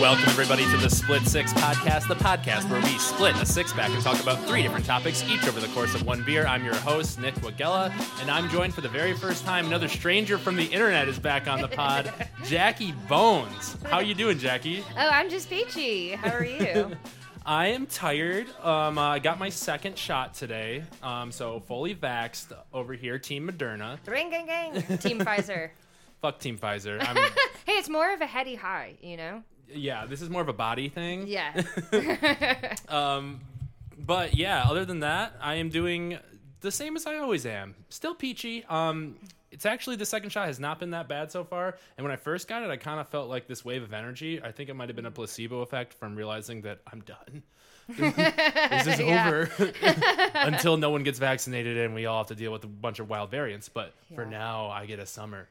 Welcome, everybody, to the Split Six podcast, the podcast where we split a six pack and talk about three different topics, each over the course of one beer. I'm your host, Nick Wagella, and I'm joined for the very first time. Another stranger from the internet is back on the pod, Jackie Bones. How you doing, Jackie? Oh, I'm just peachy. How are you? I am tired. Um, uh, I got my second shot today, um, so fully vaxxed over here, Team Moderna. Ring gang gang. Team Pfizer. Fuck Team Pfizer. Hey, it's more of a heady high, you know? Yeah, this is more of a body thing. Yeah. Um, but yeah, other than that, I am doing the same as I always am. Still peachy. Um, it's actually the second shot has not been that bad so far. And when I first got it, I kind of felt like this wave of energy. I think it might have been a placebo effect from realizing that I'm done. This is Yeah. over until no one gets vaccinated and we all have to deal with a bunch of wild variants. But for now, I get a summer.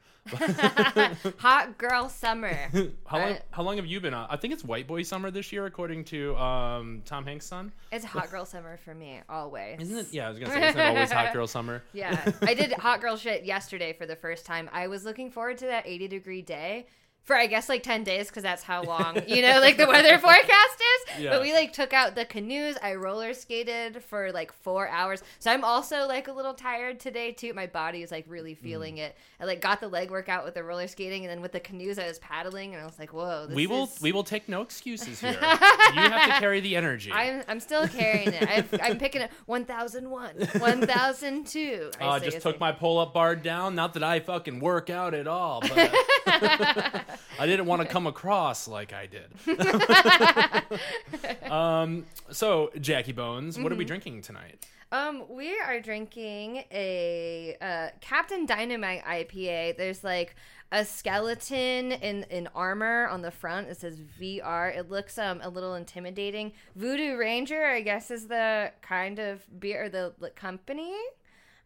Hot girl summer. How long? How long have you been on? I think it's white boy summer this year, according to um, Tom Hanks' son. It's hot girl summer for me, always. Isn't it? Yeah, I was gonna say, isn't it always hot girl summer? Yeah. I did hot girl shit yesterday for the first time. I was looking forward to that 80 degree day for I guess like 10 days because that's how long, you know, like the weather forecast is. Yeah. But we like took out the canoes. I roller skated for like four hours. So I'm also like a little tired today too. My body is like really Mm. feeling it. I like got the leg workout with the roller skating and then with the canoes I was paddling and I was like, whoa. This we will is- we will take no excuses here. you have to carry the energy. I'm, I'm still carrying it. I've, I'm picking it 1001, 1002. I uh, say, just I took say. my pull up bar down. Not that I fucking work out at all, but I didn't want to come across like I did. um, so Jackie Bones, what are Mm-hmm. we drinking tonight? Um, we are drinking a uh, Captain Dynamite IPA. There's like a skeleton in in armor on the front. It says VR. It looks um a little intimidating. Voodoo Ranger, I guess, is the kind of beer or the, the company.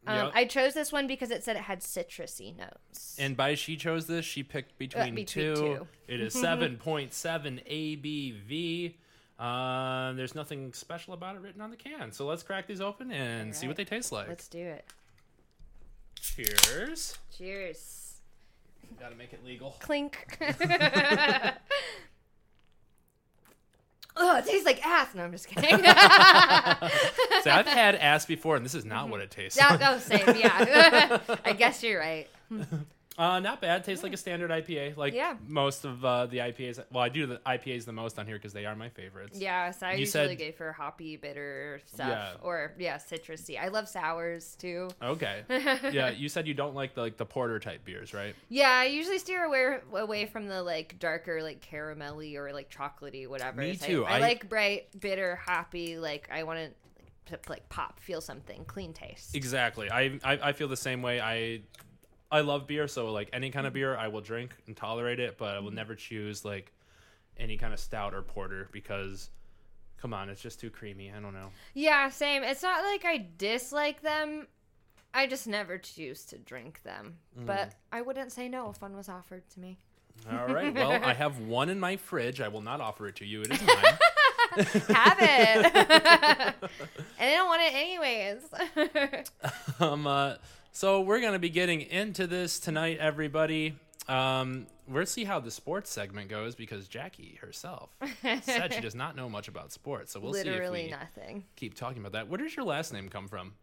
Um, Yep. I chose this one because it said it had citrusy notes. And by she chose this, she picked between, between two. two. It is 7.7 ABV. Uh, there's nothing special about it written on the can. So let's crack these open and see what they taste like. Let's do it. Cheers. Cheers. Gotta make it legal. Clink. Oh, it tastes like ass. No, I'm just kidding. See, I've had ass before, and this is not mm-hmm. what it tastes Yeah, like. oh, same. Yeah. I guess you're right. Uh, not bad. Tastes like a standard IPA, like Yeah. most of uh, the IPAs. Well, I do the IPAs the most on here because they are my favorites. Yeah, so I You usually said- go for hoppy, bitter stuff, Yeah. or yeah, citrusy. I love sours too. Okay. yeah, you said you don't like the like the porter type beers, right? Yeah, I usually steer away away from the like darker, like caramelly or like chocolatey, whatever. Me It's too. I, I I- like bright, bitter, hoppy. Like I want to like pop, feel something, clean taste. Exactly. I, I I feel the same way. I I love beer, so like any kind of beer I will drink and tolerate it, but I will never choose like any kind of stout or porter because come on, it's just too creamy. I don't know. Yeah, same. It's not like I dislike them. I just never choose to drink them. Mm. But I wouldn't say no if one was offered to me. All right. Well, I have one in my fridge. I will not offer it to you. It is mine. Have it. and I don't want it anyways. um, uh, so we're gonna be getting into this tonight, everybody. Um, we'll see how the sports segment goes because Jackie herself said she does not know much about sports. So we'll Literally see if we nothing. keep talking about that. Where does your last name come from?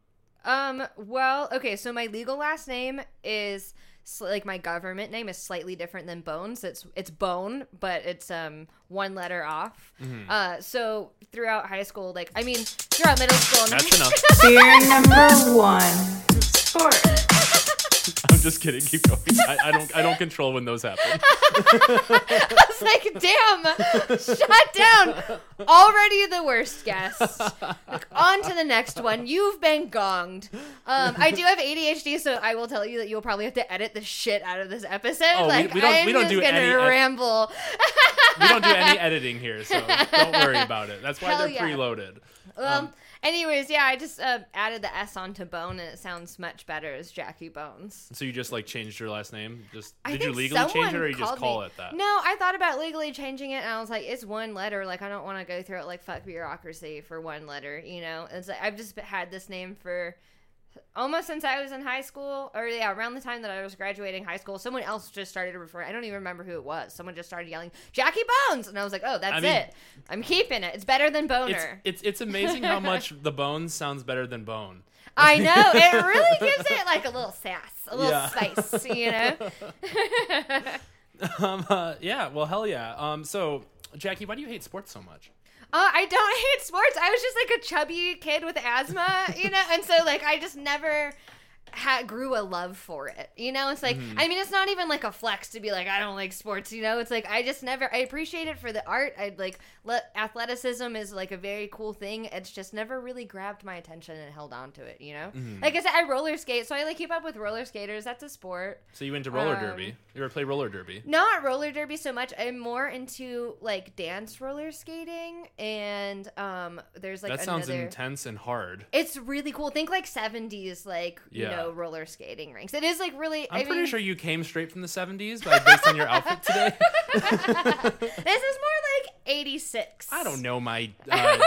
Um, well, okay, so my legal last name is like my government name is slightly different than Bones. It's it's Bone, but it's um one letter off. Mm-hmm. Uh, so throughout high school, like I mean, throughout middle school, That's enough. Beer number one. Sport. I'm just kidding. Keep going. I, I don't. I don't control when those happen. I was like, damn, shut down. Already the worst guest. Like, on to the next one. You've been gonged. Um, I do have ADHD, so I will tell you that you'll probably have to edit the shit out of this episode. Oh, we- like, we don't- I'm we don't just do gonna any ramble. We don't do any editing here, so don't worry about it. That's why Hell they're yeah. preloaded. Um, anyways, yeah, I just uh, added the S onto Bone, and it sounds much better as Jackie Bones. So you just like changed your last name? Just I did you legally change it, or you just call me- it that? No, I thought about legally changing it, and I was like, it's one letter. Like, I don't want to go through it like fuck bureaucracy for one letter. You know, it's like I've just had this name for almost since I was in high school, or yeah, around the time that I was graduating high school, someone else just started referring. I don't even remember who it was. Someone just started yelling Jackie Bones, and I was like, oh, that's I mean- it. I'm keeping it. It's better than It's, Boner. it's it's amazing how much the bones sounds better than bone. I know it really gives it like a little sass, a little Yeah. spice, you know. Um, uh, yeah, well, hell yeah. Um, so Jackie, why do you hate sports so much? Uh, I don't hate sports. I was just like a chubby kid with asthma, you know, and so like I just never had grew a love for it. You know, it's like Mm-hmm. I mean, it's not even like a flex to be like I don't like sports. You know, it's like I just never. I appreciate it for the art. I like le- athleticism is like a very cool thing. It's just never really grabbed my attention and held on to it. You know, Mm-hmm. like I said, I roller skate, so I like keep up with roller skaters. That's a sport. So you into roller Um, derby? You ever play roller derby? Not roller derby so much. I'm more into like dance roller skating, and um, there's like that sounds intense and hard. It's really cool. Think like 70s, like, you Yeah. Roller skating rinks. It is like really. I'm I pretty mean, sure you came straight from the 70s, but based on your outfit today. This is more like 86. I don't know my uh,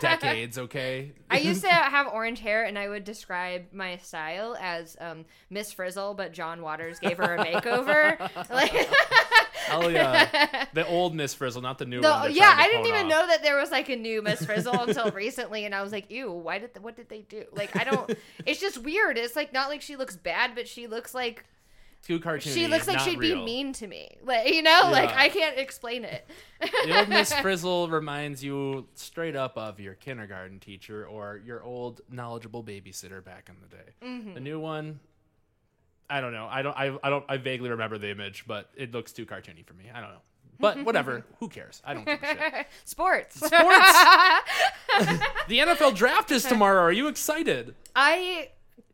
decades, okay? I used to have orange hair, and I would describe my style as um, Miss Frizzle, but John Waters gave her a makeover. like, Hell yeah. The old Miss Frizzle, not the new the- one. yeah, I didn't even off. know that there was like a new Miss Frizzle until recently, and I was like, "Ew, why did what did they do?" Like, I don't. It's just weird. It's like not like she looks bad, but she looks like Too cartoony. she looks like she'd real. be mean to me. Like, you know, like I can't explain it. The old Miss Frizzle reminds you straight up of your kindergarten teacher or your old knowledgeable babysitter back in the day. Mm-hmm. The new one, I don't know. I don't. I, I don't. I vaguely remember the image, but it looks too cartoony for me. I don't know. But whatever. Who cares? I don't give a shit. Sports. Sports. the NFL draft is tomorrow. Are you excited? I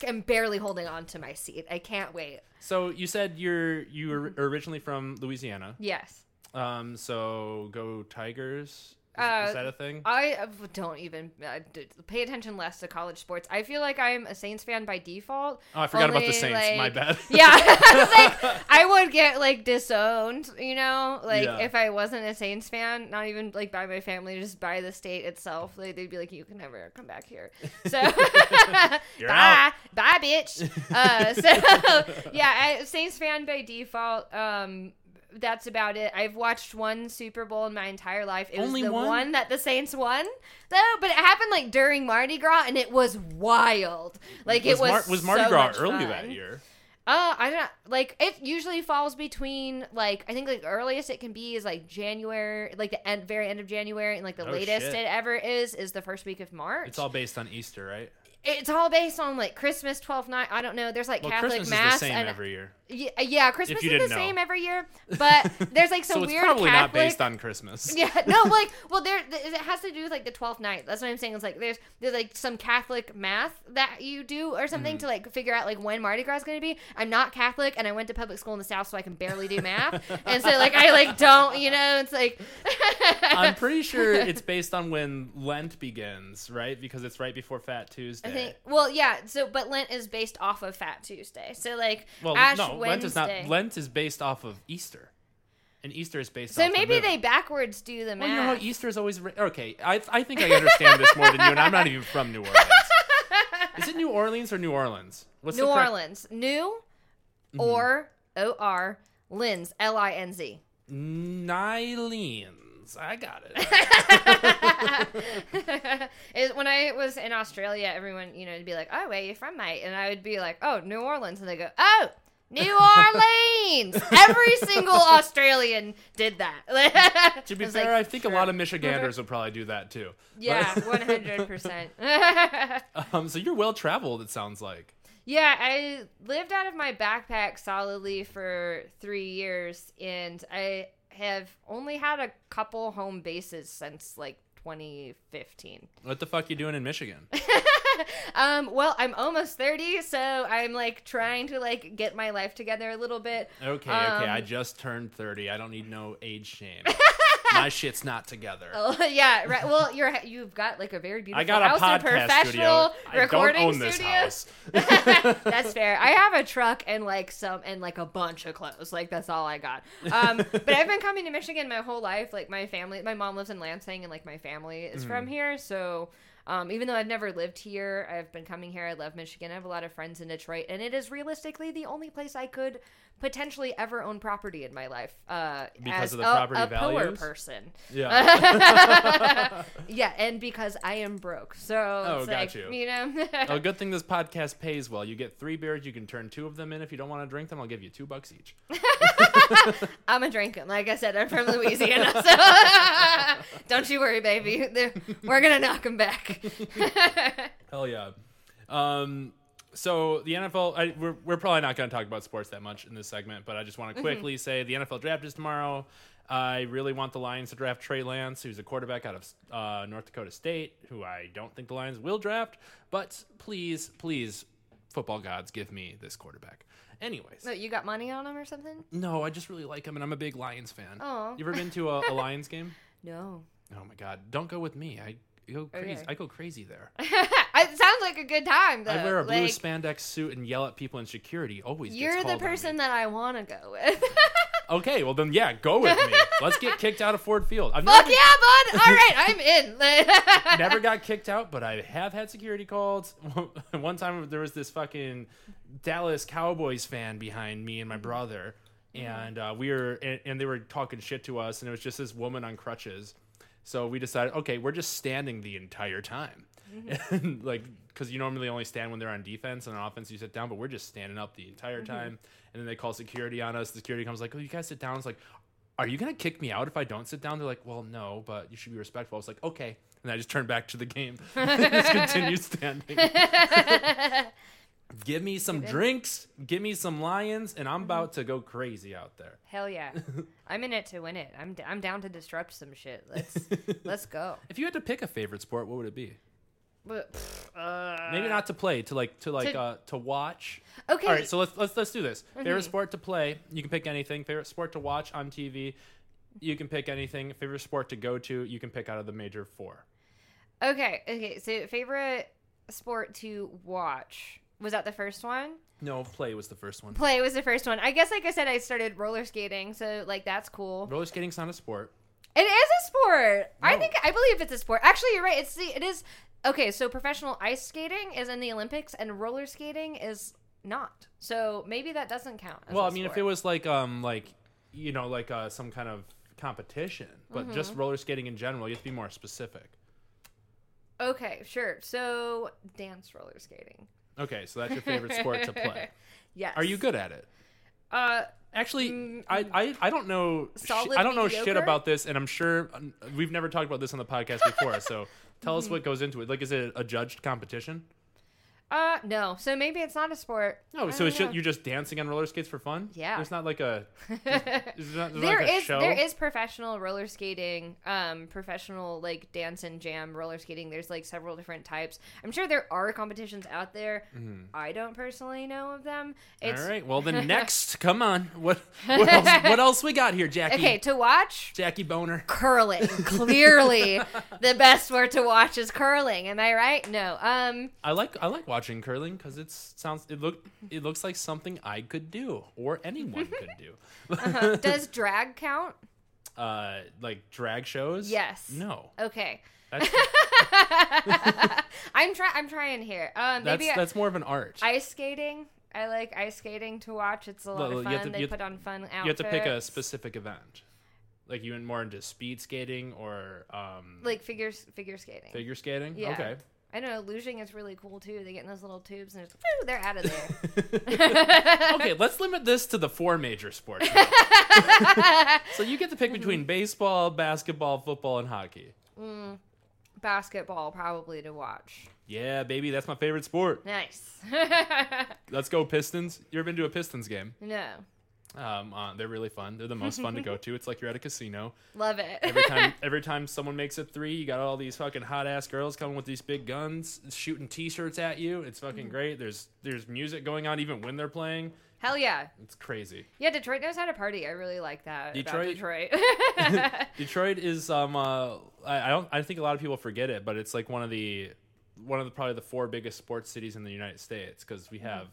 am barely holding on to my seat. I can't wait. So you said you're you were originally from Louisiana. Yes. Um. So go Tigers. Is, Uh, is that a thing? I uh, don't even uh, pay attention less to college sports. I feel like I'm a Saints fan by default. Oh, I forgot about the only, Saints. My bad. Yeah, like, I would get like disowned, you know, like Yeah. if I wasn't a Saints fan, not even like by my family, just by the state itself. Like they'd be like, "You can never come back here." So You're bye, out. bye, bitch. Uh, so yeah, I, Saints fan by default. Um, that's about it. I've watched one Super Bowl in my entire life. It Only was the one? one? that the Saints won, though. But it happened like during Mardi Gras, and it was wild. Like it was Mar- was Mardi so Gras early fun. that year. Uh, I don't know. like. It usually falls between like I think like earliest it can be is like January, like the end, very end of January, and like the Oh, latest shit. it ever is is the first week of March. It's all based on Easter, right? It's all based on like Christmas, twelfth night. I don't know. There's like Well, Catholic Christmas mass is the same and every year, yeah, yeah, Christmas is the know. same every year, but there's like some so it's weird probably Catholic. not based on Christmas. Yeah, no, like, well, there it has to do with like the twelfth night. That's what I'm saying. It's like there's there's like some Catholic math that you do or something Mm. to like figure out like when Mardi Gras is going to be. I'm not Catholic, and I went to public school in the South, so I can barely do math, and so like I like don't, you know, it's like. I'm pretty sure it's based on when Lent begins, right? Because it's right before Fat Tuesday. I think. Well, yeah. So, but Lent is based off of Fat Tuesday. So, like, well, Ash no, Lent is not. Wednesday. Lent is based off of Easter, and Easter is based. so off the maybe moon. they backwards do the Well, you know how Easter is always re- okay. I I think I understand this more than you, and I'm not even from New Orleans. Is it New Orleans or New Orleans? What's New the correct- Orleans, new Mm-hmm. or O R Linz L I N Z. Nylines. I got it. when I was in Australia, everyone, you know, would be like, "Oh, where are you from, mate?" And I would be like, "Oh, New Orleans," and they go, "Oh." New Orleans. Every single Australian did that. to be fair, like, I think a lot of Michiganders would probably do that too. yeah, one hundred percent. Um, so you're well traveled. It sounds like. Yeah, I lived out of my backpack solidly for three years, and I have only had a couple home bases since like 2015. What the fuck are you doing in Michigan? Um, well, I'm almost 30, so I'm like trying to like get my life together a little bit. Okay, okay. I Um, just turned 30. I don't need no age shame. My shit's not together. Oh, yeah, right. Well, you're you've got like a very beautiful I got a house and podcast professional studio. I don't recording own this studio. house. that's fair. I have a truck and like some and like a bunch of clothes. Like that's all I got. Um, but I've been coming to Michigan my whole life. Like my family, my mom lives in Lansing, and like my family is from Mm-hmm. here. So Um, even though I've never lived here, I've been coming here. I love Michigan. I have a lot of friends in Detroit, and it is realistically the only place I could potentially ever own property in my life. Uh, Because as of the a, property a poor values? person. Yeah. Yeah, and because I am broke, so Oh, it's got like, you. you know. a good thing this podcast pays well. You get three beers. You can turn two of them in if you don't want to drink them. I'll give you two bucks each. I'm a drinking. Like I said, I'm from Louisiana, so don't you worry, baby. We're gonna knock them back. Hell yeah. Um, so the NFL, I, we're, we're probably not going to talk about sports that much in this segment, but I just want to quickly say the NFL draft is tomorrow. I really want the Lions to draft Trey Lance, who's a quarterback out of uh, North Dakota State, who I don't think the Lions will draft. But please, please, football gods, give me this quarterback. Anyways, so you got money on him or something? no, I just really like him, and I'm a big Lions fan. Aw. You ever been to a, a Lions game? No. Oh my God! Don't go with me. I go crazy. Okay. I go crazy there. it sounds like a good time though. I wear a blue like, spandex suit and yell at people in security. Always. You're the called person that I want to go with. Okay, well then, yeah, go with me. Let's get kicked out of Ford Field. I've Fuck never, yeah, bud! All right, I'm in. never got kicked out, but I have had security calls. One time there was this fucking Dallas Cowboys fan behind me and my brother, and uh, we were and, and they were talking shit to us, and it was just this woman on crutches. So we decided, okay, we're just standing the entire time, mm-hmm. and like because you normally only stand when they're on defense and on offense you sit down, but we're just standing up the entire mm-hmm. time. And then they call security on us. The security comes like, oh, you guys sit down. It's like, are you gonna kick me out if I don't sit down? They're like, well, no, but you should be respectful. I was like, okay, and I just turned back to the game. And just continued standing. Give me some drinks, give me some lions, and I'm about to go crazy out there. Hell yeah, I'm in it to win it. I'm d- I'm down to disrupt some shit. Let's let's go. If you had to pick a favorite sport, what would it be? But, uh, Maybe not to play, to like to like To- uh to watch. Okay. All right, so let's let's let's do this. Favorite sport to play, you can pick anything. Favorite sport to watch on TV, you can pick anything. Favorite sport to go to, you can pick out of the major four. Okay, okay. So favorite sport to watch was that the first one? No, play was the first one. Play was the first one. I guess, like I said, I started roller skating, so like that's cool. Roller skating's not a sport. It is a sport. I think I believe it's a sport. Actually, you're right. It's the it is okay. So professional ice skating is in the Olympics, and roller skating is not. So maybe that doesn't count. As Well, I mean, if it was like um like you know like uh, some kind of competition, but Mm-hmm. just roller skating in general, you have to be more specific. okay, sure. So dance roller skating. Okay, so that's your favorite sport to play. Yes. Are you good at it? Uh, Actually, I, I I don't know. sh- I don't know shit about this, and I'm sure um, we've never talked about this on the podcast before. so tell us what goes into it. Like, is it a judged competition? Uh, no. So maybe it's not a sport. No, so it's just, you're just dancing on roller skates for fun. Yeah. there's not like a. There's not, there's There like is there is professional roller skating, um, professional like dance and jam roller skating. There's like several different types. I'm sure there are competitions out there. I don't personally know of them. It's Mm-hmm. All right. Well, then next, come on. What what else? What else we got here, Jackie? okay to watch. Jackie Boner. Curling, clearly the best sport to watch is curling. Am I right? No. Um, I like I like watching curling because it sounds it look it looks like something I could do or anyone could do. uh, does drag count? uh, like drag shows. Yes. No. Okay. That's I'm trying. I'm trying here. Um, that's, maybe that's more of an art. ice skating. I like ice skating to watch. It's a lot Well, of fun. to- they you have- put on fun outfits. you have to pick a specific event. Like you went more into speed skating or um, like figures figure skating. figure skating. Yeah. Okay. I know lugeing is really cool too. They get in those little tubes and it's, woo, they're out of there. okay, let's limit this to the four major sports. so you get to pick Mm-hmm. between baseball, basketball, football, and hockey. Basketball probably to watch. Yeah, baby, that's my favorite sport. Nice. Let's go Pistons. You ever been to a Pistons game? no, Um, uh, they're really fun. They're the most fun to go to. It's like you're at a casino. love it. Every time, every time someone makes a three, you got all these fucking hot ass girls coming with these big guns, shooting T-shirts at you. It's fucking Mm-hmm. great. There's there's music going on even when they're playing. Hell yeah. It's crazy. Yeah, Detroit knows how to party. I really like that Detroit- about Detroit. Detroit is um uh I, I don't I think a lot of people forget it, but it's like one of the one of the probably the four biggest sports cities in the United States because we have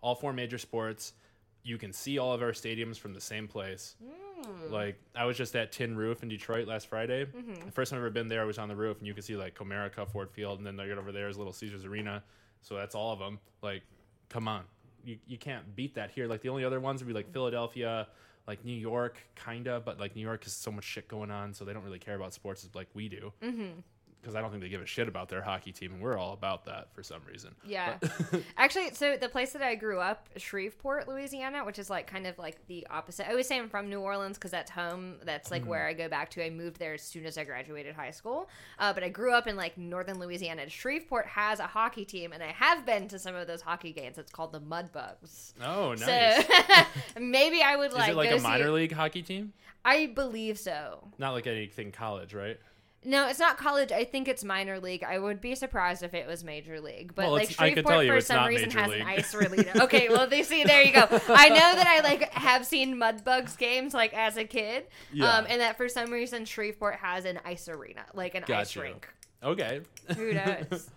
all four major sports. You can see all of our stadiums from the same place. Mm. Like I was just at Tin Roof in Detroit last Friday. The first time I've ever been there, I was on the roof, and you can see like Comerica, Ford Field, and then right over there is Little Caesars Arena. So that's all of them. Like, come on, you you can't beat that here. Like the only other ones would be like Philadelphia, like New York, kinda, but like New York has so much shit going on, so they don't really care about sports like we do. Mm-hmm. Because I don't think they give a shit about their hockey team, and we're all about that for some reason. Yeah. Actually, so the place that I grew up, Shreveport, Louisiana, which is like kind of like the opposite. I always say I'm from New Orleans because that's home. That's like where I go back to. I moved there as soon as I graduated high school. Uh, but I grew up in like northern Louisiana. Shreveport has a hockey team, and I have been to some of those hockey games. It's called the Mudbugs. Oh, nice. So maybe I would like Is it like a minor league hockey team? I believe so. Not like anything college, right? No, it's not college. I think it's minor league. I would be surprised if it was major league. But Well, like it's- I can Shreveport tell you for some reason has league. an ice arena. Okay, well they see there you go. I know that I like have seen Mudbugs games like as a kid. Yeah. Um, and that for some reason Shreveport has an ice arena, like an ice Gotcha. rink. Okay. Who knows?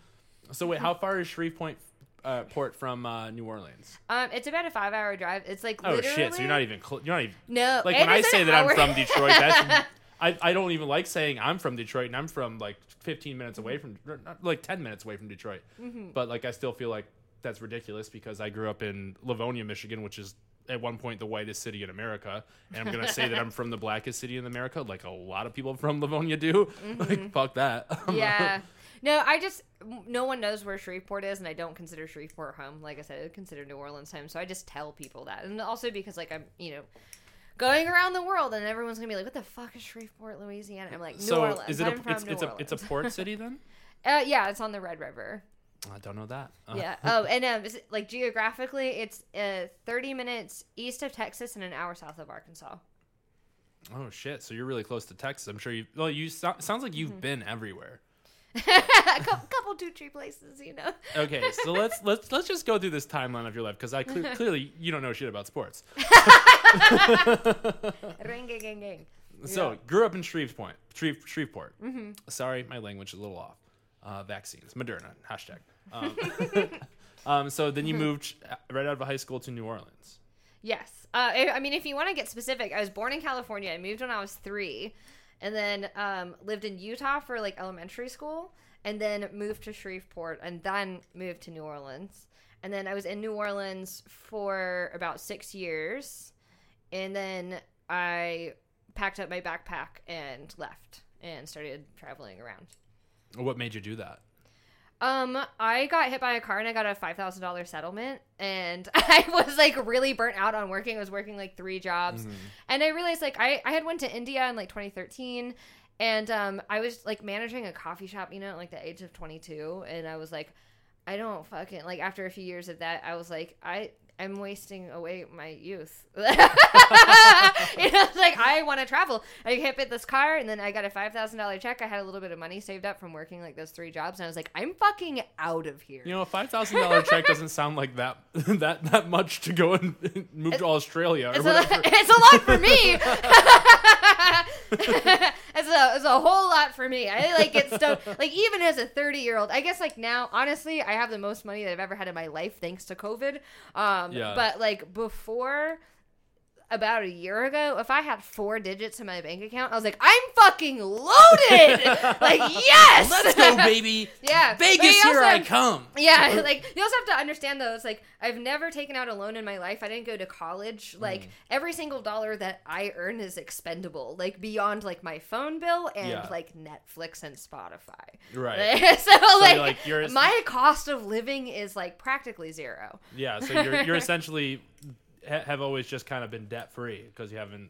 So wait, how far is Shreveport uh, port from uh, New Orleans? um, it's about a five hour drive. It's like Oh shit! So you're not even cl- you're not even no. like when I say that I'm from Detroit. That's I, I don't even like saying I'm from Detroit, and I'm from like 15 minutes away from not- like 10 minutes away from Detroit. Mm-hmm. But like I still feel like that's ridiculous because I grew up in Livonia, Michigan, which is at one point the whitest city in America, and I'm gonna say that I'm from the blackest city in America, like a lot of people from Livonia do. Like fuck that. Mm-hmm. yeah. No, I just no one knows where Shreveport is, and I don't consider Shreveport home. Like I said, I consider New Orleans home, so I just tell people that, and also because like I'm, you know, going around the world, and everyone's gonna be like, "What the fuck is Shreveport, Louisiana?" I'm like, New so Orleans. is it I'm a it's New it's a it's a port city then? uh, yeah, it's on the Red River. I don't know that. Uh, Yeah. Oh, and um, it- like geographically, it's uh 30 minutes east of Texas and an hour south of Arkansas. Oh shit! So you're really close to Texas. I'm sure you. Well, you so, sounds like Mm-hmm. you've been everywhere. a couple, two tree places, you know. Okay, so let's let's let's just go through this timeline of your life because I cle- clearly you don't know shit about sports. Ring, gang, gang, gang. So grew up in Shreveport. Shreve, Shreveport. Sorry, my language is a little off. Uh, vaccines, Moderna hashtag. Um, um, so then you moved right out of high school to New Orleans. Yes. Uh, I I mean, if you want to get specific, I was born in California. I moved when I was three, and then um, lived in Utah for like elementary school, and then moved to Shreveport, and then moved to New Orleans. And then I was in New Orleans for about six years, and then I packed up my backpack and left and started traveling around. What made you do that? Um, I got hit by a car and I got a five thousand dollar settlement, and I was like really burnt out on working. I was working like three jobs, and I realized like I I had went to India in like 2013, and um I was like managing a coffee shop, you know, at like the age of 22, and I was like, I don't fucking like after a few years of that, I was like I. I'm wasting away my youth. you know, it's like I want to travel. I hit with this car, and then I got a five thousand dollar check. I had a little bit of money saved up from working like those three jobs, and I was like, I'm fucking out of here. You know, a five thousand dollar check doesn't sound like that that that much to go and move to Australia or it's, a, whatever. it's a lot for me. it's a it's a whole lot for me. I like get stoned. Like even as a thirty year old, I guess like now, honestly, I have the most money that I've ever had in my life thanks to COVID. Um, Yeah. but like before. About a year ago, if I had four digits in my bank account, I was like, "I'm fucking loaded!" like, yes, Let's go, baby. yeah, Vegas, here I come. yeah, like you also have to understand though, it's like I've never taken out a loan in my life. I didn't go to Mm. college. Like every single dollar that I earn is expendable, like beyond like my phone bill and Yeah. like Netflix and Spotify. Right. so, like, like, you're- my cost of living is like practically zero. Yeah, so you're you're essentially ha- have always just kind of been debt free because you haven't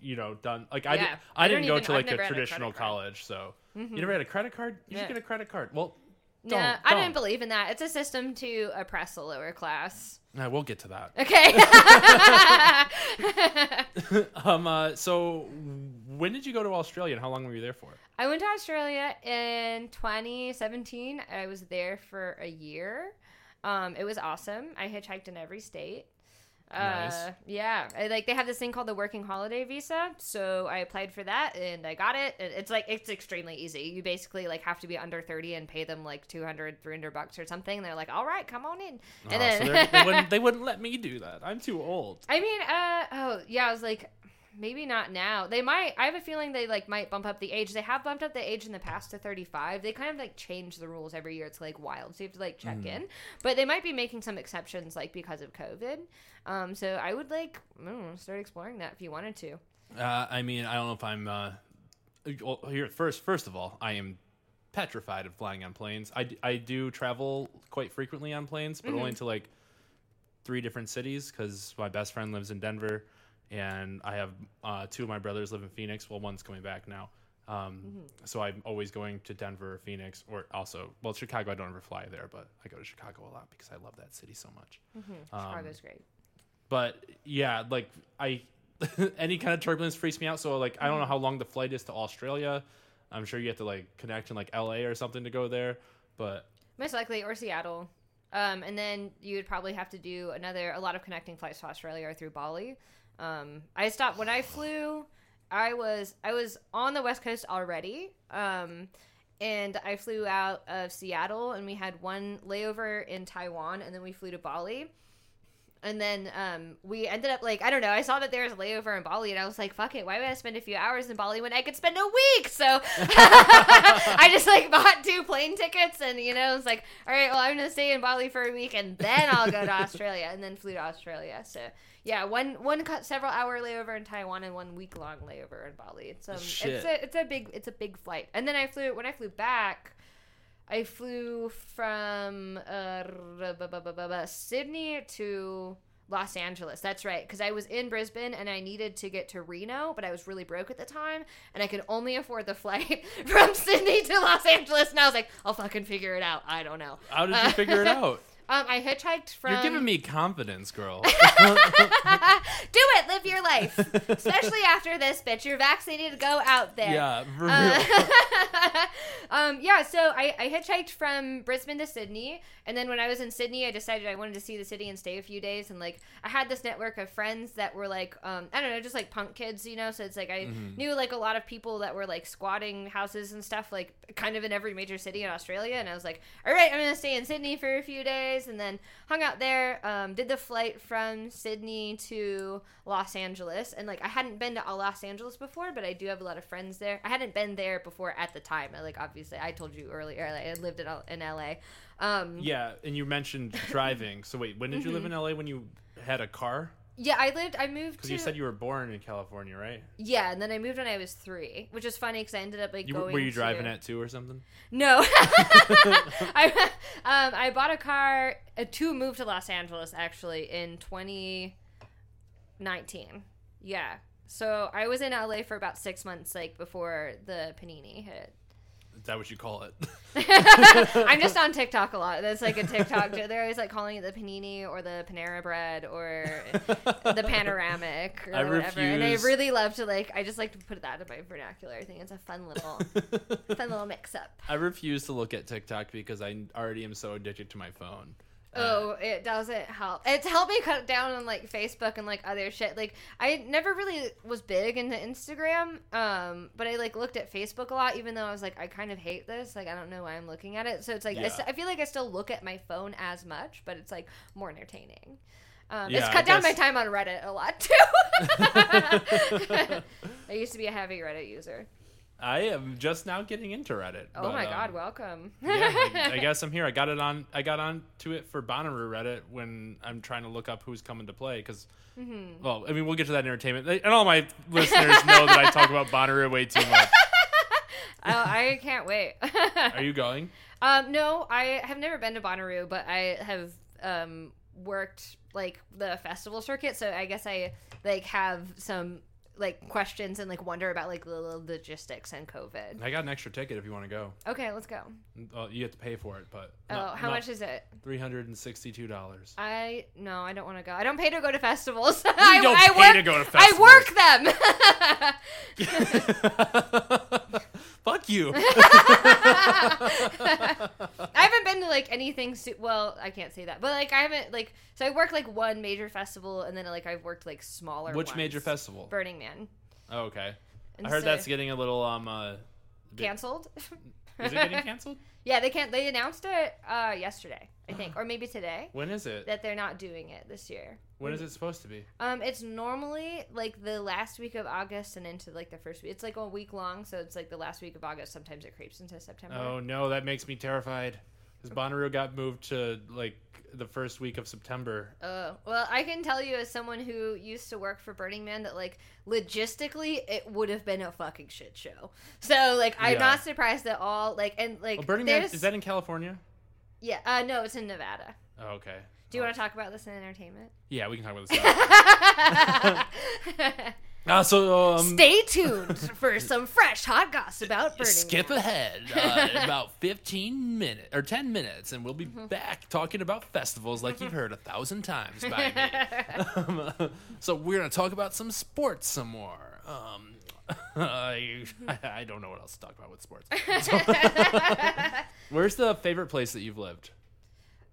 you know done like I did, Yeah, I, I didn't go even- to like a a traditional card. college, so you never had a credit card. You should get a credit card. Well, No, I don't. didn't believe in that. It's a system to oppress the lower class. Nah, we'll get to that. Okay. Um. Uh, so when did you go to Australia and how long were you there for? I went to Australia in 2017. I was there for a year. Um, it was awesome. I hitchhiked in every state. Nice. Uh, yeah, I, like they have this thing called the working holiday visa. So I applied for that and I got it. It- It's like it's extremely easy. You basically like have to be under 30 and pay them like 200, 300 bucks or something. And they're like, "All right, come on in." And so then they're- they, wouldn't, they wouldn't let me do that. I'm too old. I mean, uh, oh yeah, I was like, maybe not now. They might. I have a feeling they like might bump up the age. They have bumped up the age in the past to thirty five. They kind of like change the rules every year. It's like wild, so you have to like check in. But they might be making some exceptions, like because of COVID. Um, so I would like I start exploring that if you wanted to. Uh, I mean, I don't know if I'm. Uh, well, here first. First of all, I am petrified of flying on planes. I, d- I do travel quite frequently on planes, but only to like three different cities because my best friend lives in Denver, and I have uh, two of my brothers live in Phoenix. Well, one's coming back now. Um, So I'm always going to Denver or Phoenix, or also, well, Chicago. I don't ever fly there, but I go to Chicago a lot because I love that city so much. Chicago's great. But yeah, like I any kind of turbulence freaks me out. So like I don't know how long the flight is to Australia. I'm sure you have to like connect in like LA or something to go there. But Most likely, or Seattle. Um, and then you would probably have to do another, a lot of connecting flights to Australia or through Bali. Um, I stopped when I flew. I was I was on the west coast already, um, and I flew out of Seattle, and we had one layover in Taiwan, and then we flew to Bali. And then um, we ended up like I don't know. I saw that there was a layover in Bali, and I was like, "Fuck it! Why would I spend a few hours in Bali when I could spend a week?" So I just like bought two plane tickets, and you know, it's like, all right, well, I'm gonna stay in Bali for a week, and then I'll go to Australia, and then flew to Australia. So yeah, one one cut several hour layover in Taiwan and one week long layover in Bali. It's um, Shit. it's a it's a big it's a big flight, and then I flew when I flew back. I flew from uh, Sydney to Los Angeles. That's right, because I was in Brisbane and I needed to get to Reno, but I was really broke at the time, and I could only afford the flight from Sydney to Los Angeles. And I was like, I'll fucking figure it out. I don't know. how did you figure it out? Um, I hitchhiked from. You're giving me confidence, girl. Do it. Live your life, especially after this, bitch. You're vaccinated. Go out there. yeah, for Uh, um, yeah, so I, I hitchhiked from Brisbane to Sydney, and then when I was in Sydney, I decided I wanted to see the city and stay a few days. And like, I had this network of friends that were like, um, I don't know, just like punk kids, you know. So it's like I knew like a lot of people that were like squatting houses and stuff, like kind of in every major city in Australia. And I was like, all right, I'm gonna stay in Sydney for a few days, and then hung out there. Um, did the flight from Sydney to Los Angeles, and like I hadn't been to Los Angeles before, but I do have a lot of friends there. I hadn't been there before at the time. I, like obviously, I told you earlier, like, I lived in, in LA. Um, yeah, and you mentioned driving. So wait, when did you live in LA? When you had a car? Yeah, I lived. I moved Because to you said you were born in California, right? yeah, and then I moved when I was three, which is funny because I ended up like You, going. were you driving at two or something? No, I um, I bought a car uh, to move to Los Angeles actually in 2019. Yeah, so I was in LA for about six months, like before the panini hit. Is that what you call it? I'm just on TikTok a lot. That's like a TikTok. joke. They're always like calling it the panini or the Panera bread or the panoramic or I whatever. And I really love to like. I just like to put that in my vernacular. I think it's a fun little, fun little mix up. I refuse to look at TikTok because I already am so addicted to my phone. Oh, it doesn't help. It's helped me cut down on like Facebook and like other shit. Like I never really was big into Instagram, um, but I like looked at Facebook a lot, even though I was like, I kind of hate this. Like I don't know why I'm looking at it. So it's like I, Yeah. st- I feel like I still look at my phone as much, but it's like more entertaining. Um, Yeah, it's I cut down my time on Reddit a lot too. I used to be a heavy Reddit user. I am just now getting into Reddit. Oh but, my um, god, welcome. yeah, I, I guess I'm here. I got it on. I got on to it for Bonnaroo Reddit when I'm trying to look up who's coming to play. Because, Mm-hmm. well, I mean, we'll get to that in entertainment. And all my listeners know that I talk about Bonnaroo way too much. oh, I can't wait. Are you going? Um, no, I have never been to Bonnaroo, but I have um worked like the festival circuit, so I guess I like have some like questions and like wonder about like the logistics and COVID. I got an extra ticket if you want to go. Okay, let's go. Uh, you have to pay for it, but Oh, how much is it? Three hundred and sixty-two dollars. I no, I don't want to go. I don't pay to go to festivals. You I, don't I pay work, to go to festivals. I work them. Fuck you. I haven't been to like anything. Su- well, I can't say that, but like I haven't like. So I work like one major festival, and then like I've worked like smaller. Which ones. major festival? Burning Man. Oh, okay. And I heard so- that's getting a little um. Uh, bit- canceled. Is it getting canceled? yeah, they can't. They announced it uh, yesterday, I think, or maybe today, When is it? that they're not doing it this year. When is it supposed to be? Um, it's normally like the last week of August and into like the first week. It's like a week long, so it's like the last week of August. Sometimes it creeps into September. Oh no, that makes me terrified. Because Bonnaroo got moved to like the first week of September. Oh, well, I can tell you as someone who used to work for Burning Man that like logistically it would have been a fucking shit show. So like I'm Yeah. not surprised at all. Like and like Well, Burning Man is that in California? yeah uh no it's in Nevada. Oh, okay. Do you want to talk about this in entertainment? Yeah, we can talk about this. Uh, so um, Stay tuned for some fresh hot goss about Burning skip Man. ahead uh, about 15 minutes or 10 minutes and we'll be Mm-hmm. back talking about festivals like you've heard a thousand times by me um, so we're gonna talk about some sports some more um, I, I don't know what else to talk about with sports So- where's the favorite place that you've lived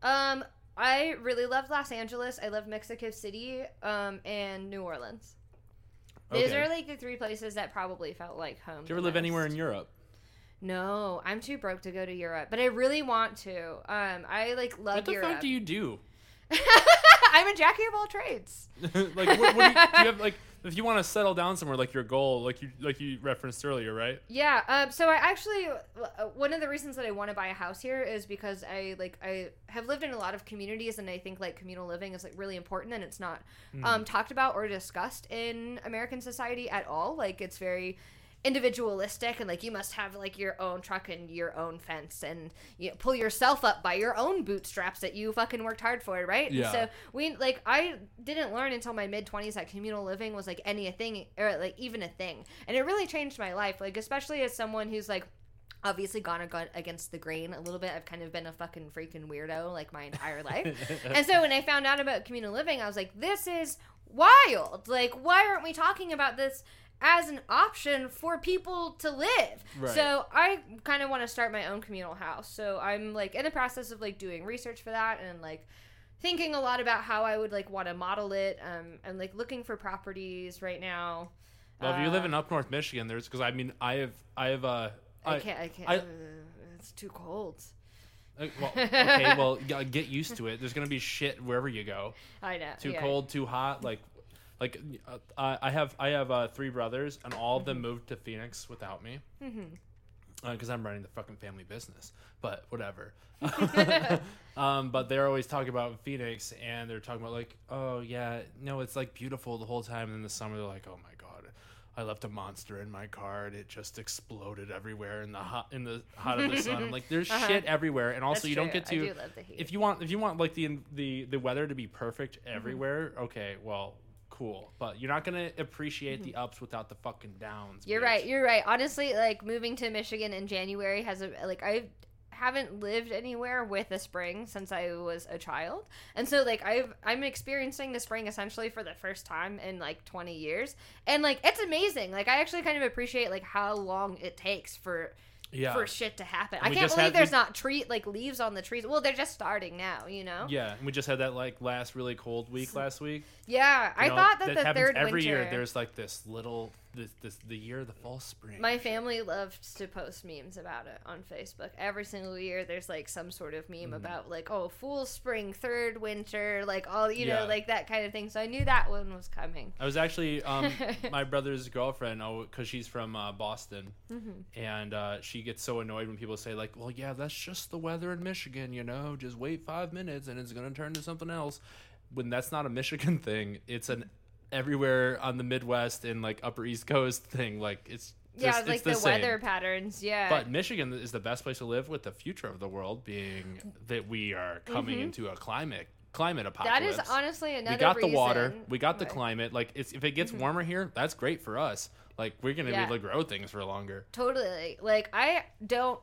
Um, I really loved Los Angeles. I loved Mexico City, um, and New Orleans. Those Okay. are like the three places that probably felt like home. do you ever live anywhere in europe No, I'm too broke to go to Europe, but I really want to. Um, I like love what the Europe. fuck do you do I'm a jackie of all trades. like what, what do, you, do you have like if you want to settle down somewhere like your goal like you like you referenced earlier right Yeah. Um. So I actually uh, one of the reasons that I want to buy a house here is because I like I have lived in a lot of communities and I think like communal living is like really important and it's not um talked about or discussed in American society at all. Like it's very individualistic and like you must have like your own truck and your own fence and you pull yourself up by your own bootstraps that you fucking worked hard for right? Yeah. so we like i didn't learn until my mid-20s that communal living was like any a thing or like even a thing. And it really changed my life like especially as someone who's like obviously gone against the grain a little bit. I've kind of been a fucking freaking weirdo like my entire life. And so when i found out about communal living i was like this is wild. Like why aren't we talking about this as an option for people to live Right. so i kind of want to start my own communal house so i'm like in the process of like doing research for that and like thinking a lot about how i would like want to model it um and like looking for properties right now well if you live Uh, in up north michigan there's because i mean i have i have uh i, can't i can't I- uh, it's too cold Uh, well, okay, well, get used to it. There's gonna be shit wherever you go. i know Too yeah. cold, too hot. Like, like uh, I I have I have uh, three brothers, and all of them Mm-hmm. moved to Phoenix without me. Because I'm running the fucking family business, but whatever. um, but they're always talking about Phoenix, and they're talking about like, oh yeah, no, it's like beautiful the whole time. And in the summer, they're like, oh my god, I left a monster in my car, and it just exploded everywhere in the hot in the hot of the sun. I'm like, there's shit everywhere, and also Uh-huh. That's you don't true. get I to do love the heat. if you want if you want like the the the weather to be perfect Mm-hmm. everywhere. Okay, well. Cool, but you're not gonna appreciate the ups without the fucking downs. Mm-hmm. You're bitch. right. You're right. Honestly, like moving to Michigan in January has a like I haven't lived anywhere with a spring since I was a child. And so like I've I'm experiencing the spring essentially for the first time in like 20 years. And like it's amazing. Like I actually kind of appreciate like how long it takes for yeah, for shit to happen. And I can't believe had- there's we- not tree like leaves on the trees. Well, they're just starting now, you know? yeah. And we just had that like last really cold week last week. Yeah, I know, thought that, the happens third every winter year. There's like this little this this the year of the fall spring. My family loves to post memes about it on Facebook. Every single year, there's like some sort of meme about like, oh, full spring, third winter, like all you Yeah. know, like that kind of thing. So I knew that one was coming. I was actually um, my brother's girlfriend, oh, because she's from uh, Boston, Mm-hmm. and uh, she gets so annoyed when people say like, "Well, yeah, that's just the weather in Michigan, you know. Just wait five minutes and it's gonna turn to something else." When that's not a Michigan thing, it's an everywhere on the Midwest and like Upper East Coast thing. Like it's just, yeah, it's like the, the, weather patterns. Yeah, But Michigan is the best place to live with the future of the world being that we are coming into a climate climate Mm-hmm. apocalypse. That is honestly another. we got the water, we got the What? climate. Like it's, if it gets warmer here, that's great for us. Like we're gonna Yeah. be able to grow things for longer. Totally. Like I don't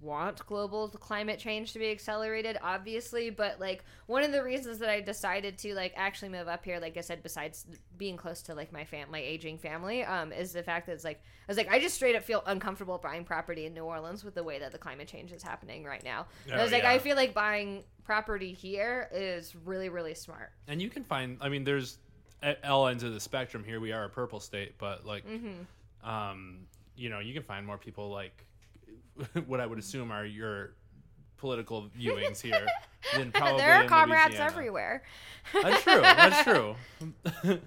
want global climate change to be accelerated obviously but like one of the reasons that i decided to like actually move up here like i said besides being close to like my fam my aging family um is the fact that it's like i was like i just straight up feel uncomfortable buying property in new orleans with the way that the climate change is happening right now And i Oh, was like yeah. i feel like buying property here is really really smart And you can find. I mean, there's at all ends of the spectrum. Here we are, a purple state, but like, Mm-hmm. um, you know, you can find more people like what I would assume are your political viewings here than probably there are comrades Louisiana. everywhere That's true. That's true.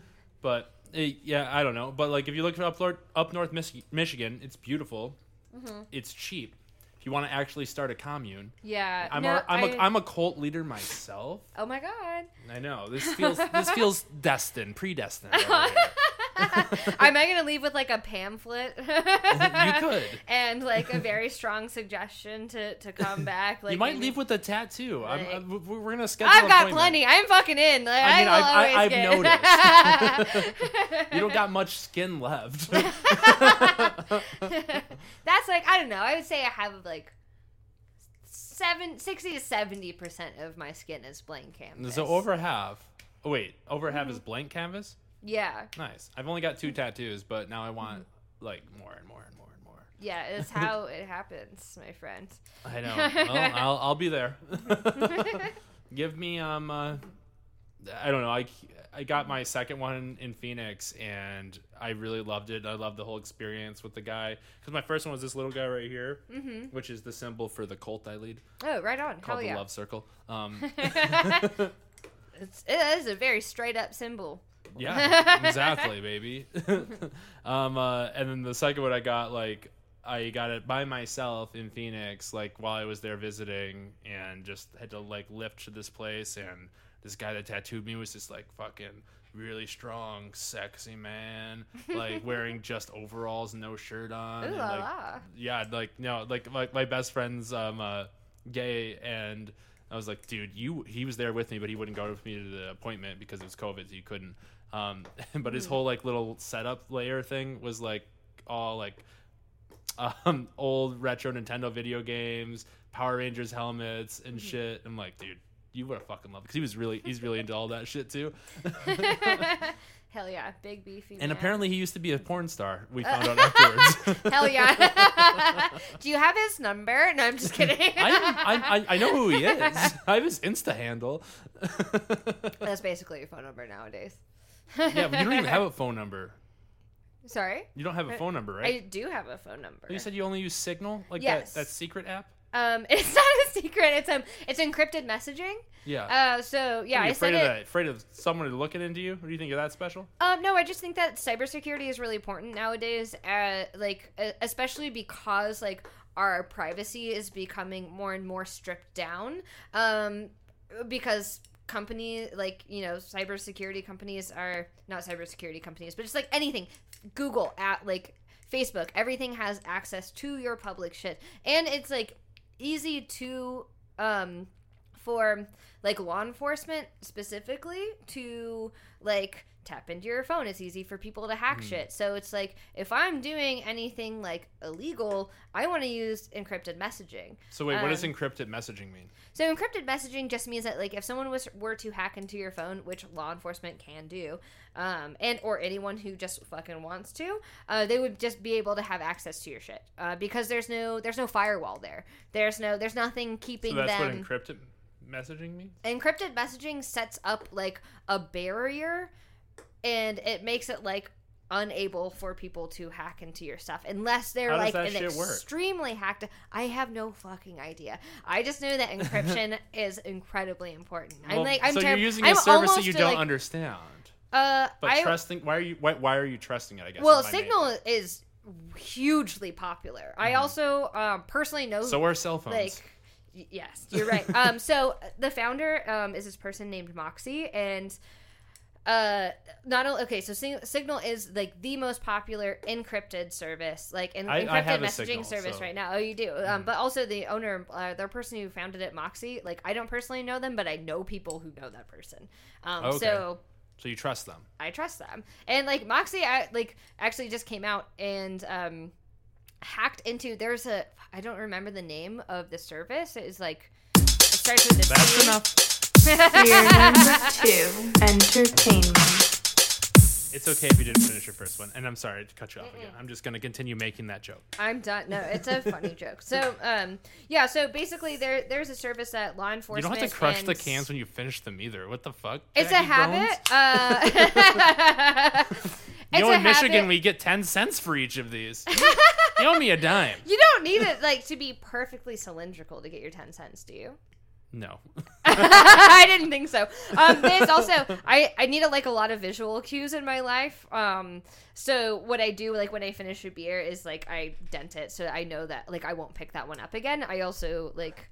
but eh, yeah, I don't know. But like, if you look up north, up north Mich- Michigan, it's beautiful. Mm-hmm. It's cheap. If you want to actually start a commune, yeah I'm no, a, I'm, I- a, I'm a cult leader myself. oh my god I know this feels this feels destined, predestined. Am I gonna leave with like a pamphlet? you could. and like a very strong suggestion to to come back. Like you might leave with a tattoo. I'm, I'm, we're going to schedule I've got plenty. I'm fucking in. Like, I mean, will I've- I- always I've get- You don't got much skin left. That's like I don't know. I would say I have like seven, 60 to seventy percent of my skin is blank canvas. so over half. Oh wait, over half Mm-hmm. is blank canvas. Yeah, Nice. I've only got two tattoos, but now I want like more and more and more and more. yeah. It's how it happens, my friend. I know. Well, I'll I'll be there. Give me um. Uh, I don't know. I I got my second one in Phoenix, and I really loved it. I loved the whole experience with the guy because my first one was this little guy right here, Mm-hmm. which is the symbol for the cult I lead, Oh, right on. called Hell the yeah. love circle. Um, It's, it is a very straight up symbol. Yeah, exactly, baby. um, uh, and then the second one I got, like, I got it by myself in Phoenix, like while I was there visiting, and just had to like lift to this place, and this guy that tattooed me was just like fucking really strong, sexy man, like wearing just overalls, no shirt on. Ooh and, like, la. yeah, like no, like my, my best friend's um uh, gay, and I was like, dude, you. He was there with me, but he wouldn't go with me to the appointment because it was COVID, so you couldn't. Um, but his whole like little setup layer thing was like all like um old retro Nintendo video games, Power Rangers helmets, and shit. I'm like, dude. You would have fucking loved because he was really he's really into all that shit too, Hell yeah, big beefy. and man. apparently he used to be a porn star. We found out afterwards. Hell yeah. Do you have his number? No, I'm just kidding. I, I I know who he is. I have his Insta handle. That's basically your phone number nowadays. Yeah, but you don't even have a phone number. Sorry, You don't have a phone number, right? I do have a phone number. you said you only use Signal, like Yes. that, that secret app. um, it's not a secret. It's um, it's encrypted messaging. Yeah. Uh, so yeah, Are you I afraid said of it. that? Afraid of someone looking into you? Or do you think you're that special? Um, no, I just think that cybersecurity is really important nowadays. Uh, like uh, especially because like our privacy is becoming more and more stripped down. Um, because company like you know cybersecurity companies are not cybersecurity companies, but just like anything, Google at like Facebook, everything has access to your public shit, and it's like easy to um for like law enforcement specifically to like tap into your phone it's easy for people to hack shit so it's like if i'm doing anything like illegal i want to use encrypted messaging So wait, what does Um, encrypted messaging mean? so encrypted messaging just means that like if someone was were to hack into your phone, which law enforcement can do, um, and or anyone who just fucking wants to, uh, they would just be able to have access to your shit uh, because there's no there's no firewall there. There's no there's nothing keeping So that's them. what encrypted messaging means. encrypted messaging sets up like a barrier, and it makes it like unable for people to hack into your stuff unless they're How like an shit work? extremely hacked i have no fucking idea i just know that encryption is incredibly important i'm like i'm so you're using I'm a service that you don't like, understand. uh But I, trusting, why are you? Why, why are you trusting it? I guess. well is my main signal is hugely popular i also um, personally know Mm-hmm. So are cell phones. like yes you're right um so the founder um is this person named moxie and uh not only okay so Sig- signal is like the most popular encrypted service like en- I- I encrypted have messaging Signal, service so- right now oh you do um but also the owner uh, the person who founded it moxie like i don't personally know them but i know people who know that person um Okay. so so you trust them. I trust them. And like Moxie, I, like actually just came out and um, hacked into. There's a I don't remember the name of the service. It is like it starts with a That's T. enough. Fear number two. Entertainment. It's okay if you didn't finish your first one, and I'm sorry to cut you off again. I'm just gonna continue making that joke. I'm done. No, it's a funny joke. So, um, yeah. So basically, there there's a service that law enforcement. You don't have to crush the cans when you finish them either. What the fuck? It's a habit. Uh, You know, in Michigan, habit. we get ten cents for each of these. you owe me a dime. You don't need it like to be perfectly cylindrical to get your ten cents, do you? No. I didn't think so. Um, there's also I I need a, like a lot of visual cues in my life. Um, so what I do like when I finish a beer is like I dent it so I know that like I won't pick that one up again. I also like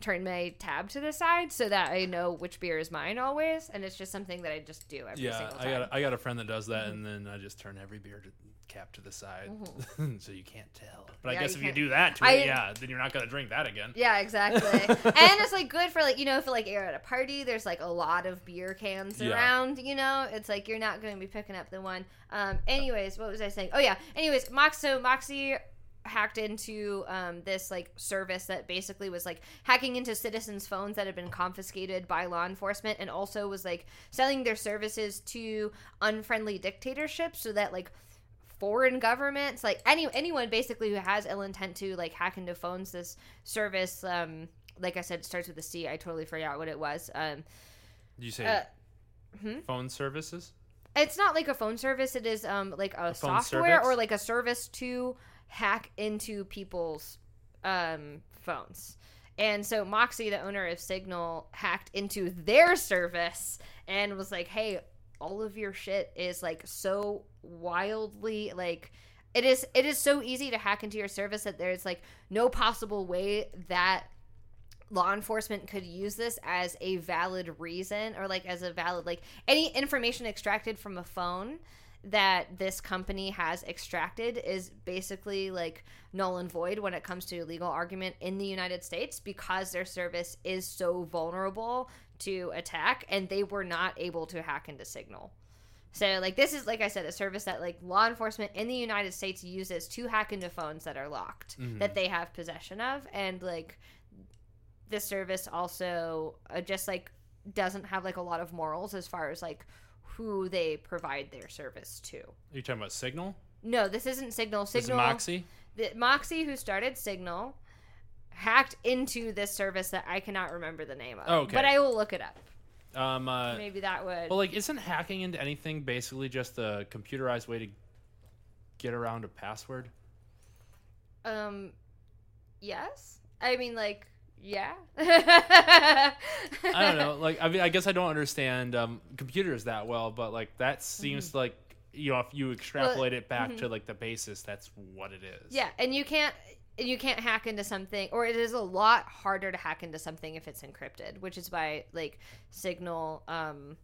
turn my tab to the side so that I know which beer is mine always, and it's just something that I just do every Yeah, single time. I got a, I got a friend that does that, Mm-hmm. and then I just turn every beer to cap to the side, so you can't tell. But Yeah, I guess you if you can't- do that to I- it, yeah, then you're not gonna drink that again. Yeah, exactly. and it's like good for like you know if like you're at a party, there's like a lot of beer cans Yeah. around. You know, it's like you're not going to be picking up the one. Um. Anyways, what was I saying? Oh yeah. Anyways, Mox. So Moxie hacked into um, this like service that basically was like hacking into citizens' phones that had been confiscated by law enforcement, and also was like selling their services to unfriendly dictatorships, so that like foreign governments like any anyone basically who has ill intent to like hack into phones this service um like i said it starts with a c. I totally forgot what it was. Um Did you say Uh, hmm? phone services? it's not like a phone service. It is um like a, phone software or like a service to hack into people's um phones. And so moxie the owner of signal hacked into their service and was like hey all of your shit is like so wildly like it is it is so easy to hack into your service that there's like no possible way that law enforcement could use this as a valid reason or like as a valid like any information extracted from a phone that this company has extracted is basically like null and void when it comes to legal argument in the United States because their service is so vulnerable to attack and they were not able to hack into Signal. So like this is like I said a service that like law enforcement in the United States uses to hack into phones that are locked that they have possession of and like this service also uh, just like doesn't have like a lot of morals as far as like who they provide their service to. Are you talking about Signal? No, this isn't Signal. This is Signal Moxie. the, Moxie, who started Signal, hacked into this service that I cannot remember the name of. Oh, okay. But I will look it up. Um, uh, Maybe that would. well, like, isn't hacking into anything basically just a computerized way to get around a password? um, yes. I mean, like, yeah. I don't know. Like, I mean, I guess I don't understand um, computers that well, but like that seems Mm-hmm. like you know, if you extrapolate it back to like the basis, that's what it is. Yeah, and you can't you can't hack into something or it is a lot harder to hack into something if it's encrypted, which is why like Signal um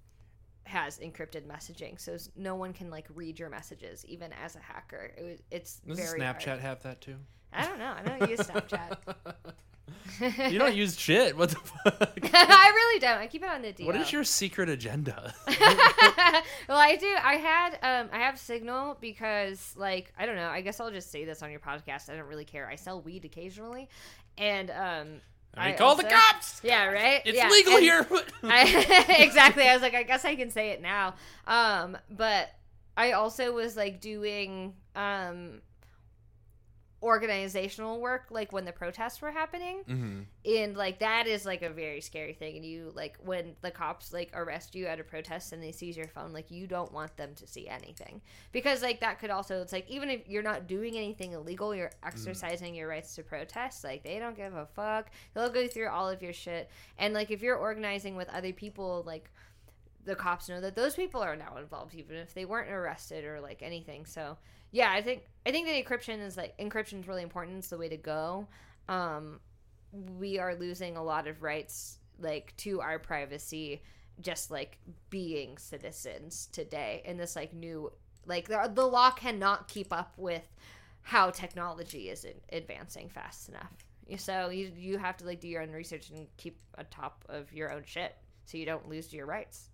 has encrypted messaging so no one can like read your messages even as a hacker. It, it's Does very Snapchat hard. have that too? I don't know. I don't use Snapchat. you don't use shit. What the fuck? I really don't. I keep it on the DL. What is your secret agenda? well, I do. I had um I have Signal because like I don't know. I guess I'll just say this on your podcast. I don't really care. I sell weed occasionally, and um. I, I call the cops. Yeah, right. It's Yeah, legal and here. I, exactly. I was like, I guess I can say it now. Um, but I also was like doing um organizational work like when the protests were happening. Mm-hmm. and like that is like a very scary thing. And you like when the cops like arrest you at a protest and they seize your phone like you don't want them to see anything. Because like that could also it's like even if you're not doing anything illegal you're exercising your rights to protest like they don't give a fuck. They'll go through all of your shit. And like if you're organizing with other people like the cops know that those people are now involved even if they weren't arrested or like anything. So yeah i think i think that encryption is like encryption is really important. It's the way to go. Um we are losing a lot of rights like to our privacy just like being citizens today in this like new like the, the law cannot keep up with how technology is advancing fast enough. So you you have to like do your own research and keep on top of your own shit so you don't lose your rights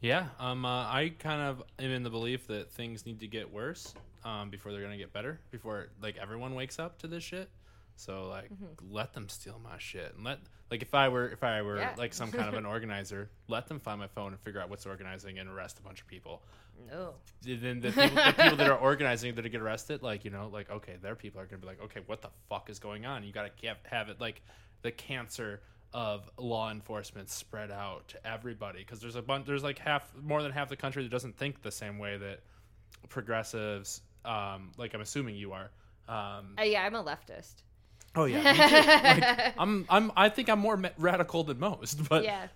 Yeah, um, uh, I kind of am in the belief that things need to get worse um, before they're gonna get better. Before like everyone wakes up to this shit. So like, let them steal my shit and let like if I were if I were Yeah. like some kind of an organizer, let them find my phone and figure out what's organizing and arrest a bunch of people. No. Then the people, the people that are organizing that get arrested, like you know, like okay, their people are gonna be like, okay, what the fuck is going on? You gotta have, have it like the cancer of law enforcement spread out to everybody because there's a bunch, there's like half, more than half the country that doesn't think the same way that progressives, um, like I'm assuming you are. Um, Uh, yeah, I'm a leftist. oh yeah. Like, I'm, I'm, I think I'm more radical than most, but Yeah.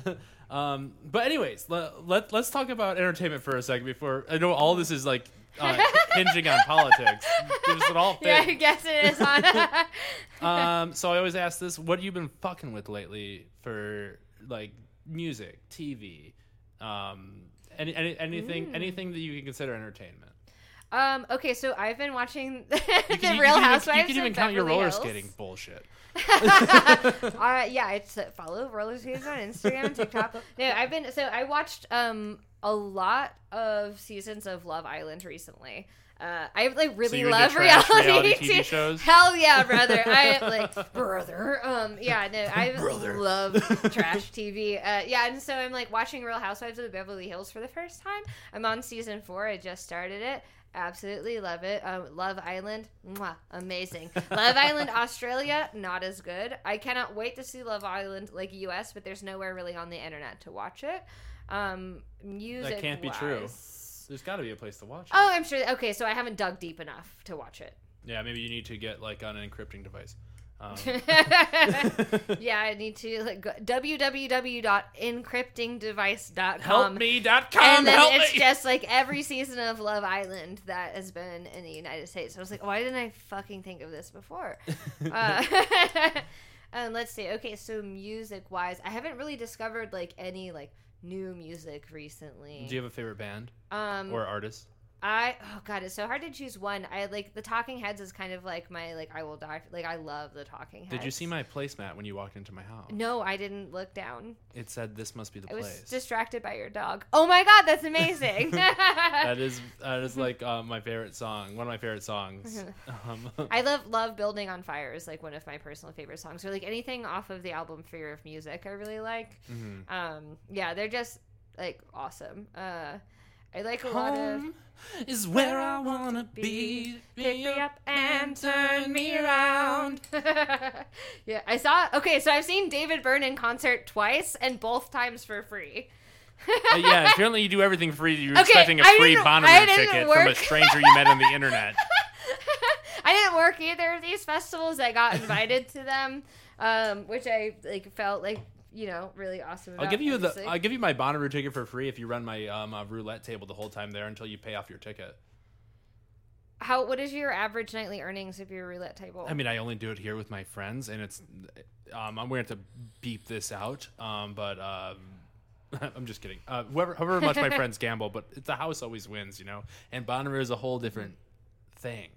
um, but anyways, let, let let's talk about entertainment for a second before I know all this is like uh, hinging on politics. It all Yeah, I guess it is on. Um, so I always ask this: What have you been fucking with lately for like music, TV, um, any, any anything anything that you can consider entertainment? um. Okay, so I've been watching the You can, you Real can Housewives. Even, you can even count your roller Hills. skating bullshit. uh, yeah, it's uh, follow roller skates on Instagram, TikTok. No, I've been so I watched um a lot of seasons of Love Island recently. Uh, I like really you're love reality, reality TV shows? Hell yeah, brother! I like brother. Um, yeah, no, I Brother. love trash TV. Uh, yeah, and so I'm like watching Real Housewives of the Beverly Hills for the first time. I'm on season four. I just started it. Absolutely love it. Um, love Island, mwah, amazing. Love Island Australia, not as good. I cannot wait to see Love Island like US, but there's nowhere really on the internet to watch it. Um, music That can't be true. There's got to be a place to watch it. Oh, I'm sure. Okay, so I haven't dug deep enough to watch it. Yeah, maybe you need to get like on an encrypting device. Um, yeah, I need to like go, www.encryptingdevice.com. helpme.com. and then help it's me. just like every season of Love Island that has been in the United States. So I was like, why didn't I fucking think of this before? uh, and let's see. Okay, so music wise, I haven't really discovered like any like new music recently. Do you have a favorite band um, or artist? I oh god, it's so hard to choose one. I like the Talking Heads is kind of like my like I will die. Like I love the Talking Heads. Did you see my placemat when you walked into my house? No, I didn't look down. It said this must be the I was place. distracted by your dog. Oh my god, that's amazing. that is that is like uh, my favorite song. One of my favorite songs. um, I love love building on fire is like one of my personal favorite songs. Or like anything off of the album Fear of Music, I really like. mhm. Um, yeah, they're just like awesome. Uh, I like a lot of Home is where I wanna be. pick me up and turn me around. yeah, I saw. Okay, so I've seen David Byrne in concert twice, and both times for free. Uh, yeah, apparently you do everything free. You're Okay, expecting a I free didn't- Bonnaroo I didn't ticket from a stranger you met on the internet. I didn't work either of these festivals. I got invited to them, um, which I like felt like you know really awesome. I'll give you the. I'll give you my Bonnaroo ticket for free if you run my um, uh, roulette table the whole time there until you pay off your ticket. How? What is your average nightly earnings of your roulette table? I mean, I only do it here with my friends, and it's um, I'm going to beep this out, um, but um, I'm just kidding. Uh, whoever, however much my friends gamble, but the house always wins, you know. And Bonnaroo is a whole different thing,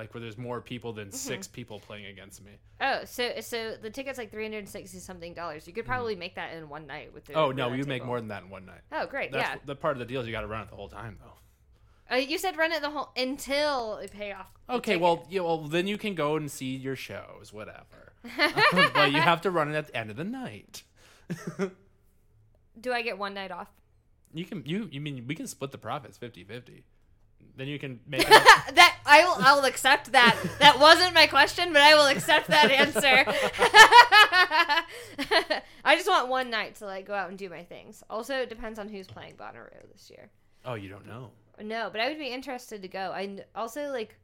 like where there's more people than six people playing against me. oh, so so the ticket's like three hundred and sixty something dollars. You could probably make that in one night with the. Mm. Oh no, you make more than that in one night. Oh great, That's yeah. the part of the deal is you got to run it the whole time though. Uh, you said run it the whole until it pay off. Okay, ticket. well, yeah, well, then you can go and see your shows, whatever. but you have to run it at the end of the night. do I get one night off? You can you you mean we can split the profits 50-50. Then you can make it that I will. I will accept that. That wasn't my question, but I will accept that answer. I just want one night to like go out and do my things. Also, it depends on who's playing Bonnaroo this year. Oh, you don't know. No, but I would be interested to go. I also like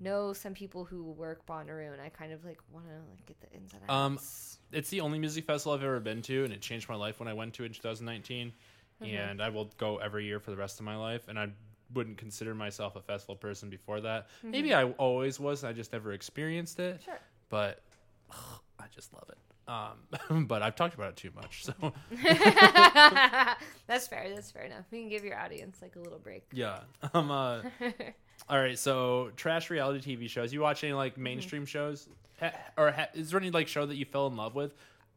know some people who work Bonnaroo, and I kind of like want to like get the ins and outs. Um, It's the only music festival I've ever been to and it changed my life when I went to it in 2019. Mm-hmm. And I will go every year for the rest of my life and I wouldn't consider myself a festival person before that. Maybe I always was, I just never experienced it. Mm-hmm. Sure. But I just love it. Um, but I've talked about it too much, so that's fair. That's fair enough. We can give your audience like a little break. Yeah. Um. Uh, all right. So, trash reality TV shows. You watch any like Mm-hmm. mainstream shows, ha- or ha- is there any like show that you fell in love with?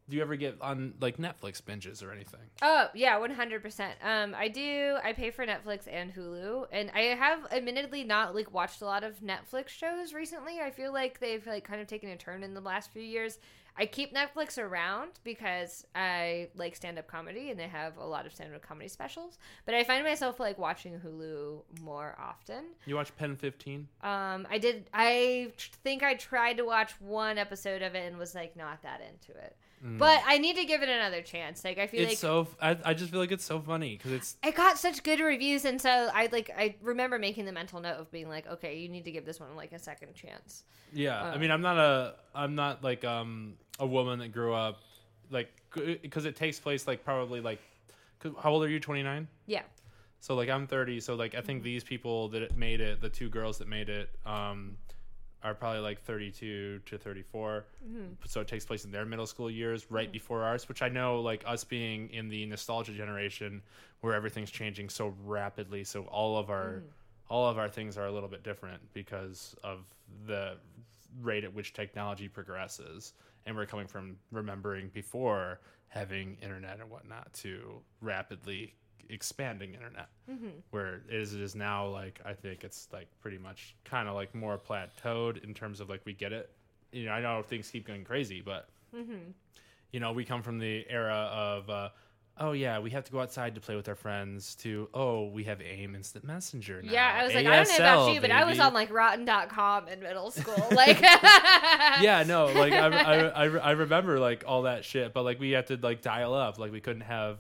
Do you ever get on like Netflix binges or anything? Oh yeah, one hundred percent. Um, I do. I pay for Netflix and Hulu, and I have admittedly not like watched a lot of Netflix shows recently. I feel like they've like kind of taken a turn in the last few years. I keep Netflix around because I like stand up comedy, and they have a lot of stand up comedy specials. But I find myself like watching Hulu more often. You watch Pen Fifteen? Um, I did. I think I tried to watch one episode of it and was like not that into it. But I need to give it another chance. Like I feel It's like so. I, I just feel like it's so funny because it's it got such good reviews and so i like i remember making the mental note of being like okay you need to give this one like a second chance Yeah, I Uh. mean, I'm not a, I'm not like um a woman that grew up like because it takes place like probably like, how old are you? 29. yeah So like I'm 30. So like I think these people that made it, the two girls that made it, um, are probably like 32 to 34. Mm-hmm. So it takes place in their middle school years, right mm-hmm. before ours. Which I know, like us being in the nostalgia generation, where everything's changing so rapidly. So all of our mm-hmm. all of our things are a little bit different because of the rate at which technology progresses. And we're coming from remembering before having internet and whatnot to rapidly expanding internet where it is, it is now like i think it's like pretty much kind of like more plateaued in terms of like we get it. You know i know things keep going crazy but you know we come from the era of uh, oh yeah we have to go outside to play with our friends to oh we have aim instant messenger now. yeah i was like i don't know about you but i was on like rotten.com in middle school like yeah no like I, I, I, I remember like all that shit but like we had to like dial up like we couldn't have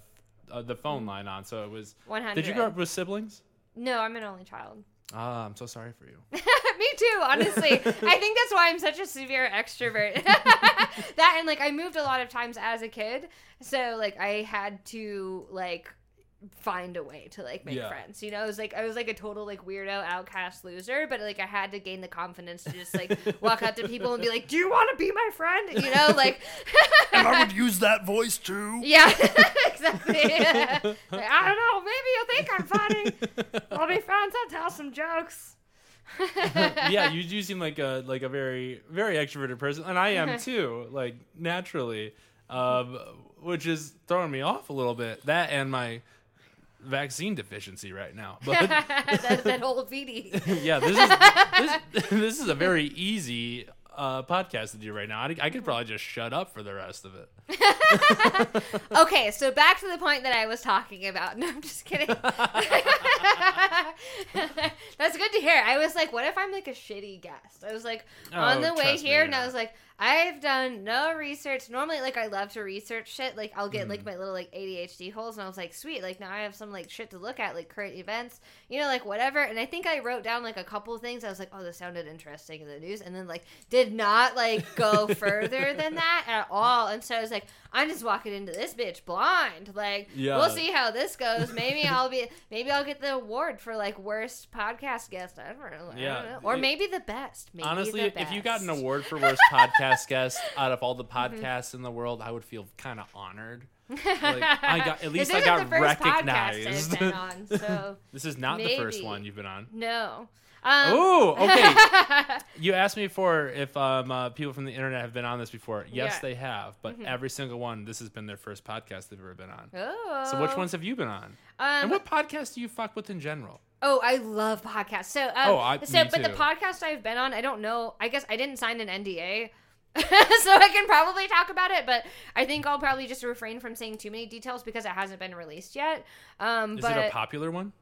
uh, the phone line on so it was 100 did you grow up with siblings? No i'm an only child. Ah i'm so sorry for you. Me too honestly. I think that's why i'm such a severe extrovert. That and like i moved a lot of times as a kid so like i had to like find a way to like make Yeah. friends you know i was like i was like a total like weirdo outcast loser but like i had to gain the confidence to just like walk up to people and be like do you want to be my friend you know like I would use that voice too. yeah exactly Like, i don't know maybe you'll think i'm funny we'll be friends i'll tell some jokes yeah, you do seem like a like a very very extroverted person, and I am too, like naturally, um, which is throwing me off a little bit. That and my vaccine deficiency right now, but that, that whole VD. yeah, this is this, this is a very easy uh, podcast to do right now. I, I could probably just shut up for the rest of it. Okay, so back to the point that I was talking about. No, I'm just kidding. That's good to hear. I was like, what if I'm like a shitty guest? I was like, on Oh, the way me, here, and I was like, I've done no research. Normally, like, I love to research shit. Like, I'll get Mm. like my little like ADHD holes, and I was like, sweet. Like, now I have some like shit to look at, like current events, you know, like whatever. And I think I wrote down like a couple of things. I was like, oh, this sounded interesting in the news, and then like did not like go further than that at all. And so I was like, I'm just walking into this bitch blind. Like, Yeah. we'll see how this goes. Maybe I'll be, maybe I'll get the award for like worst podcast guest ever. I don't Yeah. know. or maybe the best. Maybe Honestly, the if you got an award for worst podcast guest out of all the Mm-hmm. podcasts in the world, I would feel kind of honored. Like, I got at least I got the first podcast recognized. On, so this is not the first one you've been on. no. Um, Oh, okay. you asked me before if um, uh, people from the internet have been on this before. Yes, Yeah. They have, but every single one, this has been their first podcast they've ever been on. oh. So which ones have you been on? Um, and what podcast do you fuck with in general? Oh, I love podcasts. So, um, Oh, I- so, me but the too. podcast I've been on, I don't know. I guess I didn't sign an NDA, so I can probably talk about it. But I think I'll probably just refrain from saying too many details because it hasn't been released yet. Um, Is but it a popular one?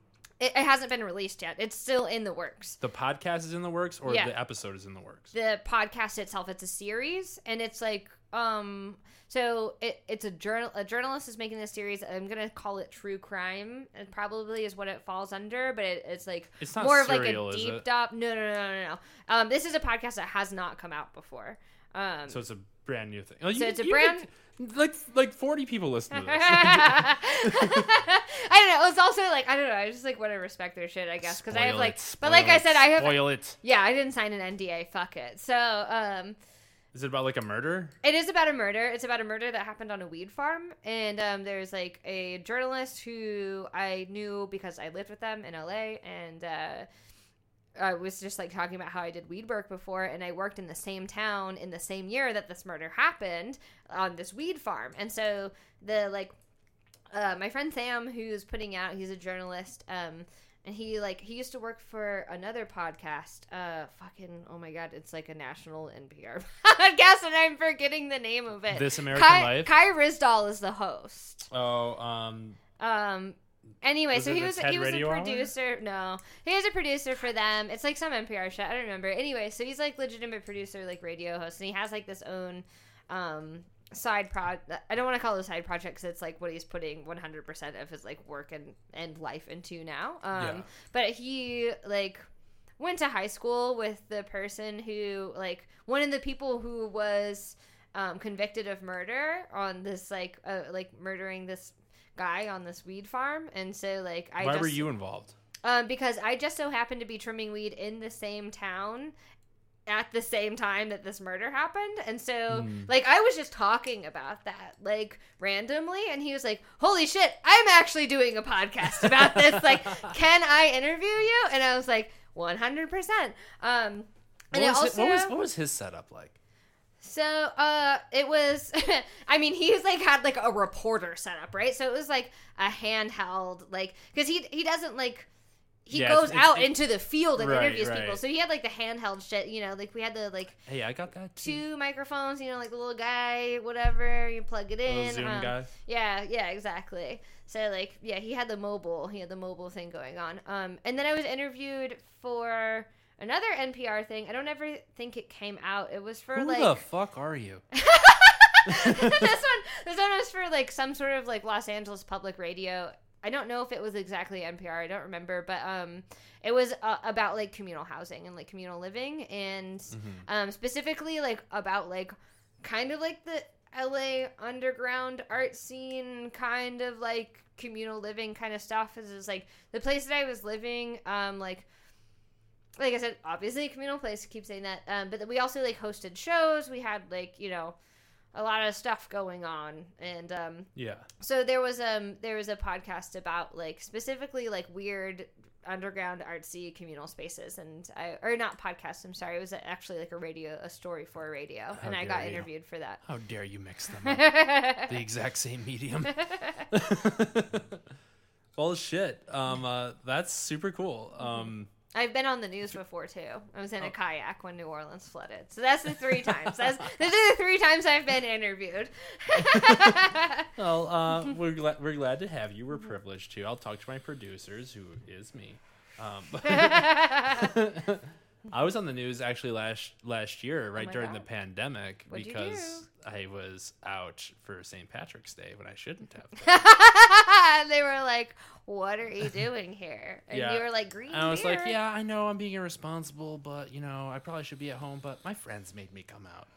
It, it hasn't been released yet. It's still in the works. The podcast is in the works, or Yeah. the episode is in the works? The podcast itself, it's a series, and it's like um. So it, it's a journal. A journalist is making this series. I'm gonna call it true crime. It probably is what it falls under, but it, it's like It's not more of like a deep dive. No, no, no, no, no. Um, this is a podcast that has not come out before. Um, So it's a brand new thing. Oh, So it's a brand- get- like like forty people listen to this. I don't know. It's also like I don't know. I just like want to respect their shit, I guess, because I have like. it, but like spoil I said, I have. spoil it. Yeah, I didn't sign an NDA. Fuck it. So um, Is it about like a murder? It is about a murder. It's about a murder that happened on a weed farm, and um, there's like a journalist who I knew because I lived with them in LA, and uh, I was just like talking about how I did weed work before, and I worked in the same town in the same year that this murder happened on this weed farm. And so the like, uh, my friend Sam, who's putting out, he's a journalist, um, and he like he used to work for another podcast. Uh, fucking oh my god, it's like a national NPR podcast, and I'm forgetting the name of it. This American Kai, Life? Kai Ryssdal is the host. Oh, um, Um. Anyway, Was so he was he was a Radio Hour? producer. No, he was a producer for them. It's like some NPR show. I don't remember. Anyway, so he's like legitimate producer, like radio host, and he has like this own um side pro. I don't want to call it a side project because it's like what he's putting 100 percent of his like work and and life into now. Um, Yeah. but he like went to high school with the person who like one of the people who was um, convicted of murder on this like uh, like murdering this guy on this weed farm and so like i why just were you involved? um because i just so happened to be trimming weed in the same town at the same time that this murder happened and so Hmm. like i was just talking about that like randomly and he was like holy shit i'm actually doing a podcast about this like can i interview you and i was like 100% um and it was, also what was what was his setup like? So uh it was I mean he's like had like a reporter set up, right? So it was like a handheld like cuz he he doesn't like he Yeah, goes it's- out it- into the field and Right, interviews right. people. So he had like the handheld shit, you know, like we had the like Hey, I got that too. two microphones, you know, like the little guy, whatever, you plug it in. Zoom um, guy. Yeah, yeah, exactly. So like, yeah, he had the mobile, he had the mobile thing going on. Um, and then I was interviewed for another NPR thing. I don't ever think it came out. It was for Who like the fuck are you? this one this one was for like some sort of like Los Angeles public radio. I don't know if it was exactly NPR. I don't remember, but um, it was uh, about like communal housing and like communal living, and Mm-hmm. um, specifically like about like kind of like the LA underground art scene, kind of like communal living kind of stuff. Is is like the place that I was living, um, like like I said, obviously a communal place. Keep saying that. Um, but we also like hosted shows. We had like you know a lot of stuff going on, and um, Yeah. so there was um there was a podcast about like specifically like weird underground artsy communal spaces and I or not podcast I'm sorry it was actually like a radio a story for a radio and I got you. interviewed for that How dare you mix them up? the exact same medium. well, shit. Um, uh, that's super cool. Um, I've been on the news before too. I was in a Oh. kayak when New Orleans flooded. So that's the three times. That's those are the three times I've been interviewed. well, uh, we're glad we're glad to have you. We're privileged to. I'll talk to my producers, who is me. Um, I was on the news actually last last year, oh right Oh during the pandemic, What'd because I was out for St. Patrick's Day when I shouldn't have. been. they were like, "What are you doing here?" And Yeah. you were like, "Green." And I was like, yeah, I know I'm being irresponsible, but you know, I probably should be at home. But my friends made me come out.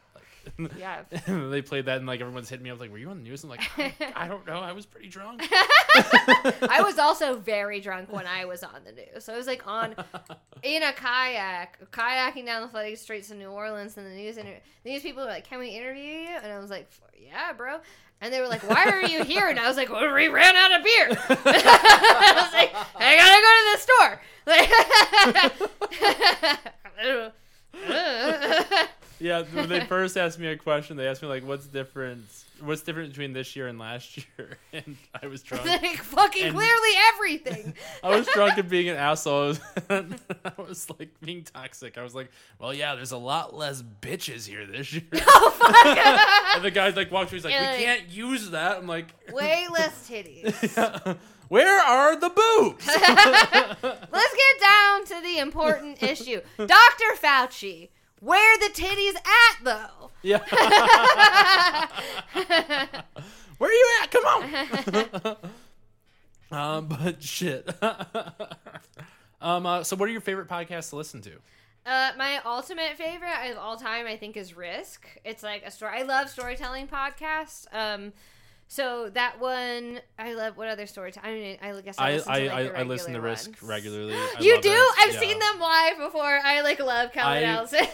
Yeah. they played that, and like everyone's hitting me up, like, "Were you on the news?" I'm like, I, I don't know. I was pretty drunk. I was also very drunk when I was on the news. So I was like on in a kayak, kayaking down the flooded streets of New Orleans, and the news inter- the news people were like, "Can we interview you?" And I was like, "Yeah, bro." And they were like, "Why are you here?" And I was like, "Well, we ran out of beer." I was like, "I gotta go to the store." Yeah, when they first asked me a question, they asked me like, "What's different? What's different between this year and last year?" And I was drunk. like fucking And- clearly everything. I was drunk and being an asshole. I was like being toxic. I was like, "Well, yeah, there's a lot less bitches here this year." Oh fuck! and the guy like walked through. He's like, Yeah, "We like- can't use that." I'm like, Way less titties. "Where are the boobs?" Let's get down to the important issue. Dr. Fauci, where the titties at though? yeah. Where are you at? Come on. um, but shit. um, uh, so what are your favorite podcasts to listen to? Uh, my ultimate favorite of all time, I think, is Risk. It's like a story. I love storytelling podcasts. Um, so that one, I love. What other storytelling? I mean, I guess I listen I, to, like, I, I listen to Risk ones. regularly. I you do? it. I've Yeah. seen them live before. I like love I- Nelson.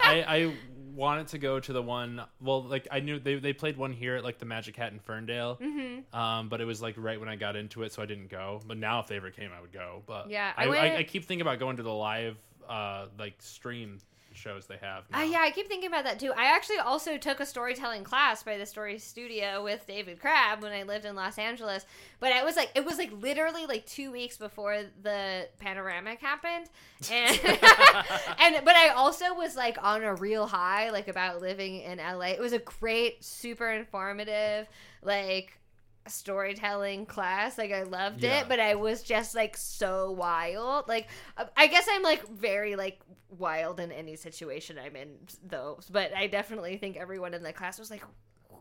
I, I wanted to go to the one. Well, like I knew they they played one here at like the Magic Bag in Ferndale. Mm-hmm. Um, but it was like right when I got into it, so I didn't go. But now, if they ever came, I would go. But Yeah, I I, I, went- I keep thinking about going to the live uh like stream shows they have. Uh, yeah, I keep thinking about that too. I actually also took a storytelling class by the Story Studio with David Crabb when I lived in Los Angeles. But it was like, it was like literally like two weeks before the panoramic happened, and and but I also was like on a real high, like about living in LA. It was a great, super informative, like storytelling class like i loved Yeah. it but i was just like so wild like uh, i guess i'm like very like wild in any situation i'm in though but i definitely think everyone in the class was like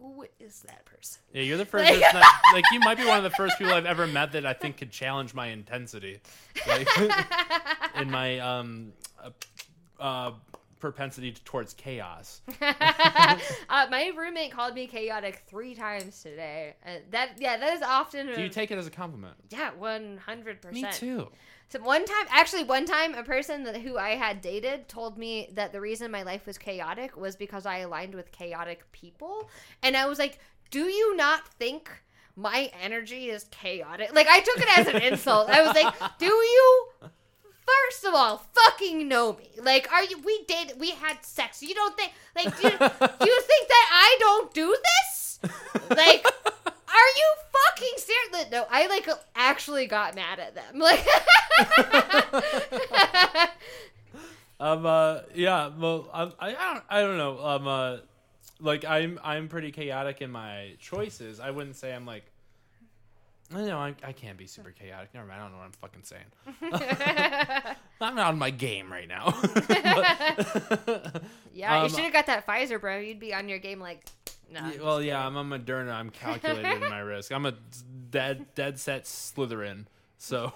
who is that person Yeah, you're the first. Like- person that, like you might be one of the first people I've ever met that I think could challenge my intensity, like, in my um, uh, uh, propensity towards chaos. uh, my roommate called me chaotic three times today uh, that yeah that is often Do you take it as a compliment? yeah 100% Me too. So one time, actually, one time, a person that who I had dated told me that the reason my life was chaotic was because I aligned with chaotic people, and I was like, "Do you not think my energy is chaotic?" Like I took it as an insult. I was like, "Do you?" First of all, fucking know me. Like, are you? We dated. We had sex. You don't think? Like, do you, do you think that I don't do this? Like, are you fucking serious? No, I like actually got mad at them. Like, Um. Uh. Yeah. Well. I. I don't. I don't know. Um. Uh. Like I'm. I'm pretty chaotic in my choices. I wouldn't say I'm like. I know I, I can't be super chaotic. Never mind. I don't know what I'm fucking saying. I'm not on my game right now. yeah, you Um, should have got that Pfizer, bro. You'd be on your game like, no. Yeah, well, yeah, I'm a Moderna. I'm calculating my risk. I'm a dead dead set Slytherin. So,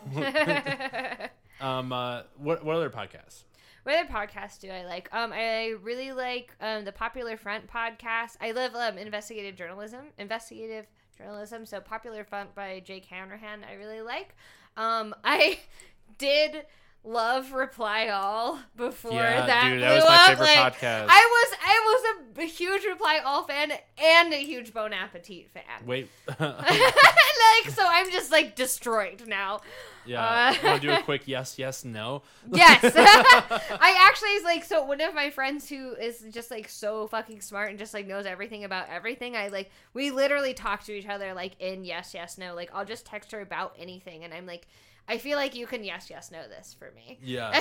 um, uh, what what other podcasts? What other podcasts do I like? Um, I really like um the Popular Front podcast. I love um investigative journalism, investigative journalism. So Popular Front by Jake Hanrahan, I really like. Um, I did love Reply All before Yeah, that dude, that was my up. favorite Like, podcast. I was I was a, huge Reply All fan and a huge Bon Appetit fan. Wait, like so, I'm just like destroyed now. yeah, Uh, you want to do a quick yes, yes, no? Yes. I actually is like so one of my friends who is just like so fucking smart and just like knows everything about everything. I like we literally talk to each other like in yes, yes, no. Like I'll just text her about anything and I'm like I feel like you can yes, yes, no this for me. Yeah,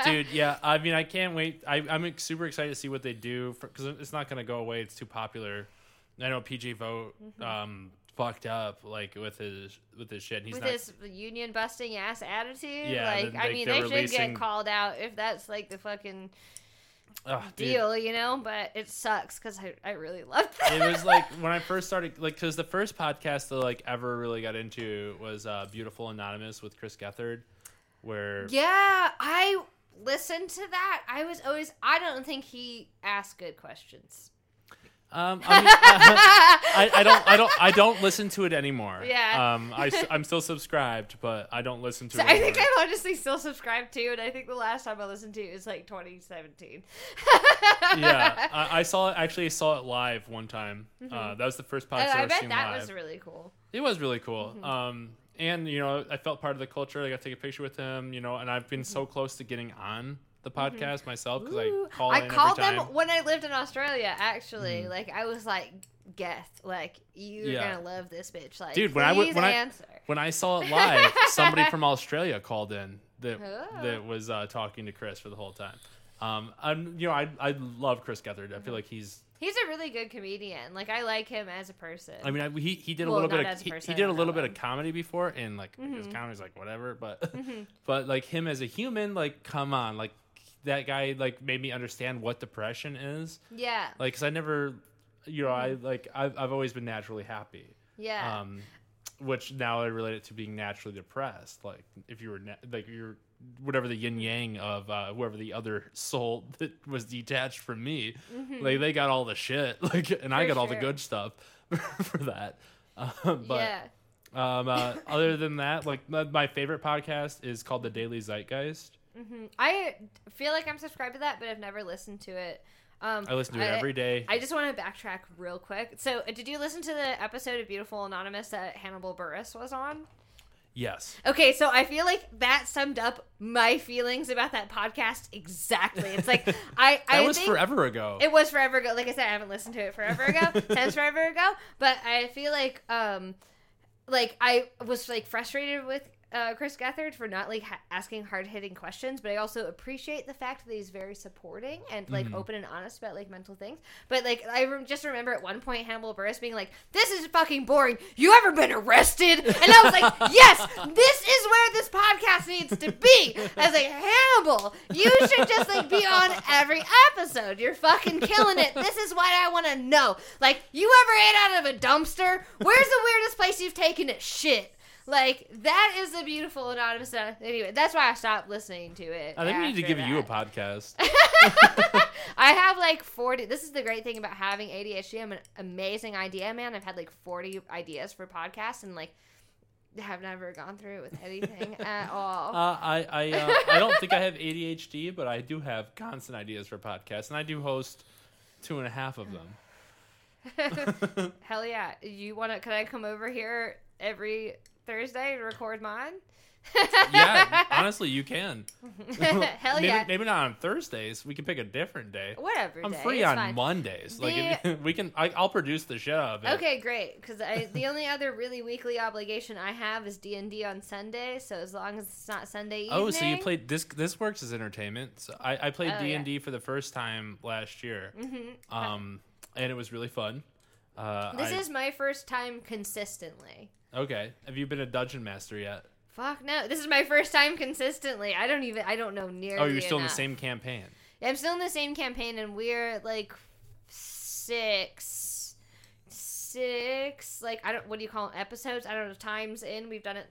dude. Yeah, I mean, I can't wait. I, I'm super excited to see what they do because it's not gonna go away. It's too popular. I know PJ Vogt um, fucked up like with his with his shit. and He's With not. his union busting ass attitude, Yeah, like then, I mean, they're they should get called out if that's like the fucking Ugh, dude. deal, you know. But it sucks because I, I really loved that. it was like when I first started, like, because the first podcast that like ever really got into was uh, "Beautiful Anonymous" with Chris Gethard, where Yeah, I listened to that. I was always. I don't think he asked good questions. Um, I, mean, I, I don't, I don't, I don't listen to it anymore. Yeah. Um, I, am still subscribed, but I don't listen to So it. I think anymore. I'm honestly still subscribed to, and I think the last time I listened to it was like 2017. yeah, I, I saw it. Actually, saw it live one time. Uh, that was the first podcast I I bet that live. was really cool. It was really cool. Um, and you know, I felt part of the culture. I got to take a picture with him. You know, and I've been so close to getting on the podcast myself because I call I called them when I lived in Australia. Actually, like I was like, "Geth, like you're Yeah. gonna love this bitch." Like, Dude, when I when I- When I saw it live, somebody from Australia called in that Oh. that was uh, talking to Chris for the whole time. Um, I'm, you know, I I love Chris Gethard. I feel like he's. He's a really good comedian. Like I like him as a person. I mean, I, he he did a Well, little bit of he, he did a little bit of comedy before, and like his Mm-hmm. comedy's like whatever. But but like him as a human, like come on, like that guy like made me understand what depression is. yeah, Like, cause I never, you know, Mm-hmm. I like I've I've always been naturally happy. yeah. um, which now I relate it to being naturally depressed. Like if you were na- like you're whatever the yin yang of uh, whoever the other soul that was detached from me, like they got all the shit, like and I Mm-hmm. For got all the good stuff for that. Um, but yeah. um, uh, other than that, like my, my favorite podcast is called the Daily Zeitgeist. I feel like I'm subscribed to that, but I've never listened to it. Um, I listen to it every day. I just want to backtrack real quick. So, uh, did you listen to the episode of Beautiful Anonymous that Hannibal Buress was on? yes. Okay, so I feel like that summed up my feelings about that podcast exactly. It's like I That I was forever ago. it was forever ago. Like I said, I haven't listened to it forever ago since forever ago. But I feel like um like I was like frustrated with uh, Chris Gethard for not like ha- asking hard hitting questions, but I also appreciate the fact that he's very supporting and like Mm-hmm. open and honest about like mental things. But like I rem- just remember at one point Hannibal Buress being like, "This is fucking boring. You ever been arrested?" And I was like, "Yes, this is where this podcast needs to be." I was like, "Hannibal, you should just like be on every episode. You're fucking killing it. This is what I want to know. Like, you ever ate out of a dumpster? Where's the weirdest place you've taken a shit?" Like that is a beautiful anonymous. Anyway, that's why I stopped listening to it. I think we need to give you a podcast. I have like 40. This is the great thing about having ADHD. I'm an amazing idea man. I've had like 40 ideas for podcasts and like have never gone through with anything at all. Uh, I I uh, I don't think I have ADHD, but I do have constant ideas for podcasts, and I do host two and a half of them. Hell yeah. You want to, can I come over here every Thursday to record mine? Yeah, honestly, you can. Hell maybe, yeah. maybe not on Thursdays. We can pick a different day. Whatever. I'm day, free on fine. Mondays. Like The- we can, I, I'll produce the show of it. Okay, great. Because the only other really weekly obligation I have is D and D on Sunday. So as long as it's not Sunday evening. Oh, so you played this? This works as entertainment. So I, I played Oh, D and D for the first time last year, Mhm. um, and it was really fun. Uh, This I- is my first time consistently. Okay. Have you been a dungeon master yet? Fuck no. This is my first time consistently. I don't even. I don't know nearly. Oh, you're still in the same campaign. Yeah, I'm still in the same campaign, and we're like six, six. Like I don't. What do you call it? Episodes? I don't know. Times in. We've done it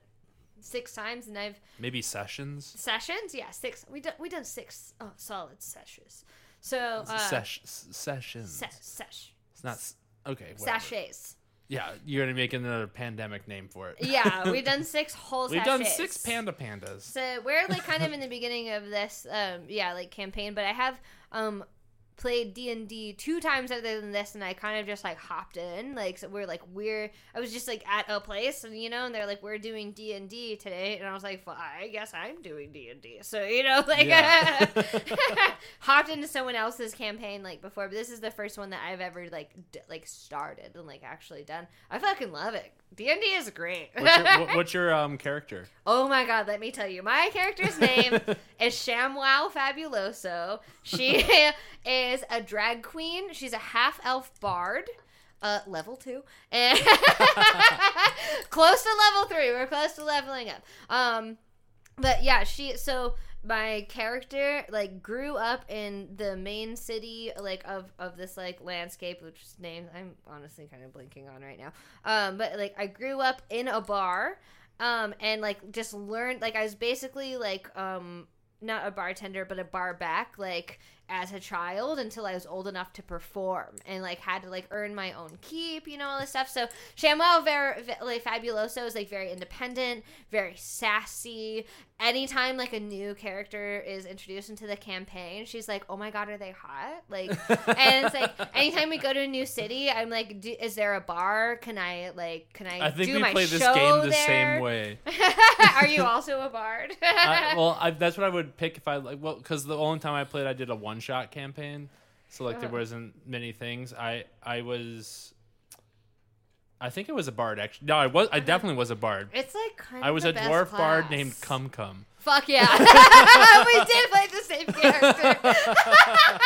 six times, and I've Maybe sessions. sessions. Yeah, six. We done. We done six. Oh, solid sessions. So uh, Sesh- sessions. se- sesh It's not. Okay. whatever. sachets. Yeah, you're gonna make another pandemic name for it. Yeah, we've done six whole. We've done sachets. six panda pandas. So we're like kind of in the beginning of this, um, yeah, like campaign. But I have um played D and D two times other than this, and I kind of just like hopped in. Like so we're like we're I was just like at a place, and you know, and they're like we're doing D and D today, and I was like, well, I guess I'm doing D and D. So you know, like Yeah. hopped into someone else's campaign like before, but this is the first one that I've ever like d- like started and like actually done. I fucking love it. D and D is great. What's your, what- what's your um character? Oh my god, let me tell you. My character's name is ShamWow Fabuloso. She is a drag queen. She's a half elf bard. Uh, level two. And close to level three. We're close to leveling up. Um, but yeah, she so my character like grew up in the main city like of of this like landscape which is named i'm honestly kind of blinking on right now um but like i grew up in a bar um and like just learned like i was basically like um not a bartender but a bar back like as a child until i was old enough to perform and like had to like earn my own keep you know all this stuff so Samuel Ver- Ve- like fabuloso is like very independent very sassy anytime like a new character is introduced into the campaign she's like oh my god are they hot like and it's like anytime we go to a new city i'm like is there a bar can i like can i I think do we my play this game the there? same way. Are you also a bard? I, well, I, that's what I would pick if I like. Well, because the only time I played, I did a one shot campaign, so like there wasn't many things. I I was. I think it was a bard actually. No, I was. I definitely was a bard. it's like kind I was a best dwarf bard named Cum Cum. Fuck yeah, we did play the same character.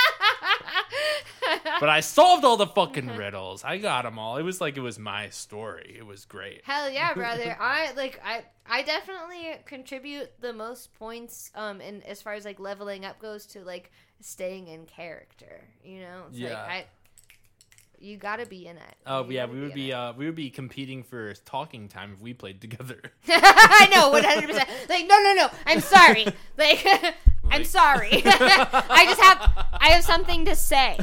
But I solved all the fucking riddles. I got them all. It was like it was my story. It was great. Hell yeah, brother! I like I I definitely contribute the most points um in as far as like leveling up goes to like staying in character. You know, it's like Yeah. I. You gotta be in it. Oh You yeah, we would in be uh we would be competing for talking time if we played together. I know, one hundred percent. Like, no, no, no. I'm sorry. Like, I'm sorry. I just have, I have something to say.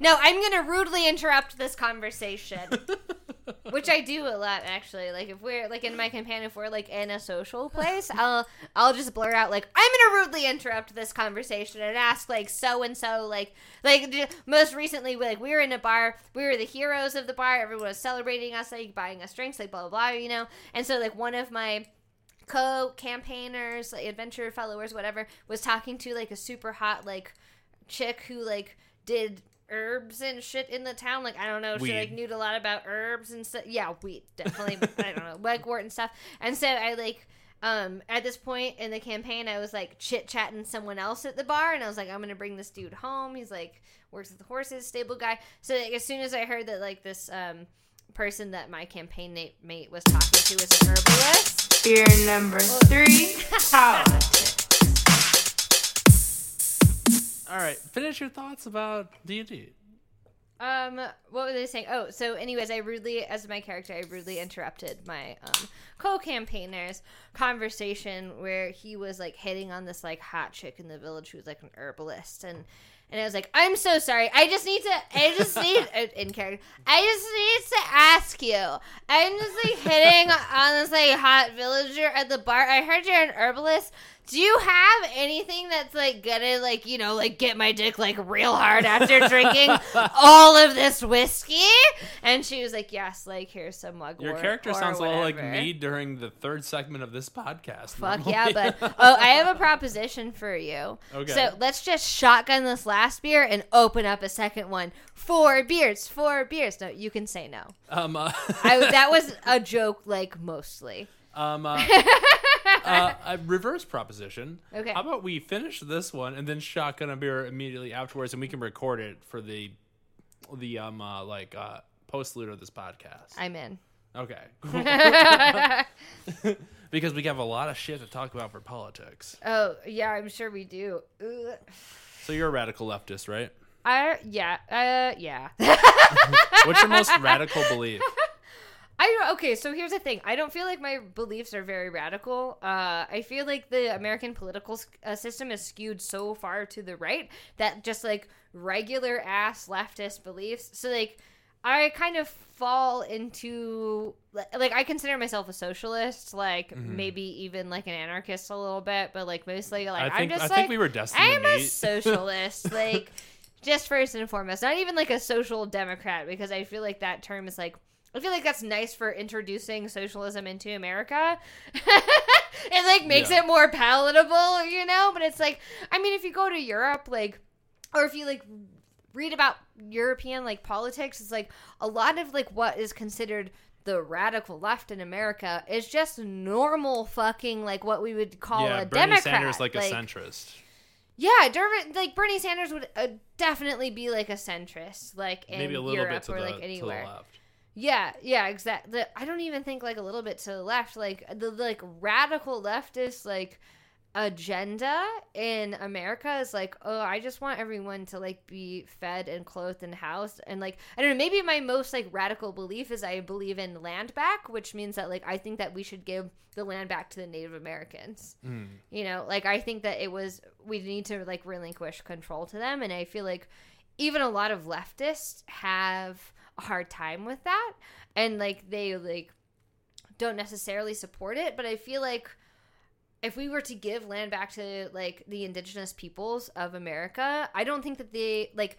no, I'm gonna rudely interrupt this conversation. Which I do a lot actually. Like if we're like in my companion, if we're like in a social place, I'll I'll just blur out like I'm gonna rudely interrupt this conversation and ask like so and so like like most recently like we were in a bar, we were the heroes of the bar, everyone was celebrating us, like buying us drinks, like blah blah blah, you know. And so like one of my co-campaigners, like adventure followers, whatever, was talking to like a super hot like chick who like did herbs and shit in the town. Like I don't know, she like knew a lot about herbs and stuff. Yeah, wheat definitely. I don't know, legwort and stuff. And so I like. Um, at this point in the campaign, I was like chit chatting someone else at the bar, and I was like, "I'm gonna bring this dude home." He's like works with the horses, stable guy. So like, as soon as I heard that like this um person that my campaign mate, mate was talking to was an herbalist, Fear number three, politics. All right, finish your thoughts about D and D. Um, what were they saying? Oh, so anyways, I rudely, as my character, I rudely interrupted my um co-campaigner's conversation where he was like hitting on this like hot chick in the village who was like an herbalist, and and I was like, I'm so sorry. I just need to. I just need uh, in character. I just need to ask you. I'm just like hitting on this like hot villager at the bar. I heard you're an herbalist. Do you have anything that's like gonna like you know like get my dick like real hard after drinking all of this whiskey? And she was like, yes. Like here's some mugwort. Your character or sounds a little like me during the third segment of this podcast. Fuck normally. yeah, but oh, I have a proposition for you. Okay. So let's just shotgun this last beer and open up a second one. Four beers, four beers. No, you can say no. um, uh, I, that was a joke, like mostly. um, uh, uh, a reverse proposition. Okay. How about we finish this one and then shotgun a beer immediately afterwards, and we can record it for the the um uh, like uh, postlude of this podcast. I'm in. Okay. because we have a lot of shit to talk about for politics. Oh yeah, I'm sure we do. Ugh. So you're a radical leftist, right? I yeah uh yeah. What's your most radical belief? I don't- okay, so here's the thing. I don't feel like my beliefs are very radical. Uh, I feel like the American political uh, system is skewed so far to the right that just like regular ass leftist beliefs. So like, I kind of fall into like I consider myself a socialist, like maybe even like an anarchist a little bit, but like mostly like Mm-hmm. I think I'm just I like think we were destined to I'm a socialist, like just first and foremost. Not even like a social democrat because I feel like that term is like I feel like that's nice for introducing socialism into America. it like makes Yeah. it more palatable, you know. But it's like I mean, if you go to Europe, like, or if you like read about European like politics, it's like a lot of like what is considered the radical left in America is just normal fucking like what we would call yeah, a Bernie Democrat. Sanders like, a centrist. Yeah, like Bernie Sanders would uh, definitely be like a centrist, like in Maybe a little Europe bit to or the, like to the anywhere. left. Yeah, yeah, exactly. I don't even think like a little bit to the left, like the like radical leftist like agenda in America is like, oh, I just want everyone to like be fed and clothed and housed and like I don't know, maybe my most like radical belief is I believe in land back, which means that like I think that we should give the land back to the Native Americans. Mm. You know, like I think that it was we need to like relinquish control to them and I feel like even a lot of leftists have a hard time with that. And like they like don't necessarily support it, but I feel like if we were to give land back to like the indigenous peoples of America, I don't think that they like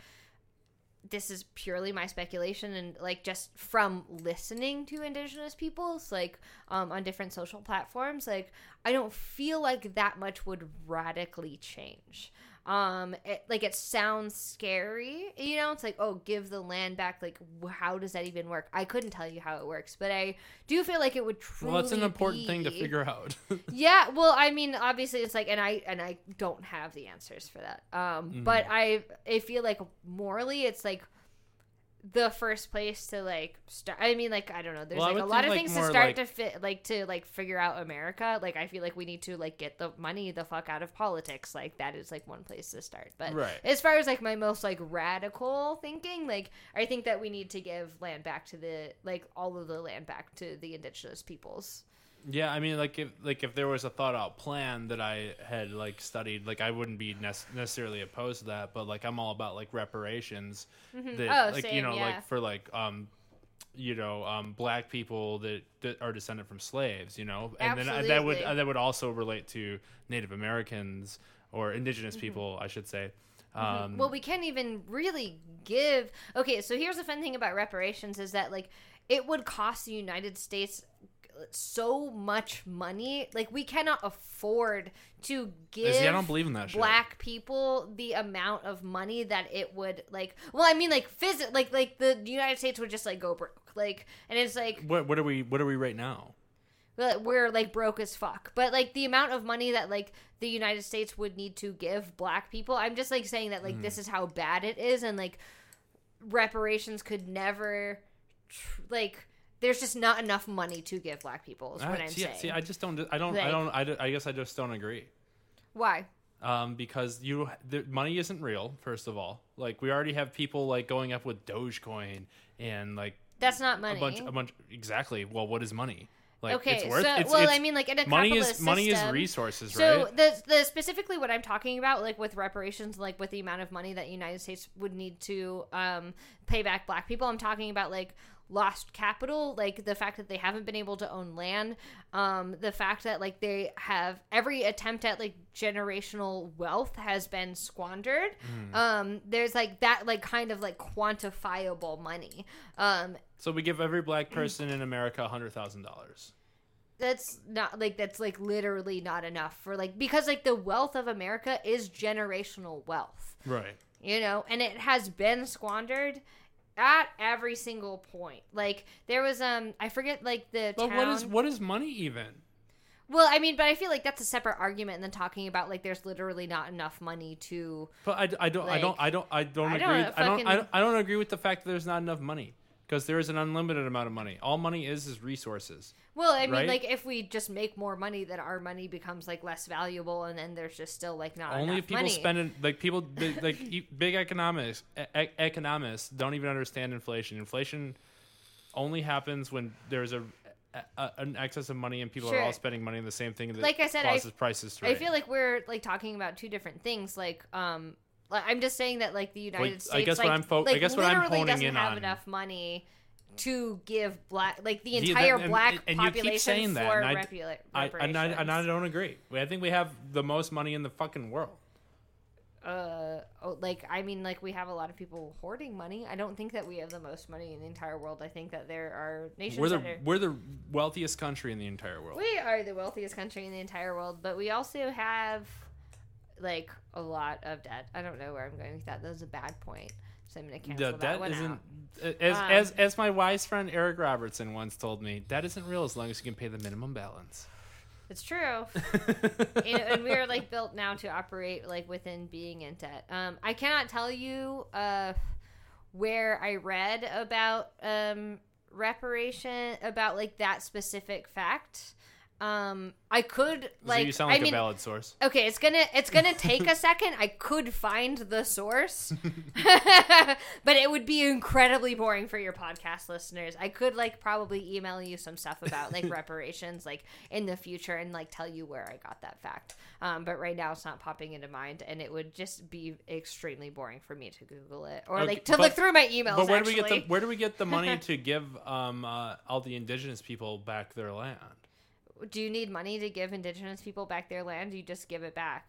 this is purely my speculation and like just from listening to indigenous peoples like um on different social platforms like I don't feel like that much would radically change um it, like it sounds scary you know it's like oh give the land back like how does that even work i couldn't tell you how it works but i do feel like it would truly Well, it's an important thing to figure out. yeah well i mean obviously it's like and i and i don't have the answers for that um Mm-hmm. but i i feel like morally it's like the first place to like start i mean like i don't know there's Well, like a lot of like, things to start like- to fit like to like figure out america. Like i feel like we need to like get the money the fuck out of politics. Like that is like one place to start. But Right. as far as like my most like radical thinking like i think that we need to give land back to the like all of the land back to the indigenous peoples Yeah, I mean, like if like if there was a thought out plan that I had like studied, like I wouldn't be nec- necessarily opposed to that. But like I'm all about like reparations. That Oh, like you know yeah. like for like um you know, um, black people that, that are descended from slaves, you know, and then uh, that would Absolutely. uh, that would also relate to Native Americans or indigenous people, I should say. Um, Well, we can't even really give. Okay, so here's the fun thing about reparations is that like it would cost the United States so much money. Like we cannot afford to give See, I don't believe in that shit. black people the amount of money that it would like. Well, I mean, like physic, like like the United States would just like go broke. Like, and it's like what what are we what are we right now? we're- we're like broke as fuck. But like the amount of money that like the United States would need to give black people, I'm just like saying that like Mm. this is how bad it is, and like reparations could never tr- like. There's just not enough money to give black people. Is what I'm see, saying. see, I just don't I don't I Like- don't I, don't- I guess I just don't agree. Why? um, because you the money isn't real. First of all, like we already have people like going up with Dogecoin and like That's not money. a bunch a bunch exactly. Well, what is money? Like okay, it's worth. so it's, well, it's- I mean, like in a money is money is resources, So right? the the specifically what I'm talking about, like with reparations, like with the amount of money that the United States would need to um, pay back Black people, I'm talking about like lost capital, like the fact that they haven't been able to own land, um, the fact that like they have every attempt at like generational wealth has been squandered. Hmm. Um, there's like that like kind of like quantifiable money. Um, So we give every black person in America a hundred thousand dollars. that's not like that's like literally not enough for like because like the wealth of America is generational wealth, Right. you know, and it has been squandered at every single point. Like there was um I forget like the But town. what is what is money even? well, I mean, but I feel like that's a separate argument than talking about like there's literally not enough money to But I, I don't I don't I don't I don't I agree. don't I don't I don't, I don't agree with the fact that there's not enough money because there is an unlimited amount of money. All money is is resources. Well, I mean, Right? like if we just make more money, then our money becomes like less valuable, and then there's just still like not Only if people money. spend it, like people, big, like big economics, e- economists don't even understand inflation. Inflation only happens when there's a, a an excess of money and people are all spending money on the same thing that Like I said, I- prices to I feel like we're like talking about two different things. Like, um, I'm just saying that like the United Well, I States, guess what like, I'm fo- I like, guess what I'm honing doesn't in have on- enough money to give black, like the entire that- and- black and you keep population saying that, for and I- repula- I, and, I, and I don't agree. I think we have the most money in the fucking world. uh, oh, like I mean, like we have a lot of people hoarding money. I don't think that we have the most money in the entire world. I think that there are nations We're the that are. we're the wealthiest country in the entire world. We are the wealthiest country in the entire world, but we also have like a lot of debt. I don't know where I'm going with that. That was a bad point. So I'm gonna cancel The that isn't out. as, Um, as as my wise friend Eric Robertson once told me. Debt isn't real as long as you can pay the minimum balance. It's true. and, and we are like built now to operate like within being in debt. Um, I cannot tell you uh, where I read about um, reparation about like that specific fact. Um, I could like so you sound like I mean, a valid source. Okay, it's gonna it's gonna take a second. I could find the source, but it would be incredibly boring for your podcast listeners. I could like probably email you some stuff about like reparations, like in the future, and like tell you where I got that fact. Um, but right now it's not popping into mind, and it would just be extremely boring for me to Google it or Okay, like to but- look through my emails. But where actually. do we get the where do we get the money to give um uh, all the indigenous people back their land? Do you need money to give indigenous people back their land? You just give it back.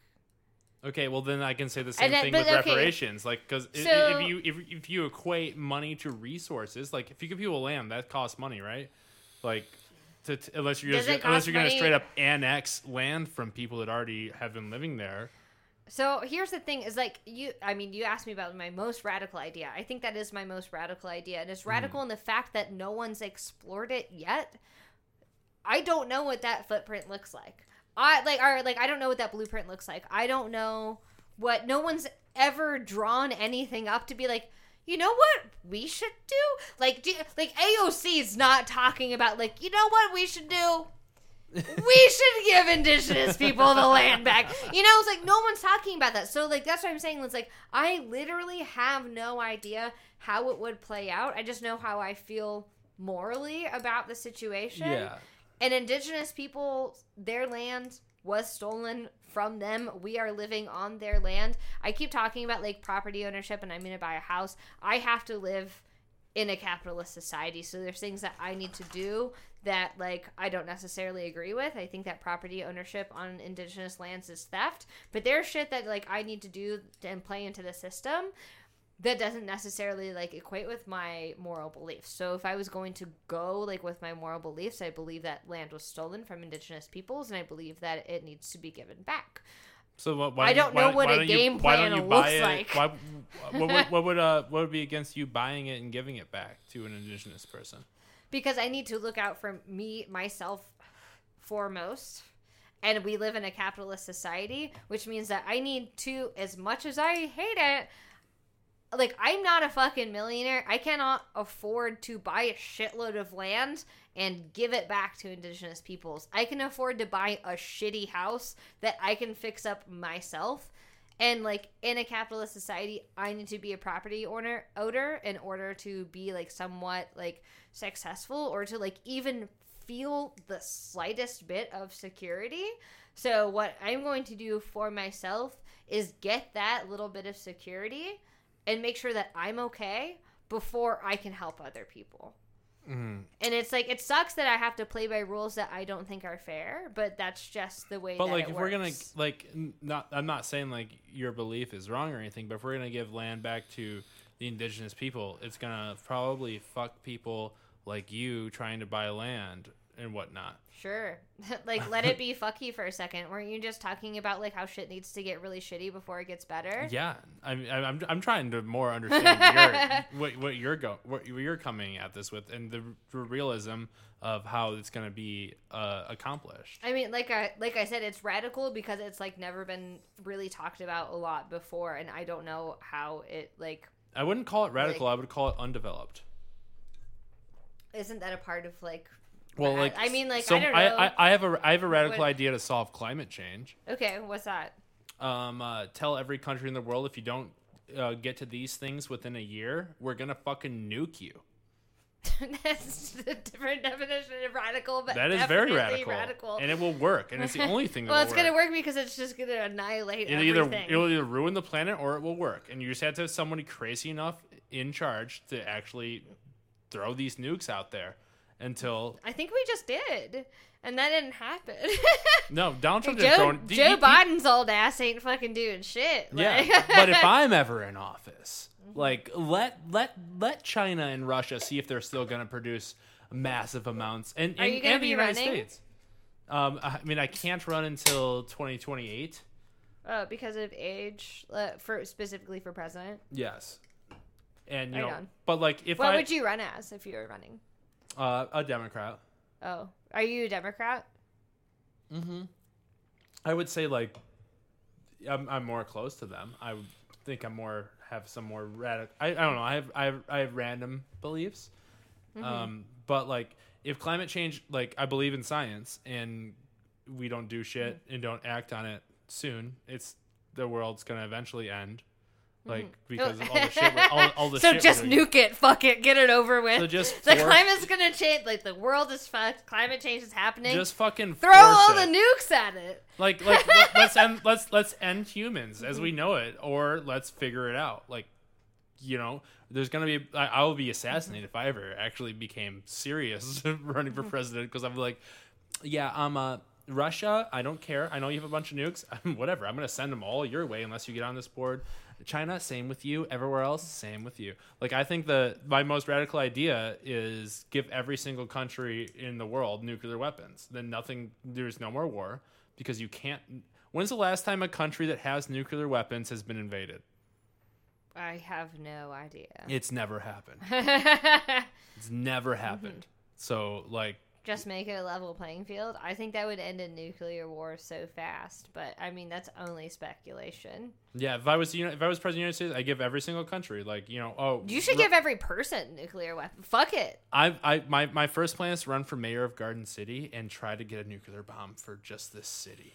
Okay, well then I can say the same then- thing with okay. reparations, like because So- if you if, if you equate money to resources, like if you give people land, that costs money, right? Like, to, t- unless you're just, unless you're going to straight up annex land from people that already have been living there. So here's the thing: is like you. I mean, you asked me about my most radical idea. I think that is my most radical idea, and it's Hmm. radical in the fact that no one's explored it yet. I don't know what that footprint looks like. I like, or like, I don't know what that blueprint looks like. I don't know what. No one's ever drawn anything up to be like. You know what we should do? Like, do, like AOC is not talking about like, you know what we should do? we should give indigenous people the land back. You know, it's like no one's talking about that. So like that's what I'm saying. It's like I literally have no idea how it would play out. I just know how I feel morally about the situation. Yeah. And indigenous people, their land was stolen from them. We are living on their land. I keep talking about like property ownership and I'm going to buy a house. I have to live in a capitalist society. So there's things that I need to do that like I don't necessarily agree with. I think that property ownership on indigenous lands is theft, but there's shit that like I need to do and play into the system that doesn't necessarily like equate with my moral beliefs. So if I was going to go like with my moral beliefs, I believe that land was stolen from indigenous peoples and I believe that it needs to be given back. So what, why I don't know what why a you- game why don't plan looks it- like. Why, what, would, what would uh what would be against you buying it and giving it back to an indigenous person? because I need to look out for me myself foremost. And we live in a capitalist society, which means that I need to as much as I hate it, like I'm not a fucking millionaire. I cannot afford to buy a shitload of land and give it back to indigenous peoples. I can afford to buy a shitty house that I can fix up myself. And like in a capitalist society, I need to be a property owner owner in order to be like somewhat like successful or to like even feel the slightest bit of security. So what I'm going to do for myself is get that little bit of security and make sure that I'm okay before I can help other people. Mm-hmm. And it's like it sucks that I have to play by rules that I don't think are fair, but that's just the way. But like, if we're gonna like, not, I'm not saying like your belief is wrong or anything, but if we're gonna give land back to the indigenous people, it's gonna probably fuck people like you trying to buy land and whatnot. Sure. like let it be fucky for a second. Weren't you just talking about like how shit needs to get really shitty before it gets better? Yeah, I'm I'm I'm trying to more understand your, what what you're go what you're coming at this with and the, r- realism of how it's gonna be uh, accomplished. I mean, like I like I said, it's radical because it's like never been really talked about a lot before, and I don't know how it like I wouldn't call it radical. I would call it undeveloped. isn't that a part of like Well, like I mean, like so I don't know. I, I have a I have a radical What- idea to solve climate change. okay, what's that? Um, uh, tell every country in the world if you don't uh, get to these things within a year, we're gonna fucking nuke you. That's a different definition of radical, but That is very radical, radical. and it will work, and it's the only thing. That well, will it's gonna work. work because it's just gonna annihilate It'll either everything. it'll either ruin the planet or it will work, and you just have to have somebody crazy enough in charge to actually throw these nukes out there until I think we just did, and that didn't happen. no Donald Trump didn't Joe, he- Joe he- he- Biden's old ass ain't fucking doing shit. Yeah, but if I'm ever in office, Mm-hmm. like let let let China and Russia see if they're still going to produce massive amounts, and Are you and the United running? States. Um, I mean, I can't run until 2028. oh, because of age, uh, for specifically for president. Yes, and you Right know, on. but like if What I would you run as if you were running? Uh, a Democrat, Oh, are you a Democrat? Mhm. I would say like I'm, I'm more close to them. I think I'm more have some more radical. I, I don't know. I have I have, I have random beliefs. Um, but like if climate change, like I believe in science, and we don't do shit and don't act on it soon, it's the world's gonna eventually end. Like mm. because of all the shit. We're, all, all the so shit just we're doing. nuke it. Fuck it. Get it over with. So just the force- climate's gonna change. Like the world is fucked. Climate change is happening. Just fucking throw force all it. the nukes at it. Like, like let, let's end let's let's end humans as we mm-hmm. know it, or let's figure it out. Like, you know, there's gonna be I, I will be assassinated if I ever actually became serious running for mm-hmm. president because I'm like, yeah, I'm uh Russia. I don't care. I know you have a bunch of nukes. Whatever. I'm gonna send them all your way unless you get on this board. China, same with you. Everywhere else, same with you. Like I think the my most radical idea is give every single country in the world nuclear weapons. Then nothing. There's no more war because you can't. When's the last time a country that has nuclear weapons has been invaded? I have no idea. It's never happened. It's never happened. Mm-hmm. So like just make it a level playing field. I think that would end a nuclear war so fast, but I mean that's only speculation. yeah, if I was you know if I was president of the United States, I give every single country like you know oh You should Ru- give every person nuclear weapon. Fuck it. I I my my first plan is to run for mayor of Garden City and try to get a nuclear bomb for just this city.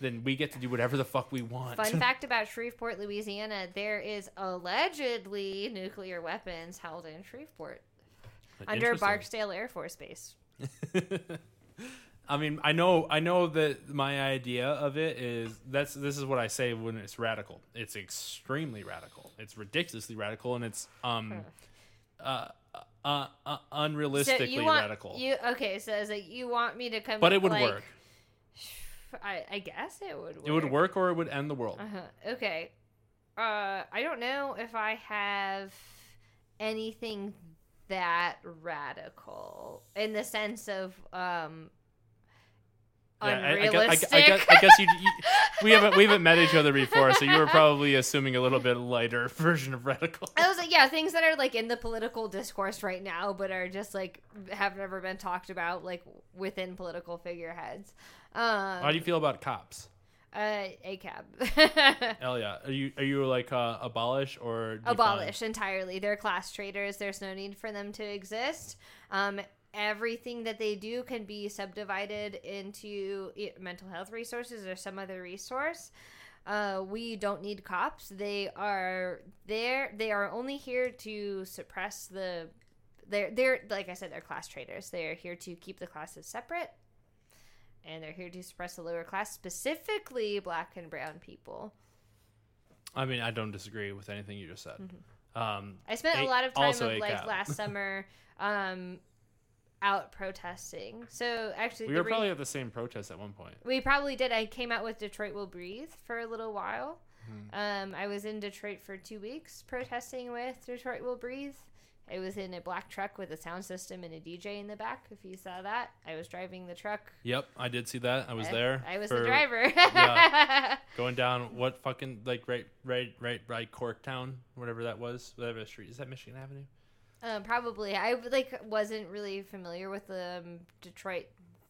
Then we get to do whatever the fuck we want. Fun fact about Shreveport, Louisiana: there is allegedly nuclear weapons held in Shreveport under Barksdale Air Force Base. I mean, I know, I know that my idea of it is that's this is what I say when it's radical. It's extremely radical. It's ridiculously radical, and it's um, uh, uh, uh So unrealistically you want radical. you okay? So it's like you want me to come, but it would like, work. I, I guess it would. Work. It would work or it would end the world. Uh-huh. Okay. Uh, I don't know if I have anything that radical in the sense of um Yeah, I- I, guess, unrealistic. I, I guess, I guess you, you, we haven't we haven't met each other before, so you were probably assuming a little bit lighter version of radical. I was like, yeah, things that are like in the political discourse right now, but are just like have never been talked about like within political figureheads. Um, How do you feel about cops? Uh, ACAB. Hell yeah. Are you are you like uh, abolish or abolish entirely. They're class traders. There's no need for them to exist. Um, everything that they do can be subdivided into mental health resources or some other resource. Uh, we don't need cops. They are there. They are only here to suppress the. They're they're like I said. They're class traders. They are here to keep the classes separate, and they're here to suppress the lower class, specifically black and brown people. I mean, I don't disagree with anything you just said. Mm-hmm. Um, I spent a A- lot of time also of like last summer um out protesting. So actually we were re- probably at the same protest at one point. we probably did. I came out with Detroit Will Breathe for a little while. Hmm. Um I was in Detroit for 2 weeks protesting with Detroit Will Breathe. I was in a black truck with a sound system and a DJ in the back. If you saw that, I was driving the truck. Yep, I did see that. I was I- there. I was for the driver. yeah. Going down what fucking like right right right right Corktown, whatever that was, whatever street is that Michigan Avenue? Um, probably. I like wasn't really familiar with um, Detroit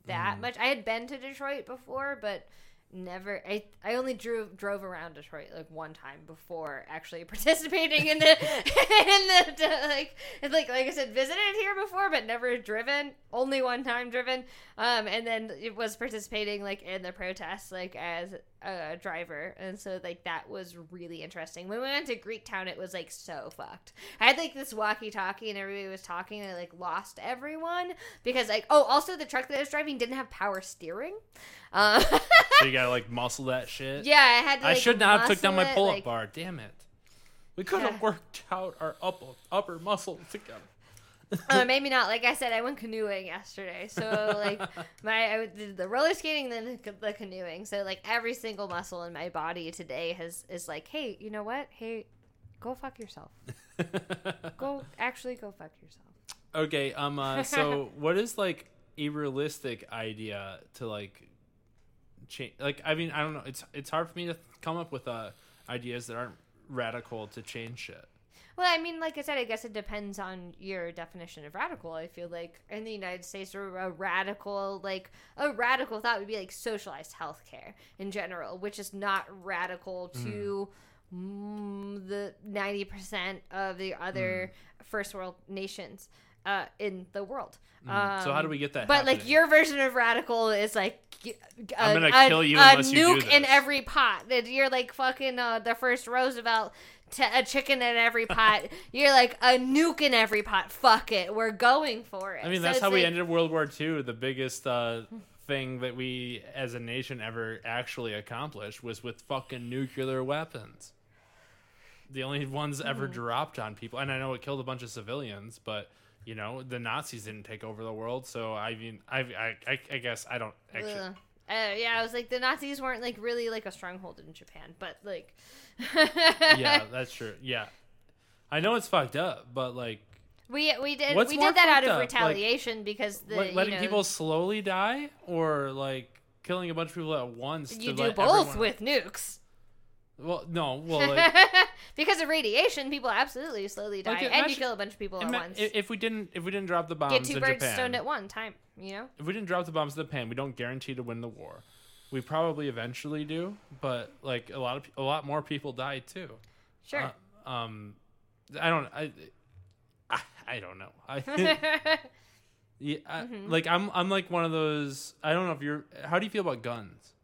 that Mm. much. I had been to Detroit before, but never. I I only drove drove around Detroit like one time before actually participating in the in the like like like I said visited here before, but never driven. Only one time driven. Um, and then it was participating like in the protests like as a driver, and so like that was really interesting. When we went to Greektown, it was like so fucked. I had like this walkie-talkie, and everybody was talking, and I like lost everyone because like oh, also the truck that I was driving didn't have power steering. Uh, So you gotta like muscle that shit. yeah, I had. To, I like, should not have took down my it, pull-up like- bar. Damn it. We could have Yeah. worked out our upper upper muscle together. uh, maybe not. Like I said, I went canoeing yesterday, so like my I did the roller skating, then the, the canoeing. So like every single muscle in my body today has is like, hey, you know what? Hey, go fuck yourself. Go actually go fuck yourself. okay, um uh, so what is like a realistic idea to like change like I mean, I don't know. It's it's hard for me to come up with uh ideas that aren't radical to change shit. Well, I mean, like I said, I guess it depends on your definition of radical. I feel like in the United States, a, radical, like a radical thought would be like socialized healthcare in general, which is not radical to mm, the ninety percent of the other first world nations uh, in the world. Mm. so how do Um, we get that? But like your version of radical is like a, I'm gonna a- kill you a unless you do nuke in every pot. That you're like fucking uh, the first Roosevelt. T- a chicken in every pot. You're like a nuke in every pot. Fuck it, we're going for it. I mean, So that's how we ended World War II. The biggest uh, thing that we as a nation ever actually accomplished was with fucking nuclear weapons. The only ones ever Hmm. dropped on people, and I know it killed a bunch of civilians, but you know the Nazis didn't take over the world. So I mean, I I, I, I guess I don't actually. Ugh. Uh, yeah, I was like the Nazis weren't like really like a stronghold in Japan, but like yeah, that's true. Yeah, I know it's fucked up, but like we we did we did that out of up? Like, retaliation because the let- letting you know, people slowly die, or like killing a bunch of people at once. you to do both everyone- with nukes. Well, no, well, like, because of radiation, people absolutely slowly die, Like, and you imagine- kill a bunch of people at ima- once. if we didn't, if we didn't drop the bombs Get two in birds Japan, stoned at one time. You know. if we didn't drop the bombs in Japan, we don't guarantee to win the war. We probably eventually do, but like a lot of a lot more people die too. Sure. Uh, um, I don't. I, I, I don't know. I, yeah, I, Mm-hmm. like I'm. I'm like one of those. I don't know if you're. How do you feel about guns?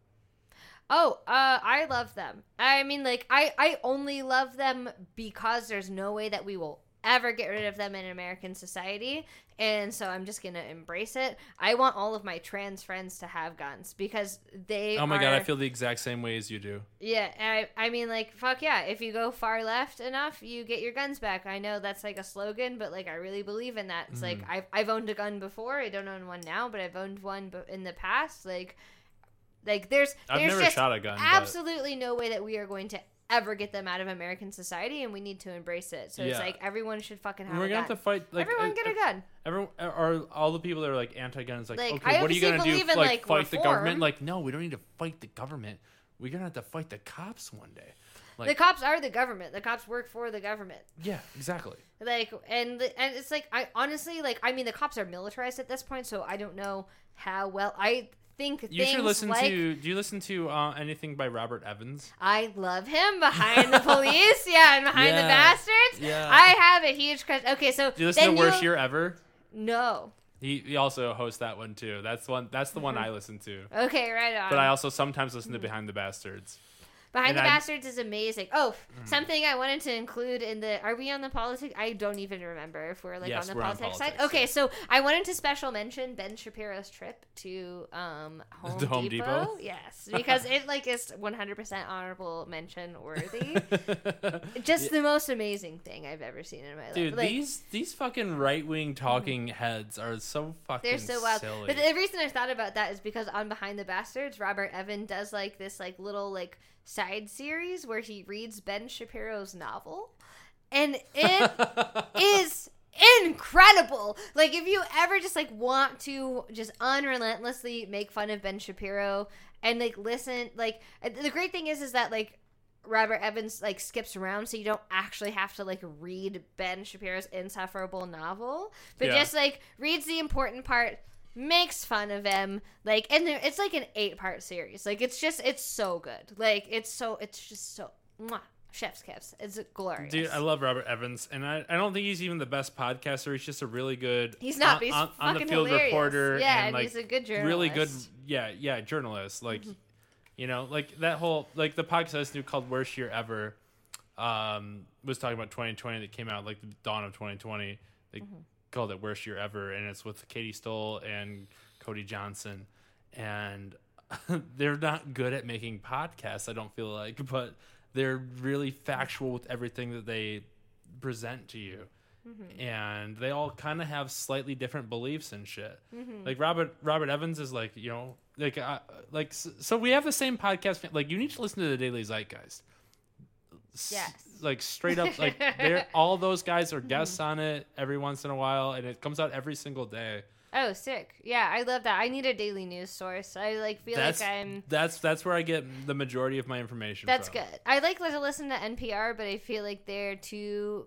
Oh, uh, I love them. I mean, like, I, I only love them because there's no way that we will ever get rid of them in American society. And so I'm just going to embrace it. I want all of my trans friends to have guns because they Oh my god, I feel the exact same way as you do. yeah, I, I mean, like, fuck yeah. If you go far left enough, you get your guns back. I know that's like a slogan, but like, I really believe in that. It's like Mm. I've I've owned a gun before. I don't own one now, but I've owned one in the past. Like, like there's I've there's never just shot a gun. but- absolutely no way that we are going to ever get them out of American society, and we need to embrace it. So it's like everyone should fucking have We're a gonna gun. have to fight. Like, everyone uh, get a uh, gun. Everyone are all the people that are like anti-guns. Like, Like, okay, what are you gonna do? in, like, like, fight the government? Like, no, we don't need to fight the government. We're gonna have to fight the cops one day. Like, the cops are the government. The cops work for the government. yeah, exactly. like and and it's like i honestly like i mean the cops are militarized at this point so i don't know how well i think You should listen like to. Do you listen to uh, anything by Robert Evans? i love him behind the police yeah and behind the bastards Yeah. i have a huge crush okay so Do you listen to Worst you- Year Ever? no He, he also hosts that one too. That's one. That's the one I listen to. okay right on But I also sometimes listen to Behind the Bastards. Behind and the I- Mm. bastards is amazing oh something i wanted to include in the are we on the politics i don't even remember if we're like Yes, on the we're on politics side okay yeah. so i wanted to special mention ben shapiro's trip to um home, The Home depot. Depot? yes because it like is 100% honorable mention worthy just the most amazing thing i've ever seen in my life Dude, like, these these fucking right wing talking heads are so fucking they're so wild silly. but the reason i thought about that is because on behind the bastards robert evan does like this like little like side series where he reads ben shapiro's novel and it is incredible. Like if you ever just like want to just unrelentlessly make fun of Ben Shapiro and like listen, like the great thing is is that like Robert Evans like skips around so you don't actually have to like read Ben Shapiro's insufferable novel, but Yeah. just like reads the important part makes fun of him like and there, it's like an eight part series like it's just it's so good like it's so it's just so mwah, chef's kiss it's glorious Dude, I love Robert Evans, and I, I don't think he's even the best podcaster. He's just a really good. He's not, on, he's on, on the fucking field hilarious. reporter. Yeah, and, like, he's a good Really good, journalist. yeah, yeah, journalist. Like, Mm-hmm. you know, like that whole like the podcast I listened called "Worst Year Ever," um, was talking about 2020 that came out like the dawn of 2020. They Mm-hmm. Called it "Worst Year Ever," and it's with Katie Stoll and Cody Johnson, and they're not good at making podcasts. I don't feel like, but they're really factual with everything that they present to you. And they all kind of have slightly different beliefs and shit. Like Robert Robert Evans is like you know like uh, like so we have the same podcast. Like you need to listen to the Daily Zeitgeist. Yes. Like straight up, like they're all those guys are guests mm-hmm. on it every once in a while, and it comes out every single day. Oh, sick. Yeah, I love that. I need a daily news source. I like feel That's like I'm that's that's where I get the majority of my information. That's from. good. I like to listen to NPR, but I feel like they're too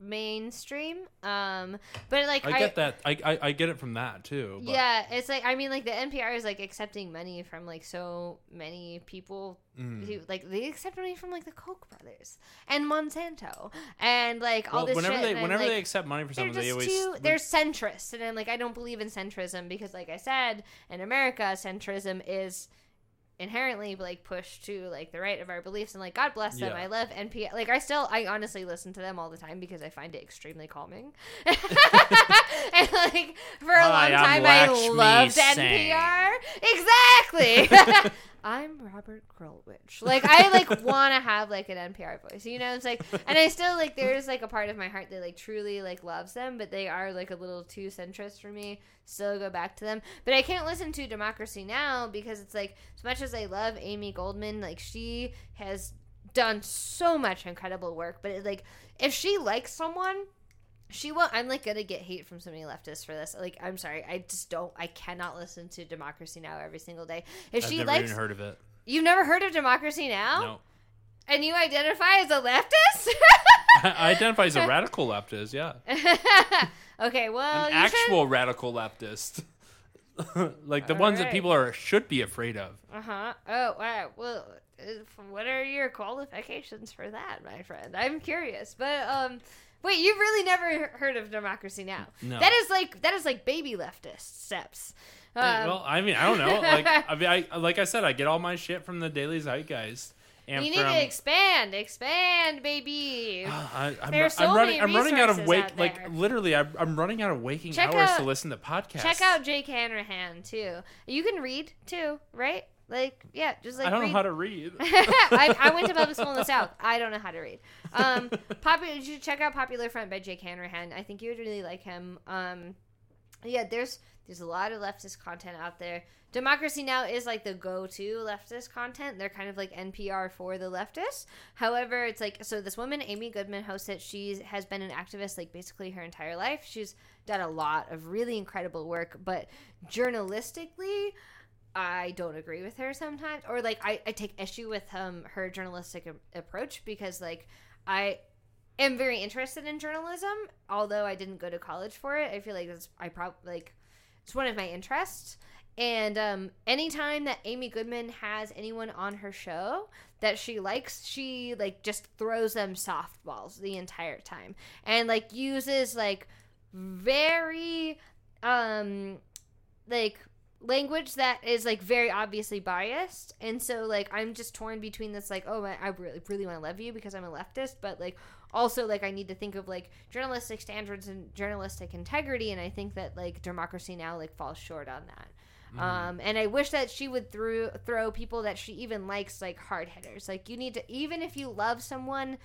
mainstream. Um, but like I get that. I, I I get it from that too. But Yeah, it's like I mean, like the NPR is like accepting money from like so many people Mm. who like they accept money from like the Koch brothers and Monsanto and like all Well, this whenever shit. they I'm whenever like, they accept money for something, they always too, they're centrist, and I'm like I don't believe in centrism because, like I said, in America, centrism is inherently like pushed to like the right of our beliefs and like god bless them. Yeah. i love npr like i still i honestly listen to them all the time because i find it extremely calming. And like for a Hi, long I'm time i loved npr exactly i'm robert Krulwich. like i like want to have like an npr voice you know it's like and i still like there's like a part of my heart that like truly like loves them but they are like a little too centrist for me still go back to them but i can't listen to democracy now because it's like as much as i love amy goodman like she has done so much incredible work but it, like if she likes someone she will i'm like gonna get hate from so many leftists for this like i'm sorry i just don't i cannot listen to democracy now every single day if I've she never likes even heard of it. you've never heard of democracy now No, and you identify as a leftist I identify as a radical leftist. Yeah, okay well an should- actual radical leftist, like the ones that people are should be afraid of. Uh-huh. Oh, wow. Well, uh, what are your qualifications for that, my friend? I'm curious. But um wait, you've really never heard of Democracy Now. No. That is like that is like baby leftist steps. Um, well, I mean, I don't know. Like, I mean, I like I said, I get all my shit from the Daily Zeitgeist, And you need from- to expand, expand, baby. I, I'm, There are so I'm running. many I'm running out of wake. out Like literally, I'm, I'm running out of waking Check hours out- to listen to podcasts. Check out Jake Hanrahan too. You can read too, right? Like, yeah, just like I don't read. know how to read. I, I went to public school in the South. I don't know how to read. Um, popular. You should check out Popular Front by Jake Hanrahan. I think you would really like him. Um, yeah, there's there's a lot of leftist content out there. Democracy Now is like the go-to leftist content. They're kind of like NPR for the leftists. However, it's like so this woman Amy Goodman hosts it. She has been an activist like basically her entire life. She's done a lot of really incredible work, but journalistically, I don't agree with her sometimes, or like I, I take issue with um her journalistic a- approach because like I am very interested in journalism, although I didn't go to college for it. I feel like that's I probably like it's one of my interests. And um, anytime that Amy Goodman has anyone on her show that she likes, she like just throws them softballs the entire time, and like uses like very um like language that is like very obviously biased. And so like i'm just torn between this like oh i, really really want to love you because i'm a leftist but like also like i need to think of like journalistic standards and journalistic integrity and i think that like democracy now like falls short on that. Um and i wish that she would throw throw people that she even likes like hard hitters like you need to even if you love someone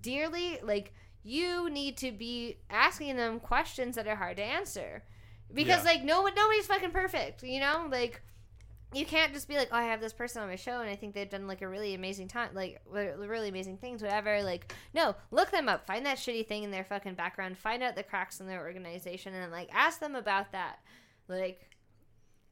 dearly like you need to be asking them questions that are hard to answer because Yeah. like no one nobody's fucking perfect you know? Like you can't just be like oh i have this person on my show and i think they've done like a really amazing time like really amazing things whatever. Like no look them up. Find that shitty thing in their fucking background. Find out the cracks in their organization and like ask them about that. Like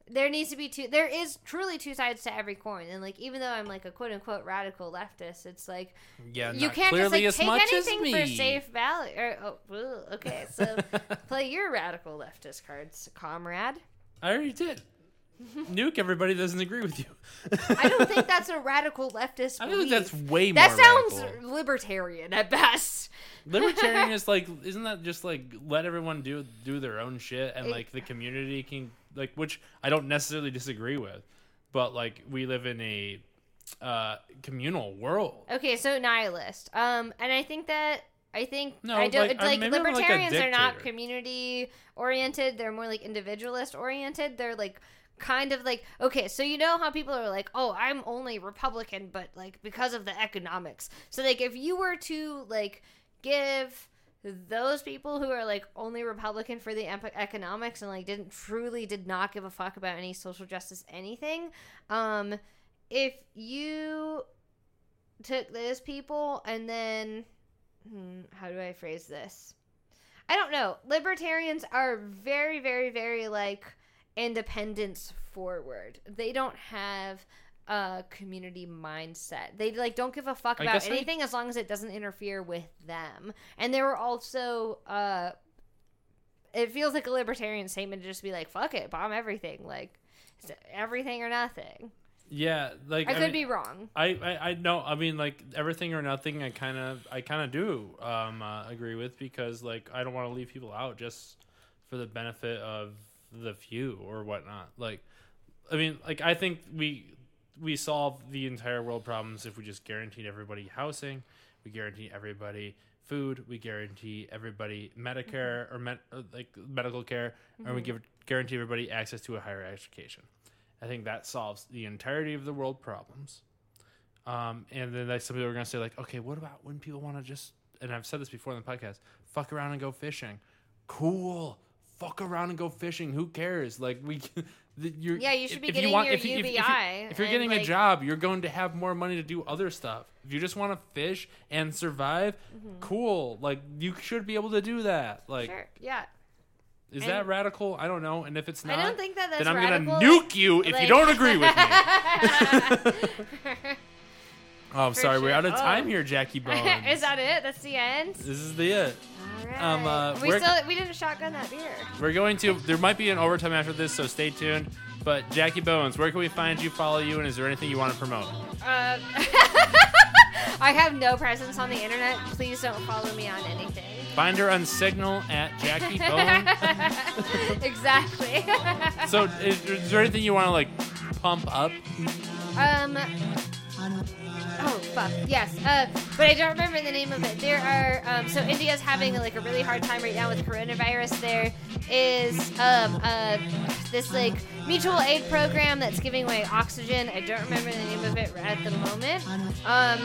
there needs to be two there is truly two sides to every coin and like even though i'm like a quote unquote radical leftist it's like yeah, you can't just like as take anything for safe value. Or, oh, okay, so play your radical leftist cards, comrade. I already did. Nuke everybody doesn't agree with you. I don't think that's a radical leftist. I think that's way more. that sounds radical. libertarian at best. Libertarian is like, isn't that just like let everyone do do their own shit and like the community can like, which I don't necessarily disagree with, but like we live in a uh communal world. Okay, so nihilist. Um, and I think that I think No, I don't like, like I'm like libertarians are not community oriented. They're more like individualist oriented. They're like kind of like okay, so you know how people are like, "Oh, I'm only Republican, but like because of the economics." So like if you were to like give those people who are like only Republican for the economics and like didn't truly did not give a fuck about any social justice anything, um if you took those people and then hmm, how do I phrase this? I don't know. Libertarians are very, very, very like independence forward. They don't have a community mindset. They like don't give a fuck I about guess I- anything as long as it doesn't interfere with them. And they were also uh it feels like a libertarian statement to just be like, fuck it, bomb everything. Like everything or nothing. Yeah, like I, I could mean, be wrong. I, I I know. I mean, like everything or nothing. I kind of I kind of do um, uh, agree with because like I don't want to leave people out just for the benefit of the few or whatnot. Like, I mean, like I think we we solve the entire world problems if we just guaranteed everybody housing, we guarantee everybody food, we guarantee everybody Medicare or med, uh, like medical care, and we give guarantee everybody access to a higher education. I think that solves the entirety of the world problems. Um, and then like some people are gonna say like, okay, what about when people want to just? And I've said this before in the podcast. Fuck around and go fishing. Cool. Fuck around and go fishing. Who cares? Like we, Yeah, you should be getting want- your if you- if- if you- UBI If you're getting a job, you're going to have more money to do other stuff. If you just want to fish and survive, cool. Like you should be able to do that. Like, Mm-hmm. Sure. Yeah. is And- that radical? I don't know. And if it's not, I don't think that that's then I'm gonna nuke you if you don't agree with me. Oh, I'm For sorry. We're out of time here, Jackie Bones. Is that it? That's the end. This is the it. All right. Um, uh, we we're- still we didn't shotgun that beer. We're going to. There might be an overtime after this, so stay tuned. But Jackie Bones, where can we find you, follow you, and is there anything you want to promote? Uh, I have no presence on the internet. Please don't follow me on anything. Find her on Signal at Jackie Bones. exactly. so, is, is there anything you want to like pump up? um, Oh fuck yes, uh, but I don't remember the name of it. There are um, so India's having like a really hard time right now with coronavirus. There is um, uh, this like mutual aid program that's giving away oxygen. I don't remember the name of it at the moment. Um,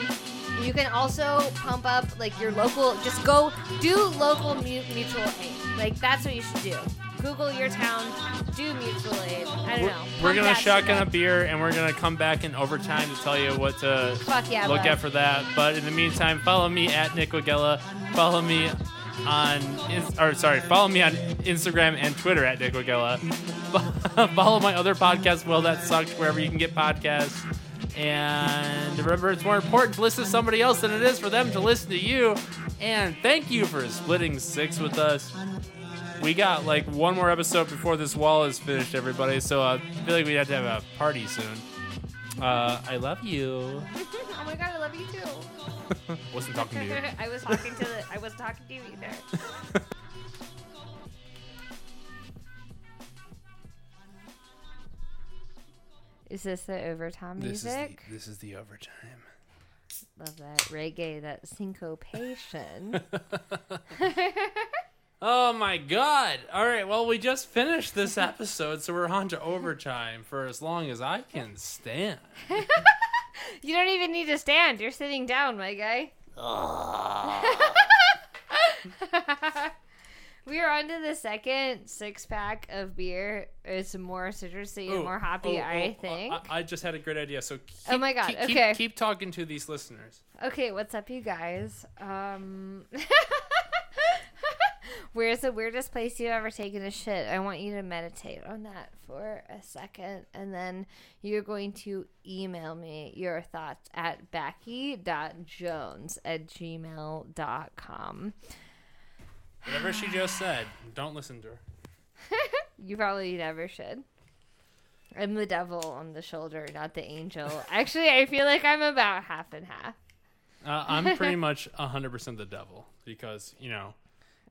you can also pump up like your local. Just go do local mu- mutual aid. Like that's what you should do. Google your town, do mutual aid. I don't We're, know. we're gonna shotgun a beer and we're gonna come back in overtime to tell you what to yeah, look at for that. But in the meantime, follow me at Nick Wagella. Follow me on, or sorry, follow me on Instagram and Twitter at Nick Wagella. follow my other podcast, Well That Sucked, wherever you can get podcasts. And remember, it's more important to listen to somebody else than it is for them to listen to you. And thank you for splitting six with us. We got like one more episode before this wall is finished, everybody. So uh, I feel like we have to have a party soon. Uh, I love you. oh my god, I love you too. Wasn't talking to you. I was talking to the. I was talking to you either. Is this the overtime music? this is the overtime. Love that reggae, that syncopation. Oh my god! All right, well we just finished this episode, so we're on to overtime for as long as I can stand. you don't even need to stand. You're sitting down, my guy. we are on to the second six pack of beer. It's more citrusy and more hoppy, oh, I oh, think. I, I just had a great idea. So keep, Oh my God, keep, keep- okay. keep talking to these listeners. Okay, what's up, you guys? Um, where's the weirdest place you've ever taken a shit? I want you to meditate on that for a second, and then you're going to email me your thoughts at becky.jones at gmail.com. Whatever she just said, don't listen to her. You probably never should. I'm the devil on the shoulder, not the angel. Actually, I feel like I'm about half and half. Uh, I'm pretty much 100% the devil because, you know,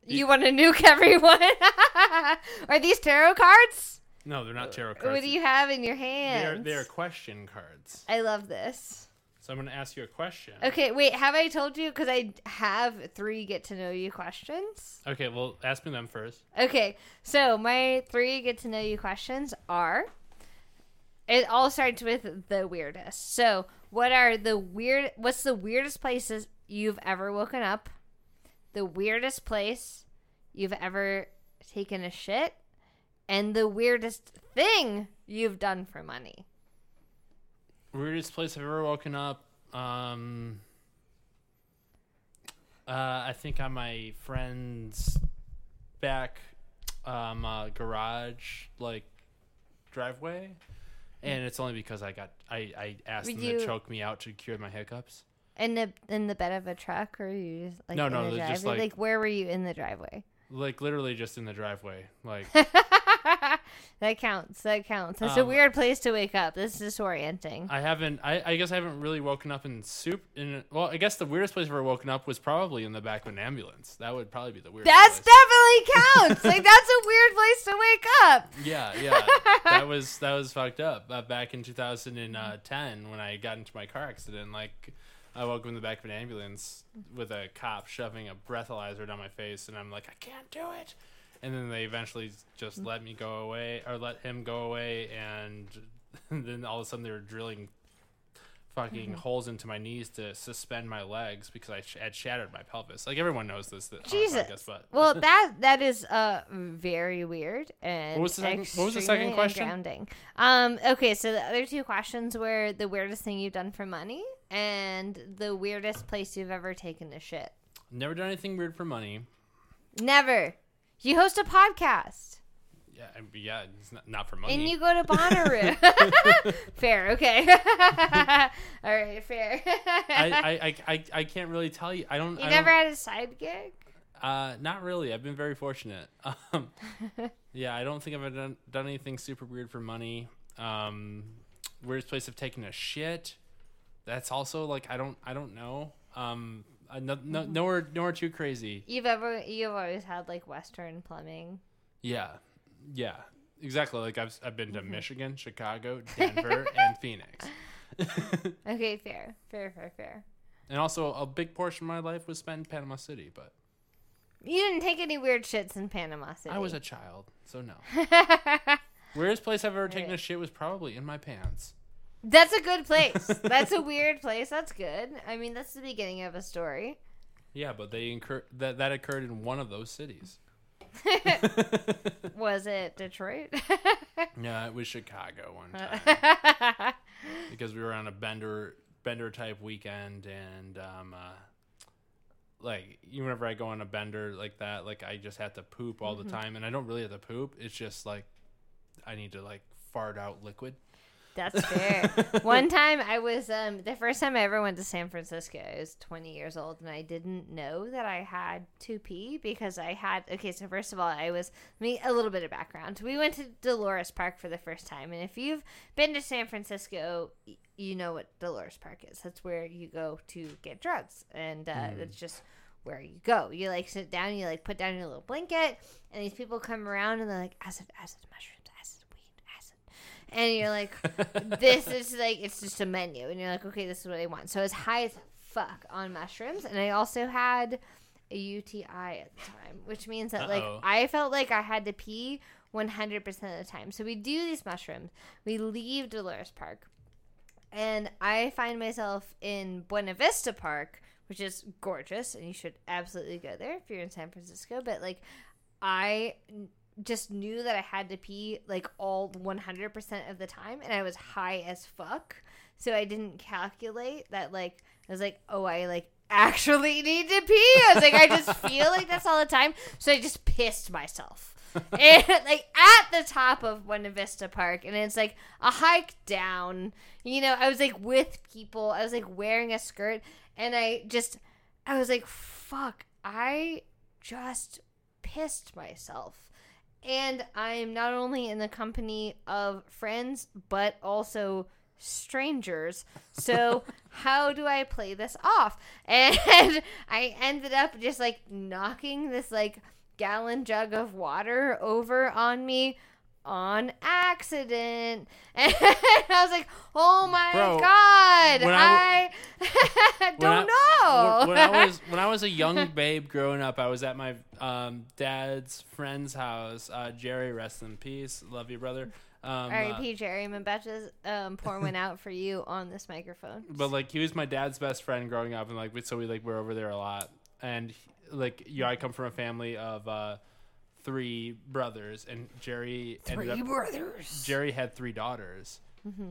You want to nuke everyone? Are these tarot cards? no, they're not tarot cards. What do you have in your They're, they're question cards. I love this. So I'm going to ask you a question. Okay, wait. Have I told you? Because I have three get to know you questions. Okay, well, ask me them first. Okay, so my three get to know you questions are. It all starts with the weirdest. So, what are the weird? What's the weirdest places you've ever woken up? The weirdest place you've ever taken a shit, and the weirdest thing you've done for money. Weirdest place I've ever woken up. Um, uh, I think on my friend's back um, uh, garage, like driveway, and it's only because I got I, I asked Would them you- to choke me out to cure my hiccups. In the in the bed of a truck, or you just like No, in no, the just, driveway? like- where were you in the driveway? Like literally just in the driveway. Like that counts. That counts. That's a Um, weird place to wake up. This is disorienting. I haven't. I, I guess I haven't really woken up in soup. In well, I guess the weirdest place I've ever woken up was probably in the back of an ambulance. That would probably be the weirdest. That's place. definitely counts. like that's a weird place to wake up. Yeah, yeah. that was that was fucked up. Uh, back in 2010, when I got into my car accident, like I woke up in the back of an ambulance with a cop shoving a breathalyzer down my face, and I'm like, I can't do it. And then they eventually just let me go away, or let him go away, and then all of a sudden they were drilling fucking holes into my knees to suspend my legs because I sh- had shattered my pelvis. Like everyone knows this. that- Jesus. podcast, but Well, that that is uh very weird and What was the second- what was the second question? ungrounding. Um. Okay. So the other two questions were the weirdest thing you've done for money and the weirdest place you've ever taken a shit. never done anything weird for money. Never. You host a podcast. Yeah, I- yeah, it's not, not for money. And you go to Bonnaroo. fair, okay. All right, fair. I, I, I, I, I can't really tell you. I don't. you I never had a side gig? uh, not really. I've been very fortunate. Um, yeah, I don't think I've done, done anything super weird for money. Um, weirdest place I've taken a shit. That's also like I don't I don't know. Um, uh, no, no, nowhere nowhere too crazy. You've ever you've always had like Western plumbing. Yeah, yeah, exactly. Like I've I've been to Mm-hmm. Michigan, Chicago, Denver, and Phoenix. Okay, fair, fair, fair, fair. and also, a big portion of my life was spent in Panama City, but You didn't take any weird shits in Panama City. I was a child, so no. Weirdest place I've ever taken a shit was probably in my pants. That's a good place. That's a weird place. That's good. I mean, that's the beginning of a story. Yeah, but they incur- that that occurred in one of those cities. Was it Detroit? no, it was Chicago one time because we were on a bender bender type weekend, and um, uh, like you whenever I go on a bender like that, like I just have to poop all the time, and I don't really have to poop. It's just like I need to like fart out liquid. That's fair. One time I was um the first time I ever went to San Francisco, I was 20 years old and I didn't know that I had to pee because I had okay, so first of all, I was me a little bit of background. We went to Dolores Park for the first time and if you've been to San Francisco, you know what Dolores Park is. That's where you go to get drugs and uh it's just where you go. You like sit down, you like put down your little blanket, and these people come around and they're like acid, acid, mushrooms, acid, weed, acid, and you're like, this is like it's just a menu, and you're like, okay, this is what I want. So I was high as fuck on mushrooms, and I also had a UTI at the time, which means that like Uh-oh. I felt like I had to pee 100% of the time. So we do these mushrooms, we leave Dolores Park, and I find myself in Buena Vista Park, which is gorgeous, and you should absolutely go there if you're in San Francisco. But like, I just knew that I had to pee like all 100% of the time, and I was high as fuck. So I didn't calculate that, like, I was like, oh, I like actually need to pee. I was like, I just feel like that's all the time. So I just pissed myself. and like at the top of Buena Vista Park, and it's like a hike down. You know, I was like with people. I was like wearing a skirt, and I just, I was like, fuck, I just pissed myself. And I'm not only in the company of friends, but also strangers. So, how do I play this off? And I ended up just like knocking this like gallon jug of water over on me on accident. And I was like, oh my Bro, god, I, I- don't I, know. When, I was when I was a young babe growing up, I was at my um, dad's friend's house. Uh, Jerry, rest in peace. Love you, brother. Um, uh, R.I.P. Jerry. I'm about um, pour one out for you on this microphone. but like he was my dad's best friend growing up, and like so we like were over there a lot. And like yeah, I come from a family of uh, three brothers, and Jerry ended up brothers. Jerry had three daughters.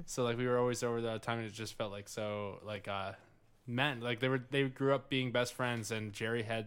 So like we were always over the time and it just felt like so like uh men like they were they grew up being best friends and Jerry had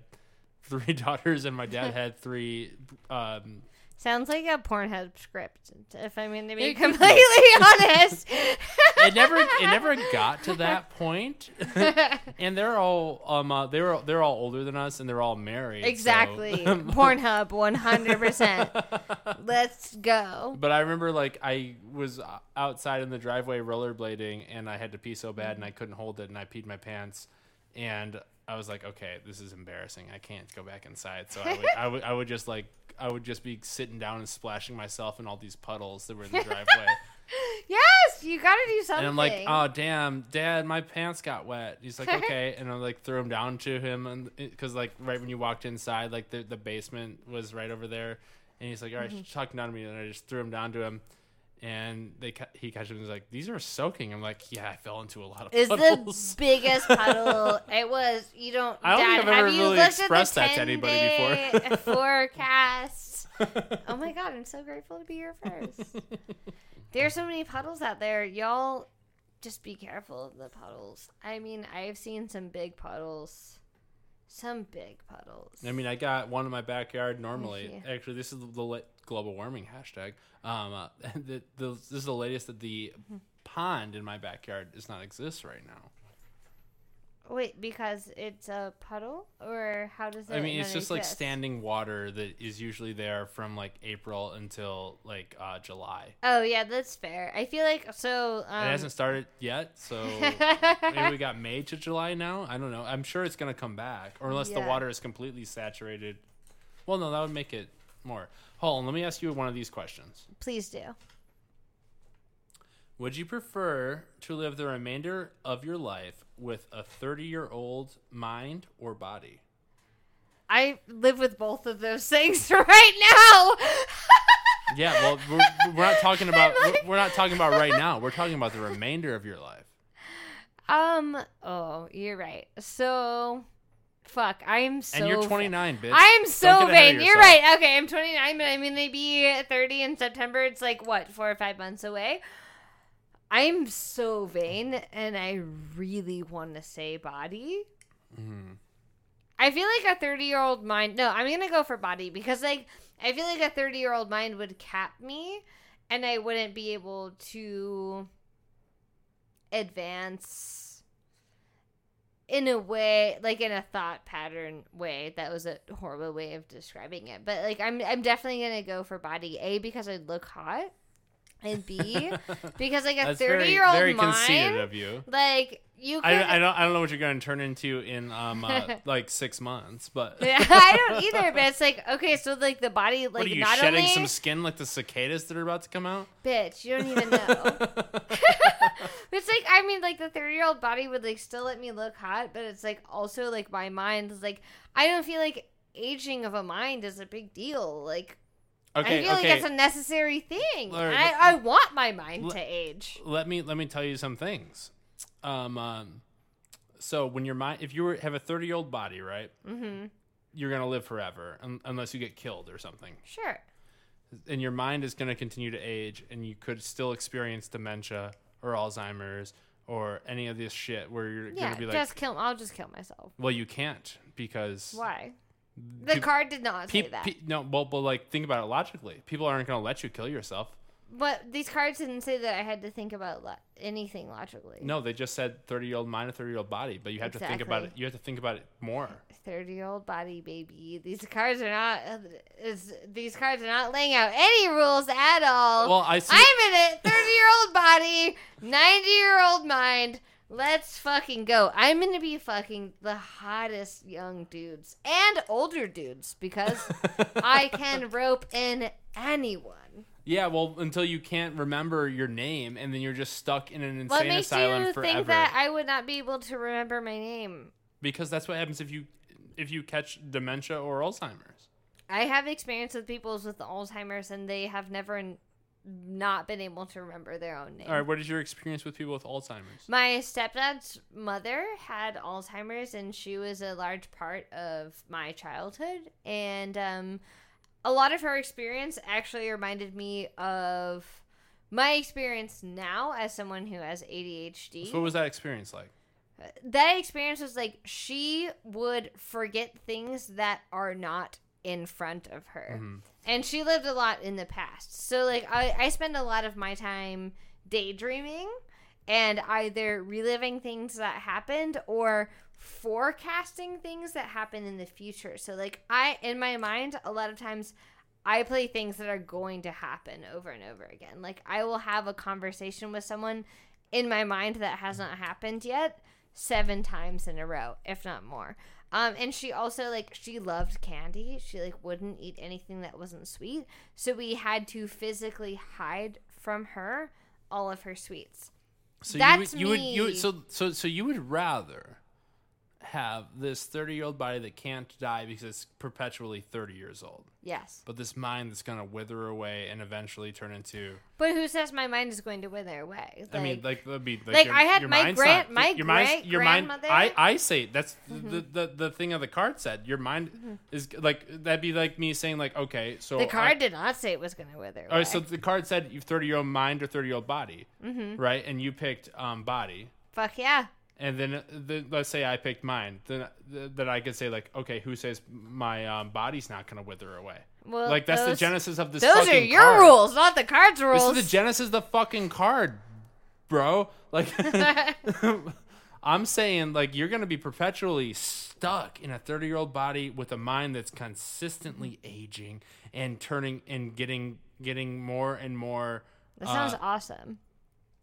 three daughters and my dad had three um Sounds like a Pornhub script, if I'm going to be It could be. completely honest. it never it never got to that point. and they're all um uh, they were they're all older than us and they're all married so- exactly. Pornhub, 100%. Let's go. But I remember like I was outside in the driveway rollerblading and I had to pee so bad and I couldn't hold it and I peed my pants and I was like, okay, this is embarrassing. I can't go back inside. So I would, I would, I would just like, I would just be sitting down and splashing myself in all these puddles that were in the driveway. Yes, you got to do something. and I'm like, oh damn, dad, my pants got wet. He's like, okay, and I like threw him down to him, and because like right when you walked inside, like the the basement was right over there, and he's like, all right, Mm-hmm. talk down to me, and I just threw him down to him, and they he catches him and he's like, these are soaking. I'm like, yeah, I fell into a lot of puddles. is puddles. the biggest puddle. It was. You don't. I don't Dad, think I've ever you really expressed that to anybody before. forecast. oh my god, I'm so grateful to be here first. There's so many puddles out there. Y'all just be careful of the puddles. I mean, I've seen some big puddles. Some big puddles. I mean, I got one in my backyard normally. Actually, this is the global warming hashtag. Um, uh, the, the, this is the latest that the Mm-hmm. pond in my backyard does not exist right now. Wait, because it's a puddle, or how does it? I mean, it's just like standing water that is usually there from like April until like uh, July. Oh yeah, that's fair. I feel like so. Um, it hasn't started yet, so maybe we got May to July now. I don't know. I'm sure it's gonna come back, or unless the water is completely saturated. Well, no, that would make it more. Hold on, let me ask you one of these questions. Please do. Would you prefer to live the remainder of your life with a 30 year old mind or body? I live with both of those things right now. Yeah, well, we're, we're not talking about we're, we're not talking about right now. We're talking about the remainder of your life. um. Oh, you're right. So, fuck. I'm so. And you're 29, bitch. I'm so get ahead of vain. You're right. Okay, I'm 29, but I'm gonna be 30 in September. It's like what, four or five months away. I'm so vain, and I really want to say body. Mm-hmm. I feel like a 30 year old mind. No, I'm gonna go for body because like I feel like a 30 year old mind would cap me, and I wouldn't be able to advance in a way like in a thought pattern way that was a horrible way of describing it but like i'm i'm definitely gonna go for body a because i look hot and b because like a 30 very, year old very conceited mind of you. like you could I, I don't I don't know what you're going to turn into in um uh, like six months, but Yeah, I don't either, but it's like okay, so like the body, like what are you not shedding only some skin like the cicadas that are about to come out? bitch, you don't even know. it's like I mean, like the thirty-year-old body would like still let me look hot, but it's like also like my mind is like I don't feel like aging of a mind is a big deal. Like okay, I feel okay. like it's a necessary thing, Laura, I, I want my mind to age. let me let me tell you some things. Um, um so when your mind, if you were, have a 30 year old body, right, Mm-hmm. you're gonna live forever un- unless you get killed or something, Sure. and your mind is gonna continue to age, and you could still experience dementia or Alzheimer's or any of this shit where you're Yeah, gonna be like, just kill. I'll just kill myself. well, you can't because Why? The card did not say that. pe- no, well, but like think about it logically. People aren't gonna let you kill yourself. But these cards didn't say that I had to think about lo- anything logically. No, they just said 30 year old mind, a 30 year old body, but you have to think about it. You have to think about it more. Thirty-year-old body, baby. These cards are not. Is these cards are not laying out any rules at all. Well, I see. I'm in it. Thirty-year-old body, ninety-year-old mind. Let's fucking go. I'm gonna be fucking the hottest young dudes and older dudes because I can rope in anyone. Yeah, well, until you can't remember your name, and then you're just stuck in an insane What makes asylum you forever. think that I would not be able to remember my name? because that's what happens if you if you catch dementia or Alzheimer's. I have experience with people with Alzheimer's, and they have never n- not been able to remember their own name. All right, what is your experience with people with Alzheimer's? My stepdad's mother had Alzheimer's, and she was a large part of my childhood. And um, a lot of her experience actually reminded me of my experience now as someone who has ADHD. So what was that experience like? that experience was like she would forget things that are not in front of her. And she lived a lot in the past. So like I, I spend a lot of my time daydreaming and either reliving things that happened or forecasting things that happen in the future. So like I in my mind a lot of times I play things that are going to happen over and over again. Like I will have a conversation with someone in my mind that has not happened yet seven times in a row, if not more. Um, and she also like she loved candy. She like wouldn't eat anything that wasn't sweet. So we had to physically hide from her all of her sweets. So That's you would, you would you me. would, so so so you would rather have this 30 year old body that can't die because it's perpetually 30 years old, Yes. but this mind that's gonna wither away and eventually turn into. But who says my mind is going to wither away? I mean, like that'd be like, like, your, I had my grand- not- my your mind's- your mind. grandmother- Mm-hmm. I I say that's the, the the thing of the card said. Your mind is like that'd be like me saying like okay, so the I- card did not say it was going to wither away. All right, so the card said you 30 year old mind or 30 year old body, Mm-hmm. right? And you picked um, body. Fuck yeah. And then, uh, the, let's say I picked mine. Then, th- then I could say like, okay, who says my um, body's not gonna wither away? Well, like that's the genesis of this. Those are your card. rules, not the card's rules. This is the genesis of the fucking card, bro. Like, I'm saying like you're gonna be perpetually stuck in a 30 year old body with a mind that's consistently aging and turning and getting getting more and more. that sounds uh, awesome.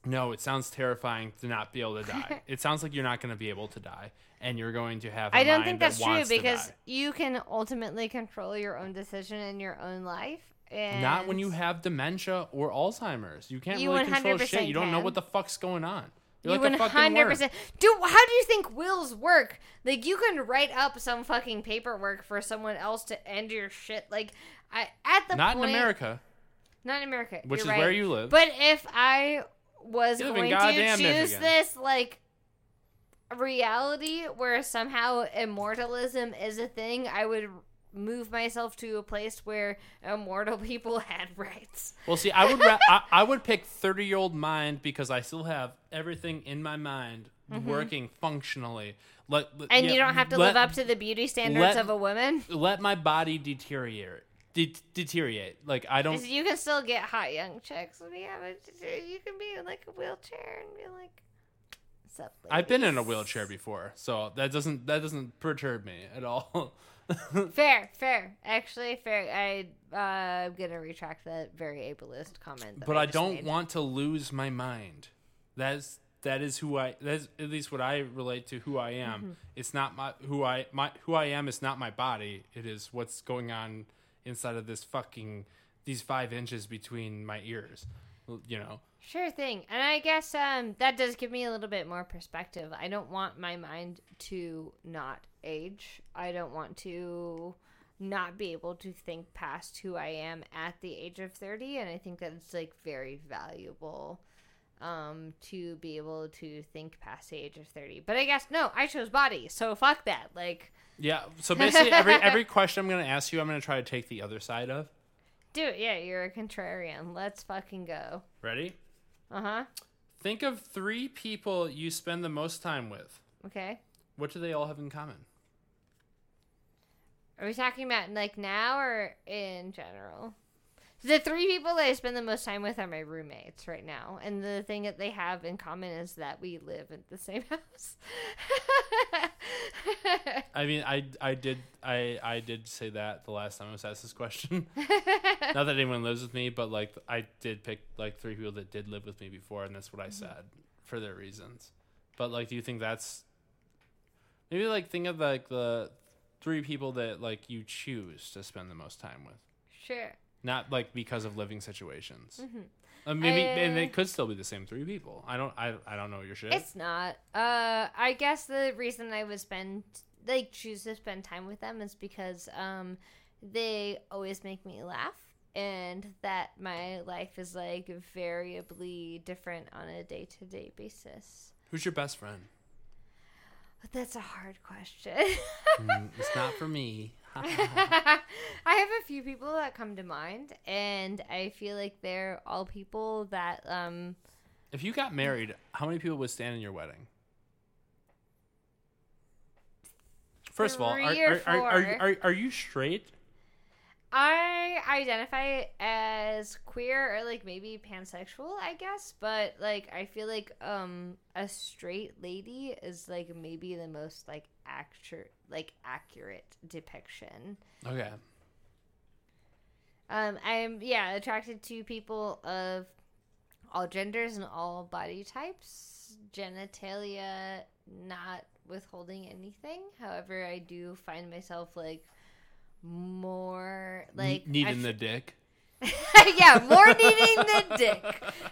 No, it sounds terrifying to not be able to die. it sounds like you're not going to be able to die, and you're going to have. I I don't think that's true because you can ultimately control your own decision in your own life. And Not when you have dementia or Alzheimer's. You can't You really control 100% shit. You don't know can. what the fuck's going on. You You're one like a fucking hundred worm. percent. Dude, how do you think wills work? Like you can write up some fucking paperwork for someone else to end your shit. Like I at the Not point, in America. Not in America. Which you're is right. where you live. But if I was You going to choose this like reality where somehow immortalism is a thing, I would move myself to a place where immortal people had rights. Well, see, I would ra- I, I would pick thirty year old mind because I still have everything in my mind working functionally. Let, let- Mm-hmm. And yeah, you don't have to let- live up to the beauty standards of a woman. Let my body deteriorate. De- deteriorate. Like I don't. You can still get hot young chicks. when you have a- You can be in like a wheelchair and be like, "What's up?" I've been in a wheelchair before, so that doesn't that doesn't perturb me at all. Fair, fair. Actually, fair. I uh, I'm gonna retract that very ableist comment. but I just don't made. want to lose my mind. That's that is who I. That's at least what I relate to. Who I am. Mm-hmm. It's not my who I my who I am. is not my body. It is what's going on inside of this fucking these five inches between my ears. You know. Sure thing. And I guess um, that does give me a little bit more perspective. I don't want my mind to not age. I don't want to not be able to think past who I am at the age of 30. And I think that it's like very valuable um, to be able to think past the age of 30. But I guess, no, I chose body. So fuck that. Like, Yeah. So basically, every every question I'm going to ask you, I'm going to try to take the other side of. do it. Yeah, you're a contrarian. Let's fucking go. Ready? Uh huh. Think of three people you spend the most time with. Okay. What do they all have in common? Are we talking about like now or in general? The three people that I spend the most time with are my roommates right now, and the thing that they have in common is that we live in the same house. I mean, I I did I I did say that the last time I was asked this question. Not that anyone lives with me, but like I did pick like three people that did live with me before, and that's what I Mm-hmm. said for their reasons. But like, do you think that's maybe like think of like the three people that like you choose to spend the most time with, sure. Not like because of living situations. Uh, maybe and it could still be the same three people. I don't I I don't know your shit. It's not. Uh, I guess the reason I would spend like choose to spend time with them is because um, they always make me laugh, and that my life is like variably different on a day to day basis. Who's your best friend? That's a hard question. Mm, it's not for me. I have a few people that come to mind, and I feel like they're all people that um If you got married, how many people would stand in your wedding? First of all, are, are, are, are, are, you straight? I identify as queer or like maybe pansexual, I guess, but like I feel like um a straight lady is like maybe the most like accurate like accurate depiction. Okay. Um I'm yeah, attracted to people of all genders and all body types. Genitalia not withholding anything. However, I do find myself like more like N- needing f- the dick. yeah, more needing the dick.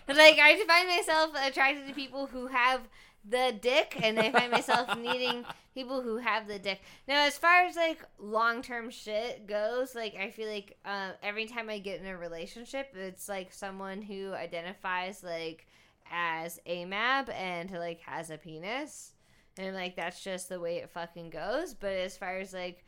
Like I find myself attracted to people who have the dick, and I find myself needing people who have the dick. Now, as far as like long term shit goes, like I feel like uh, every time I get in a relationship, it's like someone who identifies like as AMAB and like has a penis, and like that's just the way it fucking goes. But as far as like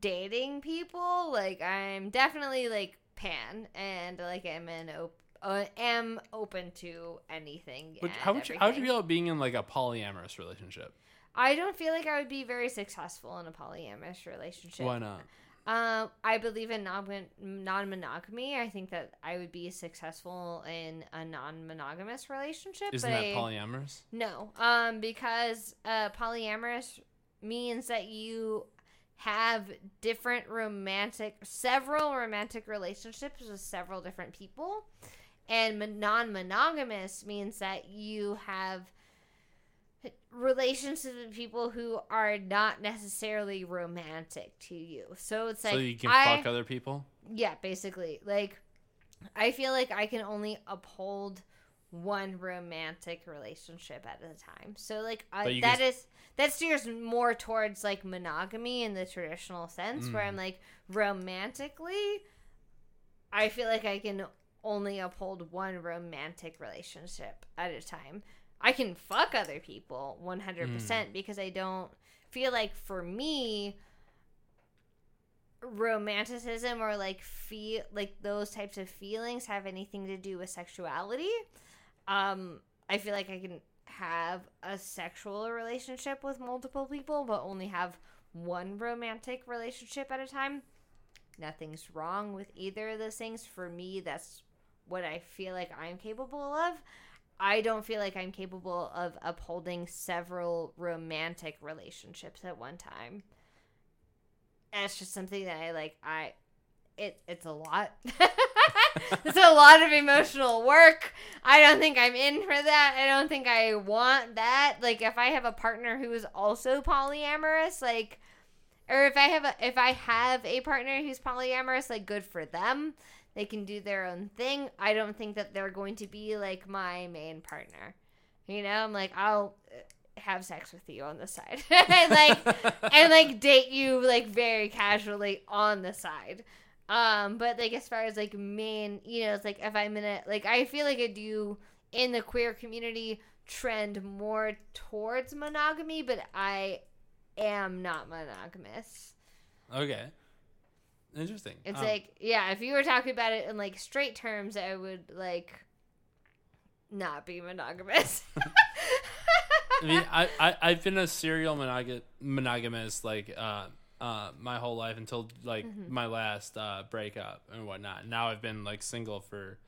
dating people, like I'm definitely like pan and like I'm an op- uh, am open to anything. But how would you how would you feel about being in like a polyamorous relationship? I don't feel like I would be very successful in a polyamorous relationship. Why not? Um, I believe in non non monogamy. I think that I would be successful in a non monogamous relationship. Isn't that I- polyamorous? No, um, because uh, polyamorous means that you have different romantic, several romantic relationships with several different people, and non-monogamous means that you have relationships with people who are not necessarily romantic to you. So it's like so you can I, fuck other people? yeah, basically. Like I feel like I can only uphold one romantic relationship at a time. So like I, that can- is that steers more towards like monogamy in the traditional sense where Mm. I'm like romantically I feel like I can only uphold one romantic relationship at a time. I can fuck other people 100% because I don't feel like for me romanticism or like feel like those types of feelings have anything to do with sexuality. Um I feel like I can have a sexual relationship with multiple people but only have one romantic relationship at a time. Nothing's wrong with either of those things. For me, that's what I feel like I'm capable of. I don't feel like I'm capable of upholding several romantic relationships at one time. That's just something that I like. I, it it's a lot. it's a lot of emotional work. I don't think I'm in for that. I don't think I want that. Like if I have a partner who is also polyamorous, like or if I have a if I have a partner who's polyamorous, like good for them. They can do their own thing. I don't think that they're going to be like my main partner. You know, I'm like I'll uh, have sex with you on the side, and like and like date you like very casually on the side. Um, but like as far as like main, you know, it's like if I'm in a like I feel like I do in the queer community trend more towards monogamy, but I am not monogamous. Okay. Interesting. It's Um, like, yeah, if you were talking about it in like straight terms, I would like not be monogamous. I mean, I, I I've been a serial monog- monogamous like uh uh my whole life until like Mm-hmm. my last uh breakup and whatnot. Now I've been like single for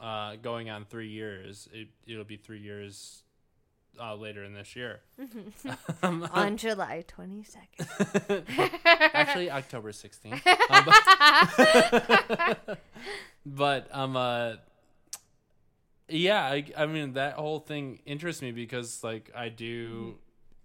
uh going on three years. It it'll be three years uh later in this year. Um, On July 22nd. Actually, October sixteenth. Um, but, but um uh yeah, I, I mean that whole thing interests me because like I do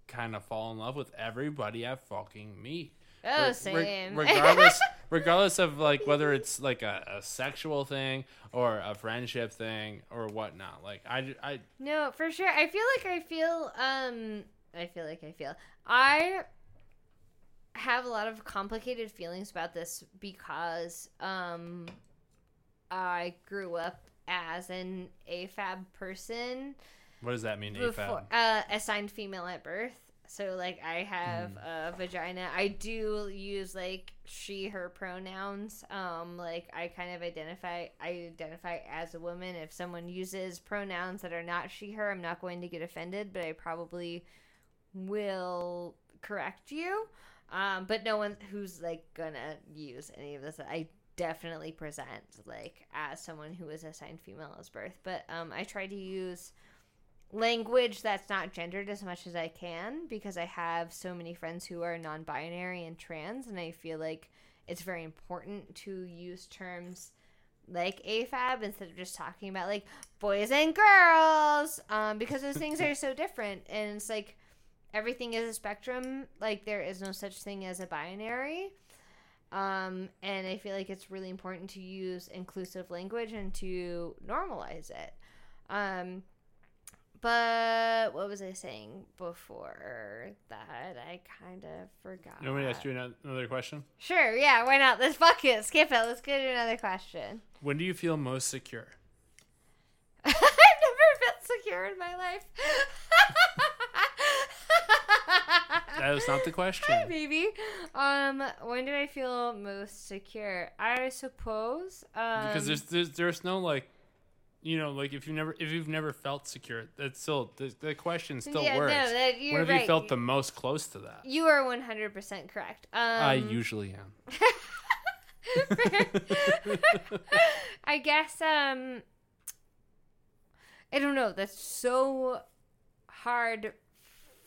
kind of fall in love with everybody I fucking meet. Oh, Re- re- same. regardless, regardless of like whether it's like a, a sexual thing or a friendship thing or whatnot. Like I, I No, for sure. I feel like I feel um I feel like I feel I have a lot of complicated feelings about this because um I grew up as an AFAB person what does that mean? before AFAB? uh assigned female at birth. So like I have a vagina. I do use like she her pronouns. Um like I kind of identify I identify as a woman. If someone uses pronouns that are not she her, I'm not going to get offended, but I probably will correct you. Um but no one who's like gonna use any of this I definitely present like as someone who is assigned female as birth. But um I try to use language that's not gendered as much as I can because I have so many friends who are non binary and trans, and I feel like it's very important to use terms like AFAB instead of just talking about like boys and girls um, because those things are so different. And it's like everything is a spectrum, like, there is no such thing as a binary. Um, and I feel like it's really important to use inclusive language and to normalize it. Um, but what was I saying before that? I kind of forgot. You want me to ask you another question? Sure, yeah, why not? Let's fuck it, skip it. Let's get to another question. When do you feel most secure? I've never felt secure in my life. That is not the question. Maybe. Um, when do I feel most secure? I suppose. Um, because there's, there's there's no like you know like if you never if you've never felt secure that's still the, the question still Yeah, no, works that- you're when have you felt the most close to that you are one hundred percent correct. Um, i usually am I guess um I don't know. That's so hard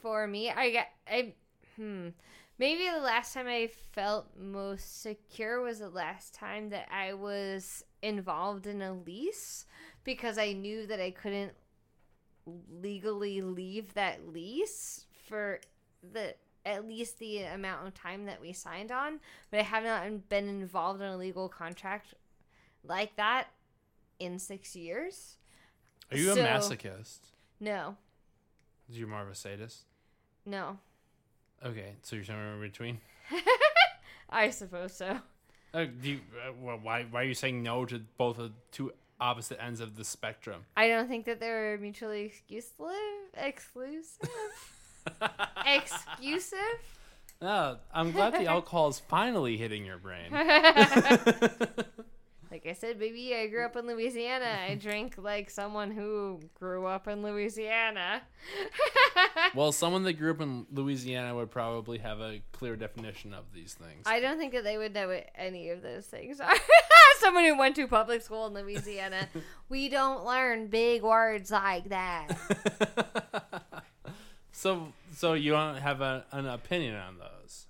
for me. I get I hmm maybe the last time I felt most secure was the last time that I was involved in a lease because I knew that I couldn't legally leave that lease for the at least the amount of time that we signed on, but I have not been involved in a legal contract like that in six years. Are you a masochist? No, You're more of a sadist. no, Okay, so you're somewhere in between. I suppose so. Uh, do you, uh, well, why why are you saying no to both of two opposite ends of the spectrum? I don't think that they're mutually exclusive. Exclusive. Exclusive. Oh, I'm glad the alcohol is finally hitting your brain. Like I said, baby, I grew up in Louisiana. I drink like someone who grew up in Louisiana. well, someone that grew up in Louisiana would probably have a clear definition of these things. I don't think that they would know what any of those things are. Someone who went to public school in Louisiana. we don't learn big words like that. so, so you don't have a, an opinion on those?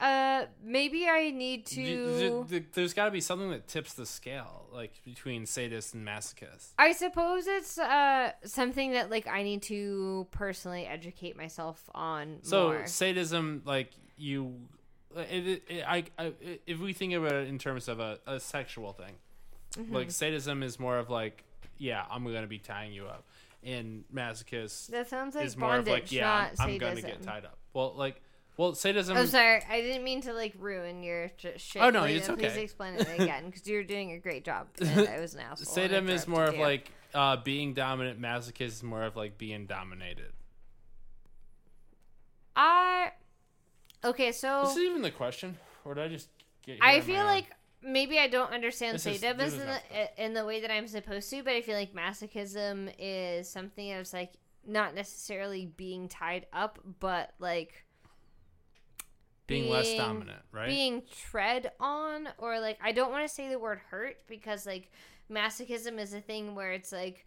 Uh, maybe I need to. There's got to be something that tips the scale, like between sadist and masochist. I suppose it's uh something that like I need to personally educate myself on So more. sadism, like you, it, it, it- I, I, if we think about it in terms of a, a sexual thing, Mm-hmm. like sadism is more of like, yeah, I'm gonna be tying you up, and masochist That sounds like is more bondage, of like, yeah, I'm, I'm gonna get tied up. Well, like, well, sadism. I'm sorry, I didn't mean to like ruin your sh- shit. Oh, no, it's Please explain it again because you're doing a great job. I was an asshole. Sadism is more of you. like uh, being dominant. Masochist is more of like being dominated. I. Okay, so Is this even the question, or did I just get? I feel own? like maybe I don't understand This sadism is in the, in the way that I'm supposed to, but I feel like masochism is something that's like not necessarily being tied up, but like being, less dominant, right? being tread on or like I don't want to say the word hurt because like masochism is a thing where it's like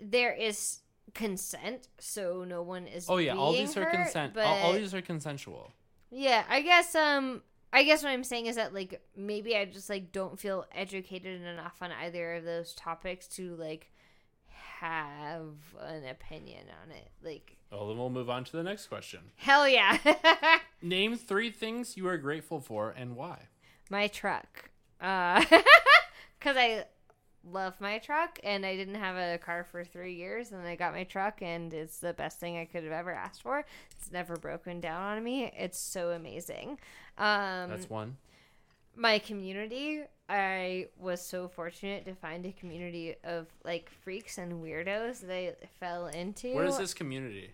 there is consent so no one is oh yeah, all being these are consent. All, all these are consensual. Yeah I guess um I guess what I'm saying is that like maybe I just like don't feel educated enough on either of those topics to like have an opinion on it like Well, then we'll move on to the next question. hell yeah Name three things you are grateful for and why. my truck uh because i love my truck and i didn't have a car for three years and i got my truck and it's the best thing i could have ever asked for it's never broken down on me it's so amazing um That's one. my community i was so fortunate to find a community of like freaks and weirdos that i fell into What is this community?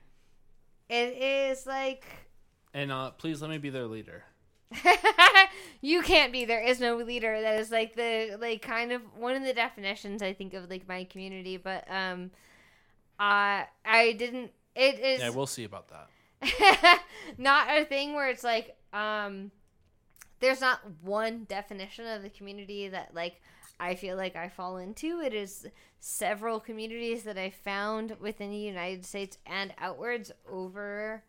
it is like And uh, please let me be their leader. you can't be there is no leader that is like the like kind of one of the definitions i think of like my community but um i i didn't it is Yeah, we'll see about that. not a thing where it's like um there's not one definition of the community that like I feel like I fall into. It is several communities that I found within the United States and outwards over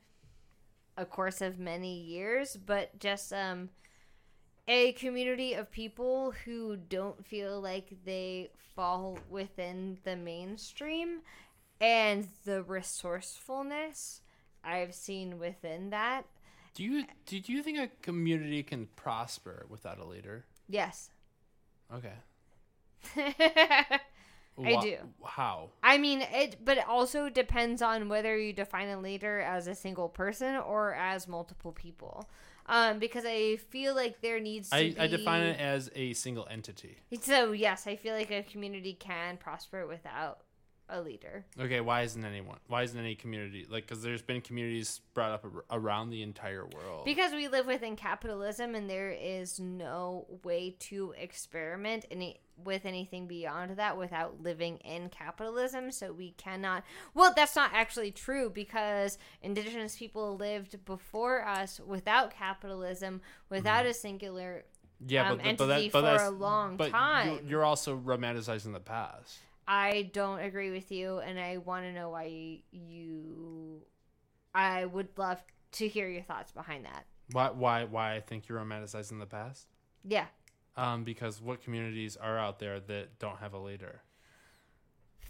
a course of many years, but just um a community of people who don't feel like they fall within the mainstream and the resourcefulness I've seen within that. Do you do you think a community can prosper without a leader? Yes. Okay. I Wha- do. How? I mean, it, but it also depends on whether you define a leader as a single person or as multiple people. Um, because I feel like there needs to I, be. I define it as a single entity. So yes, I feel like a community can prosper without a leader. Okay, why isn't anyone? Why isn't any community like? Because there's been communities brought up ar- around the entire world. Because we live within capitalism, and there is no way to experiment any with anything beyond that without living in capitalism. So we cannot. Well, that's not actually true because indigenous people lived before us without capitalism, without a singular. yeah, um, but, but, entity that, but for that's, a long but time. You're also romanticizing the past. I don't agree with you, and I want to know why you. I would love to hear your thoughts behind that. Why? Why? Why I think you're romanticizing the past? Yeah. Um, because what communities are out there that don't have a leader?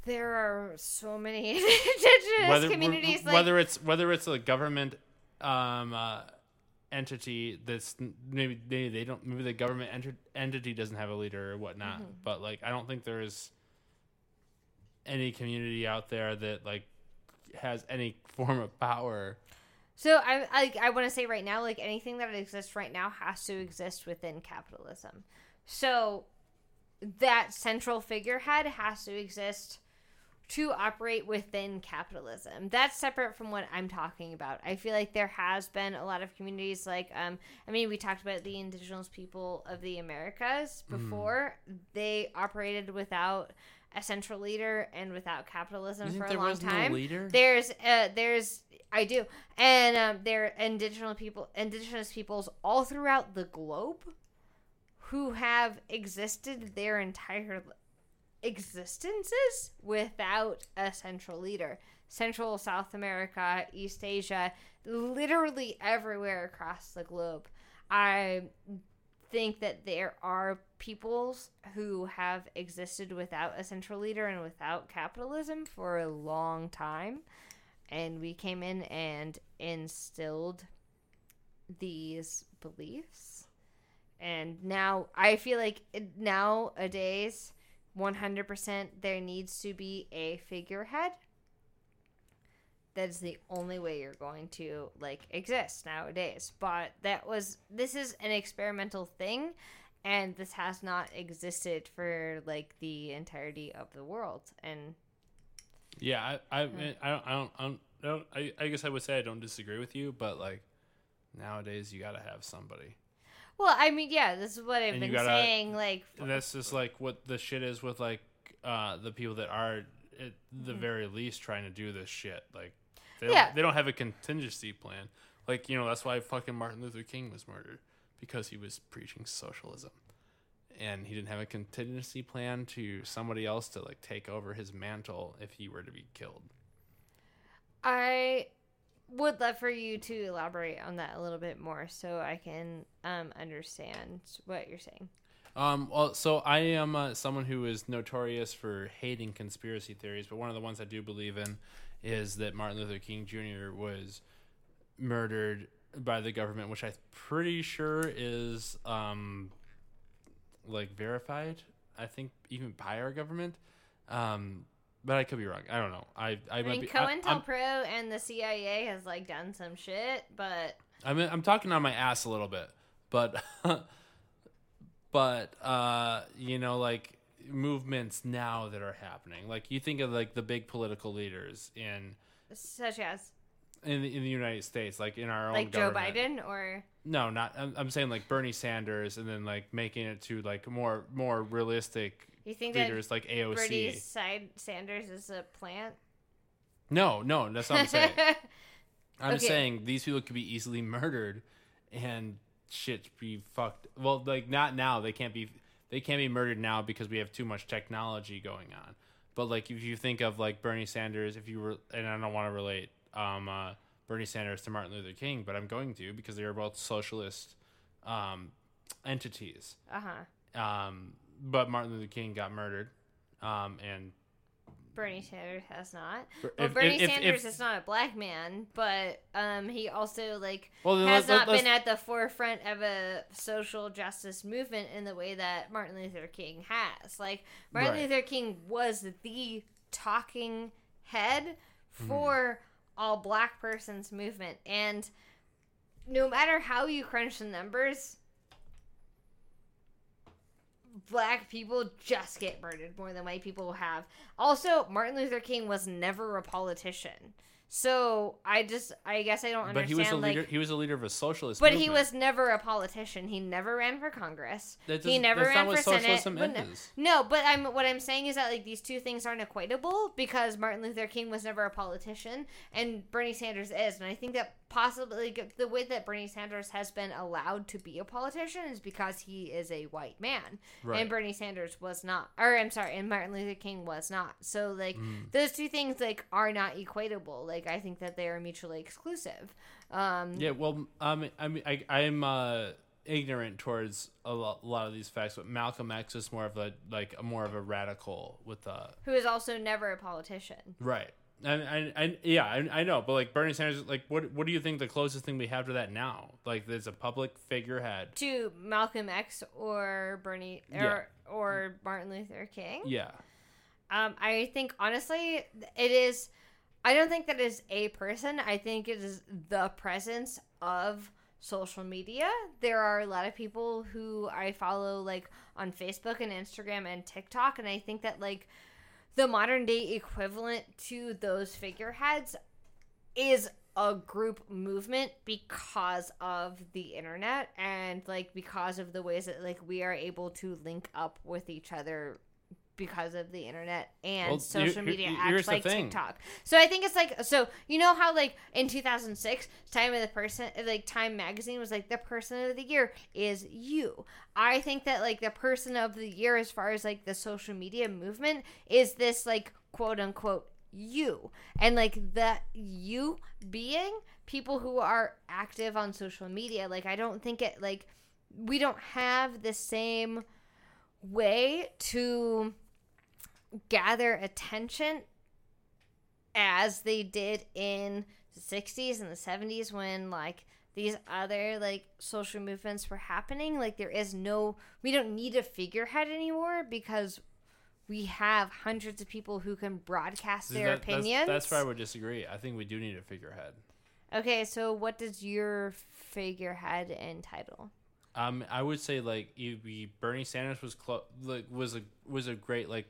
There are so many indigenous Whether communities. like, whether it's whether it's a government um, uh, entity that's maybe maybe they don't maybe the government enter- entity doesn't have a leader or whatnot. Mm-hmm. But like, I don't think there is any community out there that like has any form of power. So I I, I want to say right now, like anything that exists right now has to exist within capitalism. So that central figurehead has to exist to operate within capitalism. That's separate from what I'm talking about. I feel like there has been a lot of communities like um I mean we talked about the indigenous people of the Americas before. They operated without a central leader and without capitalism for a long no time. leader? There's uh there's I do. And um there are indigenous people indigenous peoples all throughout the globe who have existed their entire existences without a central leader. Central South America, East Asia, literally everywhere across the globe. I think that there are peoples who have existed without a central leader and without capitalism for a long time. And we came in and instilled these beliefs. And now I feel like nowadays, 100% there needs to be a figurehead. That is the only way you're going to like exist nowadays. But that was this is an experimental thing and this has not existed for like the entirety of the world and Yeah, I I, I don't I don't I don't, I, don't I, I guess I would say I don't disagree with you, but like nowadays you got to have somebody. well i mean yeah this is what i've And been gotta- saying like that's just like what the shit is with like uh the people that are at the very least trying to do this shit. Like they don't, Mm-hmm. Yeah. they don't have a contingency plan. Like you know that's why fucking Martin Luther King was murdered because he was preaching socialism. And he didn't have a contingency plan to somebody else to like take over his mantle if he were to be killed. I would love for you to elaborate on that a little bit more so I can um, understand what you're saying. Um, well, so I am uh, someone who is notorious for hating conspiracy theories, but one of the ones I do believe in is that Martin Luther King Jr. was murdered by the government, which I'm pretty sure is um, like verified. I think even by our government. Um, but I could be wrong. I don't know. I I, I mean, be. I, I'm, COINTELPRO and the CIA has like done some shit, but I mean, I'm talking on my ass a little bit, but but uh, you know, like movements now that are happening. Like you think of like the big political leaders in such as in the, in the United States, like in our own like Joe government. Biden or No, not. I'm, I'm saying like Bernie Sanders, and then like making it to like more more realistic you think that leaders like AOC. Bernie Side Sanders is a plant? No, no, that's not what I'm saying. I'm Okay. saying these people could be easily murdered and shit be fucked. Well, like not now. They can't be. They can't be murdered now because we have too much technology going on. But like if you think of like Bernie Sanders, if you were, and I don't want to relate um, uh, Bernie Sanders to Martin Luther King, but I'm going to because they are both socialist um, entities. uh huh. Um, but Martin Luther King got murdered, um, and Bernie Sanders has not. Well, if- Bernie if- if- Sanders is not a black man, but um, he also like Well, has let- not let's- been at the forefront of a social justice movement in the way that Martin Luther King has. Like Martin Right. Luther King was the talking head Hmm. for all black persons movement, and no matter how you crunch the numbers. Black people just get murdered more than white people have. Also, Martin Luther King was never a politician. So I just, I guess I don't but understand. he was a like, leader. he was a leader of a socialist. but he was never a politician. He never ran for Congress. He never that's ran not what for Senate. socialism But. No, but I'm what I'm saying is that like these two things aren't equatable because Martin Luther King was never a politician and Bernie Sanders is, and I think that possibly the way that Bernie Sanders has been allowed to be a politician is because he is a white man, Right. and Bernie Sanders was not, or I'm sorry, and Martin Luther King was not. So like Mm. those two things like are not equatable. Like I think that they are mutually exclusive. Um, Yeah, well, um, I mean, I, I'm uh, ignorant towards a lot, a lot of these facts, but Malcolm X is more of a like a more of a radical with uh who is also never a politician. right, And, and, and yeah, I, I know, but like Bernie Sanders, like what what do you think the closest thing we have to that now? Like there's a public figurehead. To Malcolm X or Bernie or or Martin Luther King. Yeah. Um, I think honestly, it is. I don't think that is a person. I think it is the presence of social media. There are a lot of people who I follow like on Facebook and Instagram and TikTok, and I think that like the modern day equivalent to those figureheads is a group movement because of the internet and like because of the ways that like we are able to link up with each other because of the internet and Well, social media apps like. TikTok. So I think it's like so you know how like in 2006 Time of the Person like Time magazine was like the person of the year is you. I think that like the person of the year as far as like the social media movement is this like quote unquote you and like the you being people who are active on social media like I don't think it like we don't have the same way to gather attention as they did in the 60s and the 70s when like these other like social movements were happening like there is no we don't need a figurehead anymore because we have hundreds of people who can broadcast See, their that- opinions That's, where I would disagree. I think we do need a figurehead. okay so what does your figurehead entitle Um, I would say like Bernie Sanders was clo- like was a was a great like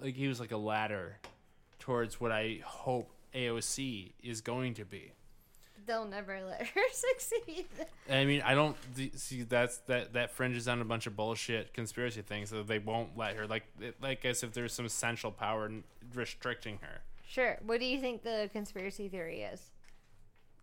like he was like a ladder towards what I hope AOC is going to be. they'll never let her succeed I mean, I don't see that's that that fringes on a bunch of bullshit conspiracy things that they won't let her like like as if there's some central power restricting her. sure what do you think the conspiracy theory is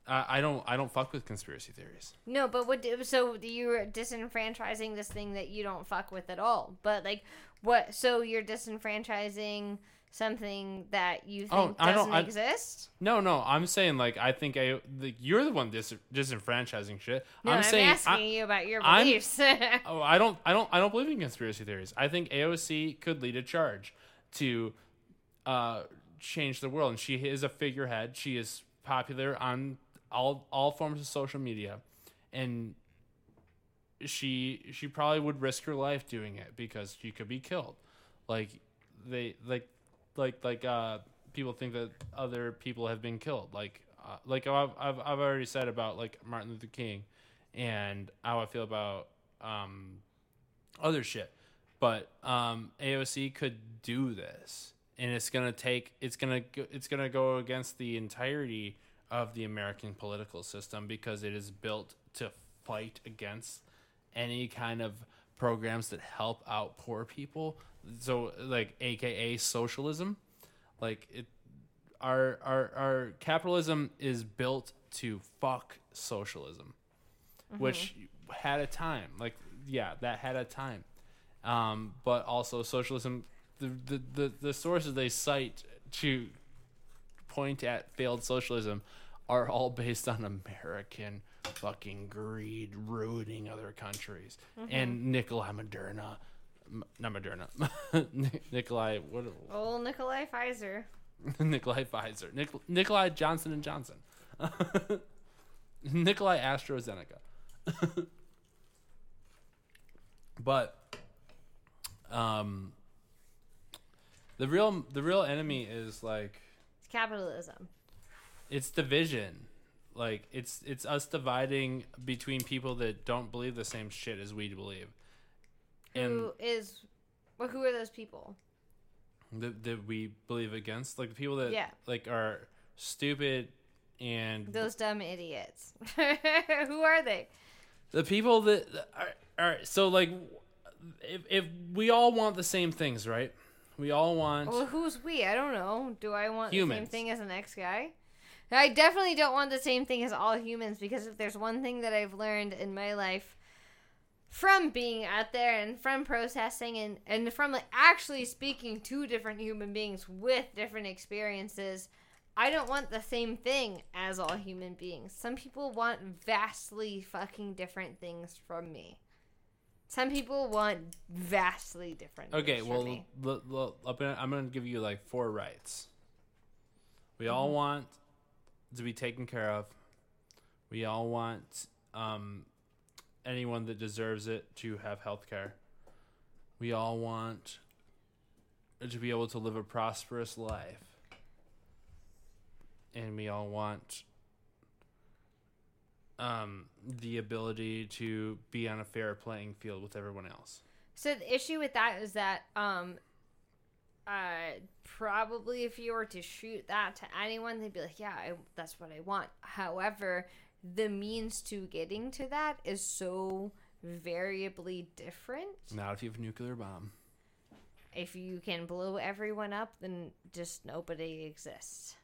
Uh, I don't I don't fuck with conspiracy theories. No, but what? Do, so you're disenfranchising this thing that you don't fuck with at all. But like, what? So you're disenfranchising something that you think Oh, I don't- doesn't I- exist? No, no, I'm saying like I think I the, you're the one dis- disenfranchising shit. No, I'm, saying asking I- you about your beliefs. Oh, I don't, I don't, I don't believe in conspiracy theories. I think AOC could lead a charge to uh, change the world, and she is a figurehead. She is popular on all all forms of social media, and she she probably would risk her life doing it because she could be killed. Like they like like like uh people think that other people have been killed. Like uh, like I've, I've I've already said about like Martin Luther King, and how I feel about um other shit. But um AOC could do this, and it's gonna take it's gonna go, it's gonna go against the entirety of the American political system because it is built to fight against any kind of programs that help out poor people. So like AKA socialism. Like it our our our capitalism is built to fuck socialism. Which had a time. Like yeah, that had a time. Um, but also socialism the, the, the, the sources they cite to point at failed socialism are all based on American fucking greed ruining other countries. And Nikolai Moderna, M- not Moderna, Nikolai what Old Nikolai Pfizer. Nikolai Pfizer, Nik- Nikolai Johnson and Johnson, Nikolai AstraZeneca, but um, the real the real enemy is like It's capitalism. it's division like it's it's us dividing between people that don't believe the same shit as we believe and Who is? Well, who are those people? that, that we believe against like the people that Yeah. like are stupid and Those dumb idiots. who are they? the people that are, are so like if, if we all want the same things right we all want Well, who's we? I don't know. Do I want the same thing as the next guy? I definitely don't want the same thing as all humans because if there's one thing that I've learned in my life from being out there and from processing and, and from like actually speaking to different human beings with different experiences, I don't want the same thing as all human beings. Some people want vastly fucking different things from me. Some people want vastly different. okay things well from me. l- l- I'm gonna- I'm gonna give you like four rights We all mm-hmm. want to be taken care of. We all want um, anyone that deserves it to have health care. We all want to be able to live a prosperous life. And we all want um, the ability to be on a fair playing field with everyone else. So the issue with that is that um uh probably if you were to shoot that to anyone they'd be like, "Yeah, I, that's what I want." However, the means to getting to that is so variably different. Not if you have a nuclear bomb. If you can blow everyone up, then just nobody exists.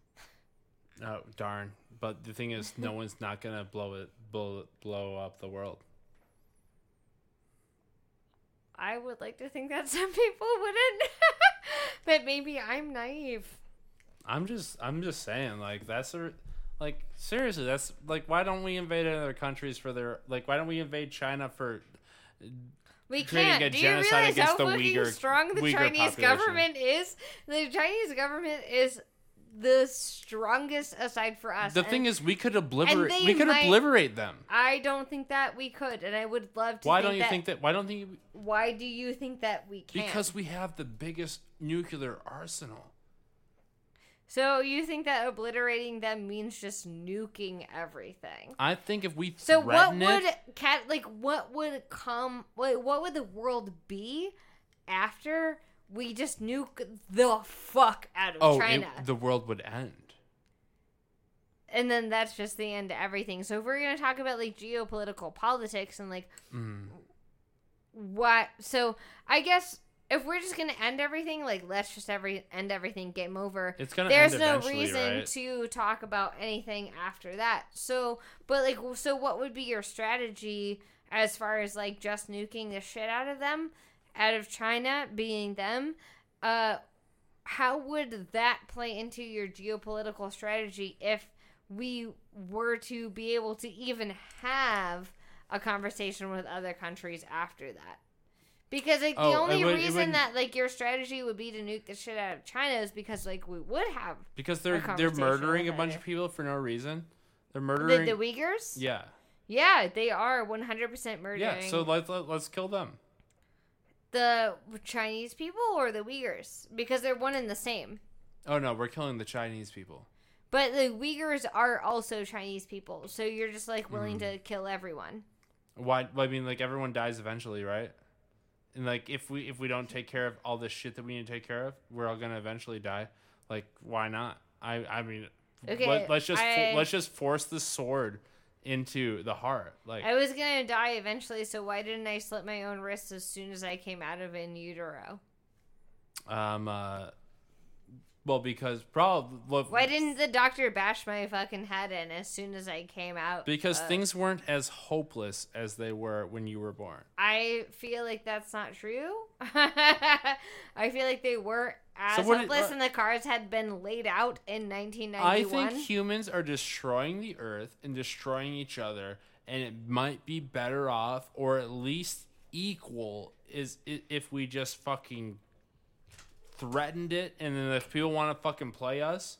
Oh darn! But the thing is, no one's not gonna blow it, blow, blow up the world. I would like to think that some people wouldn't. but maybe I'm naive. I'm just, I'm just saying, like that's a, like seriously, that's like why don't we invade other countries for their, like why don't we invade China for uh, We creating can't. a Do you genocide realize against how the fucking Uyghur- strong the Uyghur Chinese population? government is? The Chinese government is the strongest aside for us. The thing is, we could obliterate. We could might- obliterate them. I don't think that we could, and I would love to. Why think don't you that, think that? Why don't you? Why do you think that we can? Because we have the biggest nuclear arsenal. So you think that obliterating them means just nuking everything? I think if we So what would it, cat like what would come? What what would the world be after we just nuke the fuck out of oh, it- the world would end. and then that's just the end to everything. So if we're gonna talk about like geopolitical politics and like Mm. what, so I guess if we're just gonna end everything, like let's just every end everything, game over. It's gonna There's no reason right? to talk about anything after that. So, but like, so what would be your strategy as far as like just nuking the shit out of them, out of China being them? Uh, how would that play into your geopolitical strategy if we were to be able to even have a conversation with other countries after that? Because like Oh, the only would- reason that like your strategy would be to nuke the shit out of China is because like we would have because they're they're murdering a bunch of people for no reason. They're the, murdering. the Uyghurs. yeah, Yeah, they are one hundred percent murdering. yeah. So let's let, let's kill them. The Chinese people or the Uyghurs because they're one and the same. Oh no, we're killing the Chinese people. But the Uyghurs are also Chinese people, so you're just like willing Mm. to kill everyone. Why? I mean, like everyone dies eventually, right? And like if we if we don't take care of all this shit that we need to take care of, we're all gonna eventually die. Like why not? I I mean, Okay, let, us just I- let's just force the sword into the heart. Like I was gonna die eventually, so why didn't I slit my own wrists as soon as I came out of in utero? um uh, well because probably well, Why didn't the doctor bash my fucking head in as soon as I came out? because Uh, things weren't as hopeless as they were when you were born. I feel like that's not true. I feel like they were as So did- hopeless, what- uh, and the cards had been laid out in 1991. I think humans are destroying the earth and destroying each other, and it might be better off, or at least equal, is if we just fucking threatened it, and then if people want to fucking play us,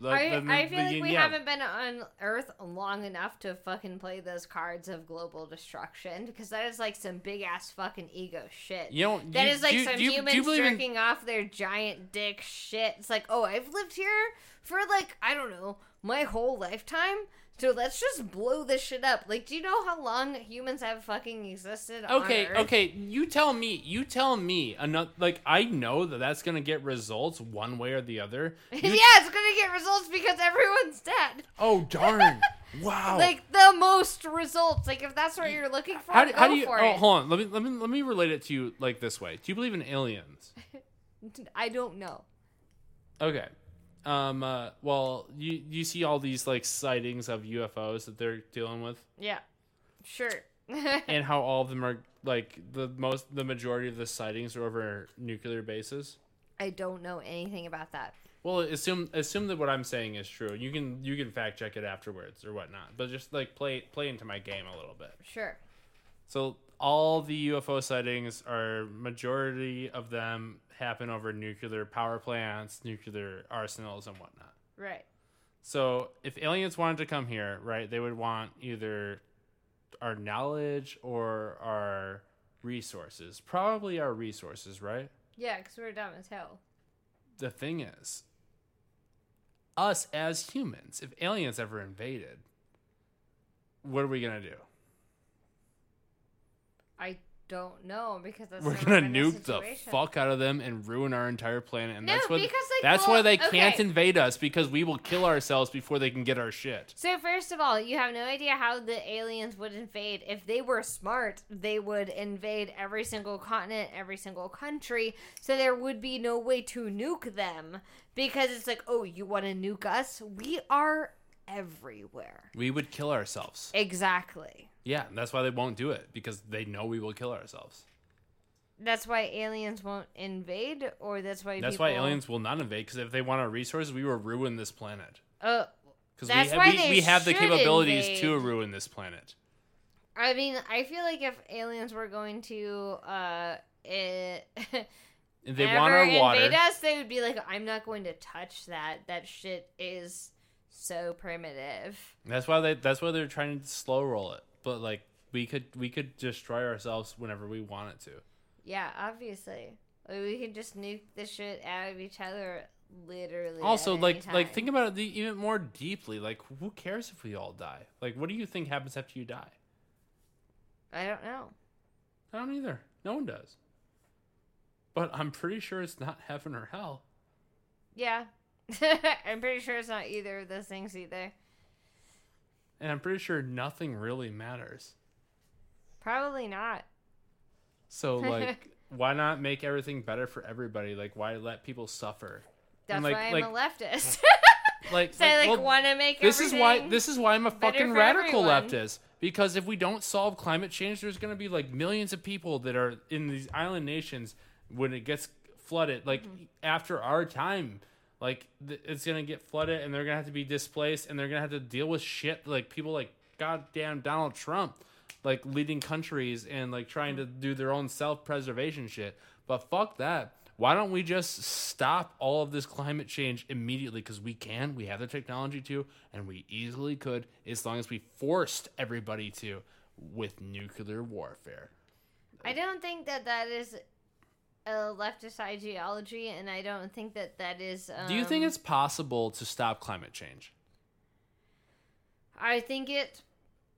like, I, then- I feel then like we haven't been on Earth long enough to fucking play those cards of global destruction because that is like some big ass fucking ego shit. You know, That you- is like do some do you- do you humans believe in- jerking off their giant dick shit. It's like, oh, I've lived here for like I don't know my whole lifetime, so let's just blow this shit up. Like, do you know how long humans have fucking existed? Okay, on Earth? okay. You tell me. You tell me. Another like I know that that's gonna get results one way or the other. You- yeah, it's gonna get results because everyone's dead. Oh darn! Wow. Like the most results. Like if that's what you're looking for, how, do- go how do you? for Oh, it. hold on. Let me let me let me relate it to you like this way. Do you believe in aliens? I don't know. Okay. Um. Uh, well, you you see all these like sightings of UFOs that they're dealing with, Yeah, sure. and how all of them are like the most the majority of the sightings are over nuclear bases. I don't know anything about that. Well, assume assume that what I'm saying is true. You can you can fact check it afterwards or whatnot, but just like play play into my game a little bit. Sure. So all the UFO sightings are majority of them happen over nuclear power plants, nuclear arsenals, and whatnot. Right. So if aliens wanted to come here, right, they would want either our knowledge or our resources. Probably our resources, right? Yeah, because we're dumb as hell. The thing is, us as humans, if aliens ever invaded, what are we gonna do? I don't know because that's We're gonna nuke the fuck out of them and ruin our entire planet, and No, that's what because, like, that's well, why they can't invade us because we will kill ourselves before they can get our shit. So first of all, you have no idea how the aliens would invade. If they were smart, they would invade every single continent, every single country. So there would be no way to nuke them because it's like, oh, you want to nuke us? We are everywhere. We would kill ourselves. Exactly. Yeah, that's why they won't do it because they know we will kill ourselves. That's why aliens won't invade, or that's why That's people... why aliens will not invade because if they want our resources, we will ruin this planet. Uh, Because we, why we, we have the capabilities to ruin this planet. I mean, I feel like if aliens were going to, uh, eh, If they want our water. invade us, they would be like, "I'm not going to touch that. That shit is so primitive." That's why they. That's why they're trying to slow roll it. But like we could we could destroy ourselves whenever we wanted to. Yeah, obviously, Like, we can just nuke the shit out of each other, literally. Also, like any like think about it even more deeply. Like who cares if we all die? Like what do you think happens after you die? I don't know. I don't either. No one does. But I'm pretty sure it's not heaven or hell. Yeah, I'm pretty sure it's not either of those things either. And I'm pretty sure nothing really matters. Probably not. So like why not make everything better for everybody? Like why let people suffer? That's And, like- why I'm like- a leftist. Like, so I like well, want to make this is why this is why I'm a fucking radical everyone. leftist because if we don't solve climate change there's going to be like millions of people that are in these island nations when it gets flooded like Mm-hmm. after our time like th- it's to get flooded and they're to have to be displaced and they're to have to deal with shit like people like goddamn Donald Trump like leading countries and like trying to do their own self-preservation shit. But fuck that. Why don't we just stop all of this climate change immediately? Because we can we have the technology to and we easily could as long as we forced everybody to with nuclear warfare. I don't think that that is a leftist ideology, and I don't think that that is. Um, do you think it's possible to stop climate change I think it.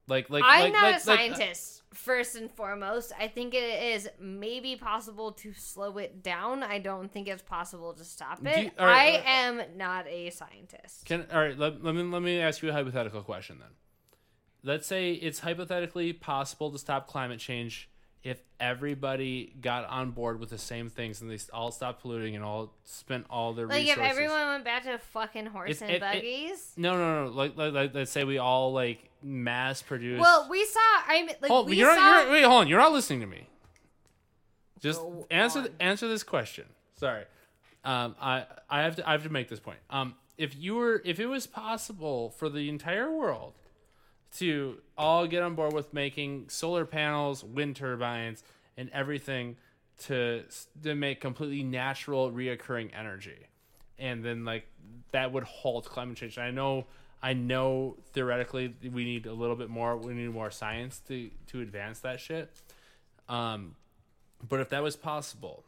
like like I'm like, not like- a like, uh, scientist. first and foremost, I think it is maybe possible to slow it down. I don't think it's possible to stop it. you- right, I uh, am not a scientist. Can all right. Let, let me let me ask you a hypothetical question then. Let's say it's hypothetically possible to stop climate change if everybody got on board with the same things and they all stopped polluting and all spent all their like resources. if everyone went back to fucking horse If and it- it- buggies. No, no, no. Like, like, like let's say we all like mass produce. well, we saw. I mean, like hold, we you're, saw. you're, wait, hold on. You're not listening to me. Just Go answer on. answer this question. Sorry, um, I I have to I have to make this point. Um, if you were if it was possible for the entire world to all get on board with making solar panels, wind turbines, and everything to to make completely natural, reoccurring energy, and then like that would halt climate change. I know, I know theoretically we need a little bit more. We need more science to to advance that shit. Um, but if that was possible,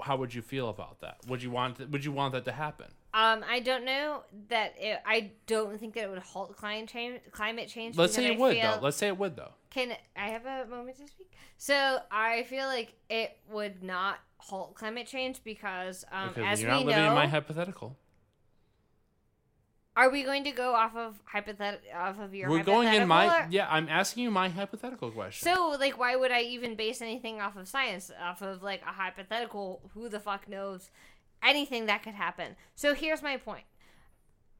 how would you feel about that? Would you want would you want that to happen? Um, I don't know that it, I don't think that it would halt climate change. Climate change. Let's say I it would feel- though. Let's say it would though. Can I have a moment to speak? So I feel like it would not halt climate change because, um, Because as you're we not living know, in my hypothetical. are we going to go off of hypothet off of your? We're going in my or- yeah. I'm asking you my hypothetical question. So, like, why would I even base anything off of science, off of like a hypothetical? Who the fuck knows anything that could happen? So here's my point.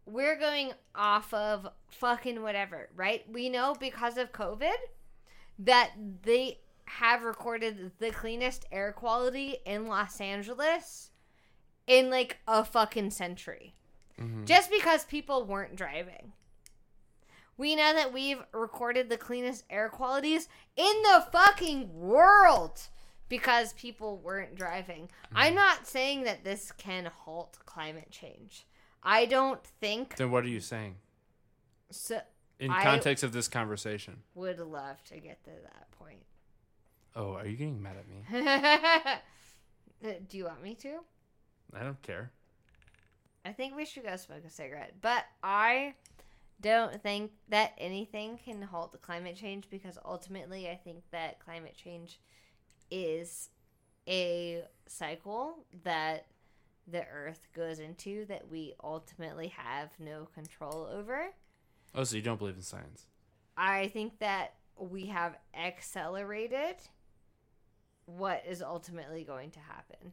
We're going off of fucking whatever, right? We know because of COVID that they have recorded the cleanest air quality in Los Angeles in like a fucking century. Mm-hmm. Just because people weren't driving. We know that we've recorded the cleanest air qualities in the fucking world because people weren't driving. Mm-hmm. I'm not saying that this can halt climate change. I don't think Then what are you saying? so. In I- context of this conversation. Would love to get to that point. Oh, are you getting mad at me? Uh, do you want me to? I don't care. I think we should go smoke a cigarette. But I don't think that anything can halt the climate change because ultimately I think that climate change is a cycle that the earth goes into that we ultimately have no control over. Oh, so you don't believe in science? I think that we have accelerated what is ultimately going to happen.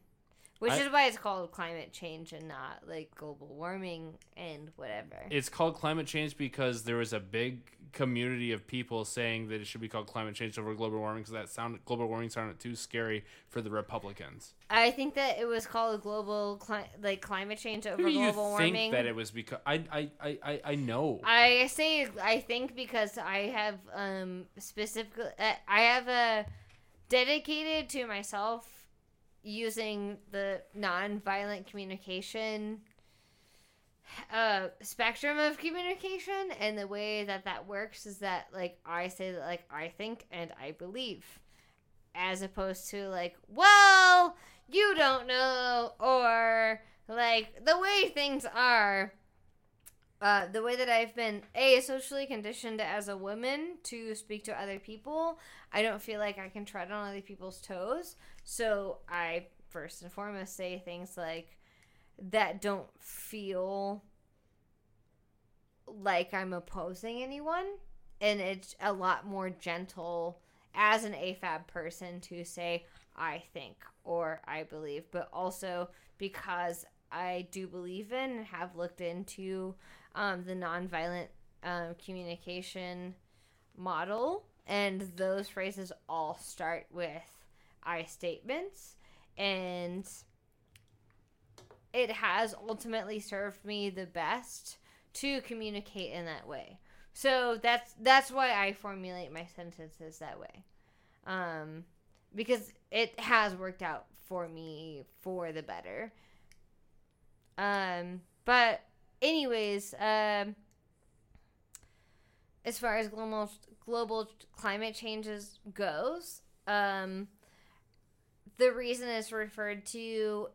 Which I- is why it's called climate change and not like global warming and whatever. It's called climate change because there was a big community of people saying that it should be called climate change over global warming because that sounded global warming sounded too scary for the Republicans. I think that it was called global cli- like climate change over Maybe you global think warming. that it was because I I, I, I I know. I say I think because I have um specifically I have a dedicated to myself using the non-violent communication uh spectrum of communication and the way that that works is that like I say that like I think and I believe as opposed to like well you don't know or like the way things are uh, the way that I've been a socially conditioned as a woman to speak to other people, I don't feel like I can tread on other people's toes. So I first and foremost say things like that don't feel like I'm opposing anyone, and it's a lot more gentle as an AFAB person to say I think or I believe, but also because I do believe in and have looked into um, the nonviolent um, communication model, and those phrases all start with I statements, and it has ultimately served me the best to communicate in that way. So that's that's why I formulate my sentences that way, um, because it has worked out for me for the better. Um, but anyways, um, as far as global global climate changes goes, um, the reason it's referred to,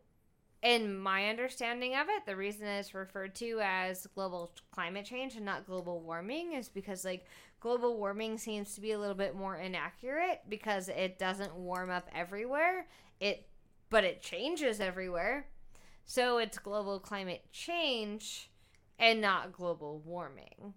in my understanding of it, the reason it's referred to as global climate change and not global warming is because like global warming seems to be a little bit more inaccurate because it doesn't warm up everywhere. It, but it changes everywhere. So it's global climate change and not global warming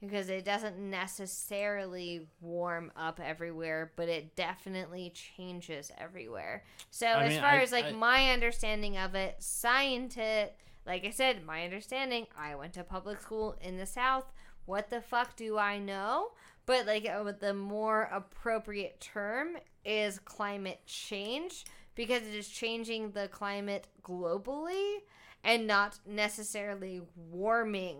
because it doesn't necessarily warm up everywhere, but it definitely changes everywhere. So I as mean, far I- as like I- my understanding of it, scientist, like I said, my understanding, I went to public school in the South. What the fuck do I know? But like uh, the more appropriate term is climate change because it is changing the climate globally and not necessarily warming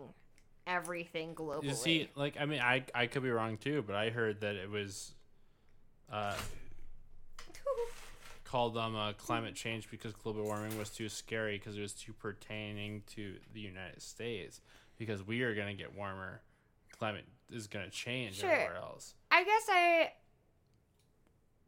everything globally. You see, like I mean, I I could be wrong too, but I heard that it was uh, called um uh, climate change because global warming was too scary because it was too pertaining to the United States because we are gonna get warmer. Climate is gonna change Sure. everywhere else. I guess I.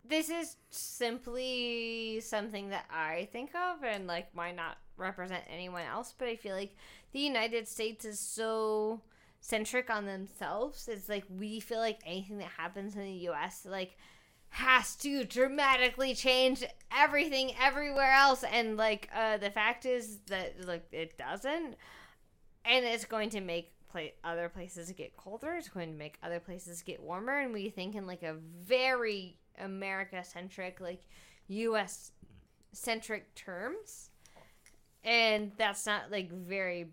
This is simply something that I think of and like might not represent anyone else, but I feel like the United States is so centric on themselves. It's like we feel like anything that happens in the US like has to dramatically change everything everywhere else and like uh the fact is that like it doesn't and it's going to make other places get colder. It's going to make other places get warmer, and we think in like a very America centric, like U.S. centric terms, and that's not like very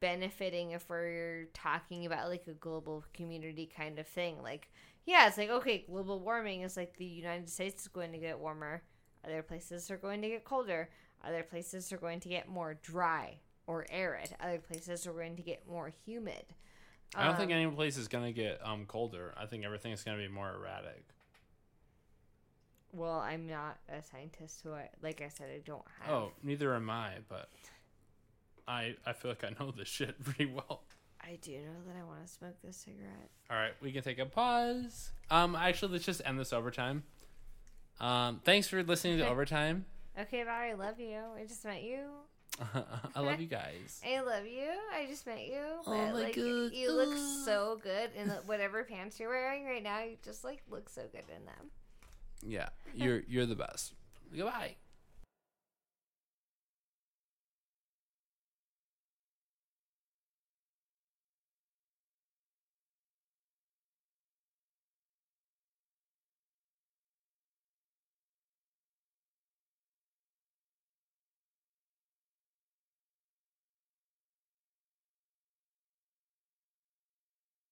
benefiting if we're talking about like a global community kind of thing. Like, yeah, it's like okay, global warming is like the United States is going to get warmer. Other places are going to get colder. Other places are going to get more dry or arid. Other places are going to get more humid. I don't think Um, any place is gonna get um colder. I think everything is gonna be more erratic. Well, I'm not a scientist, so I, like I said, I don't have. Oh, neither am I. But I I feel like I know this shit pretty well. I do know that I want to smoke this cigarette. All right, we can take a pause. Um, actually, let's just end this overtime. Um, thanks for listening to overtime. Okay, bye. I love you. I just met you. I love you guys. I love you. I just met you. Oh But, my like, God. You look so good in whatever pants you're wearing right now. You just like look so good in them. Yeah, you're you're the best. Goodbye.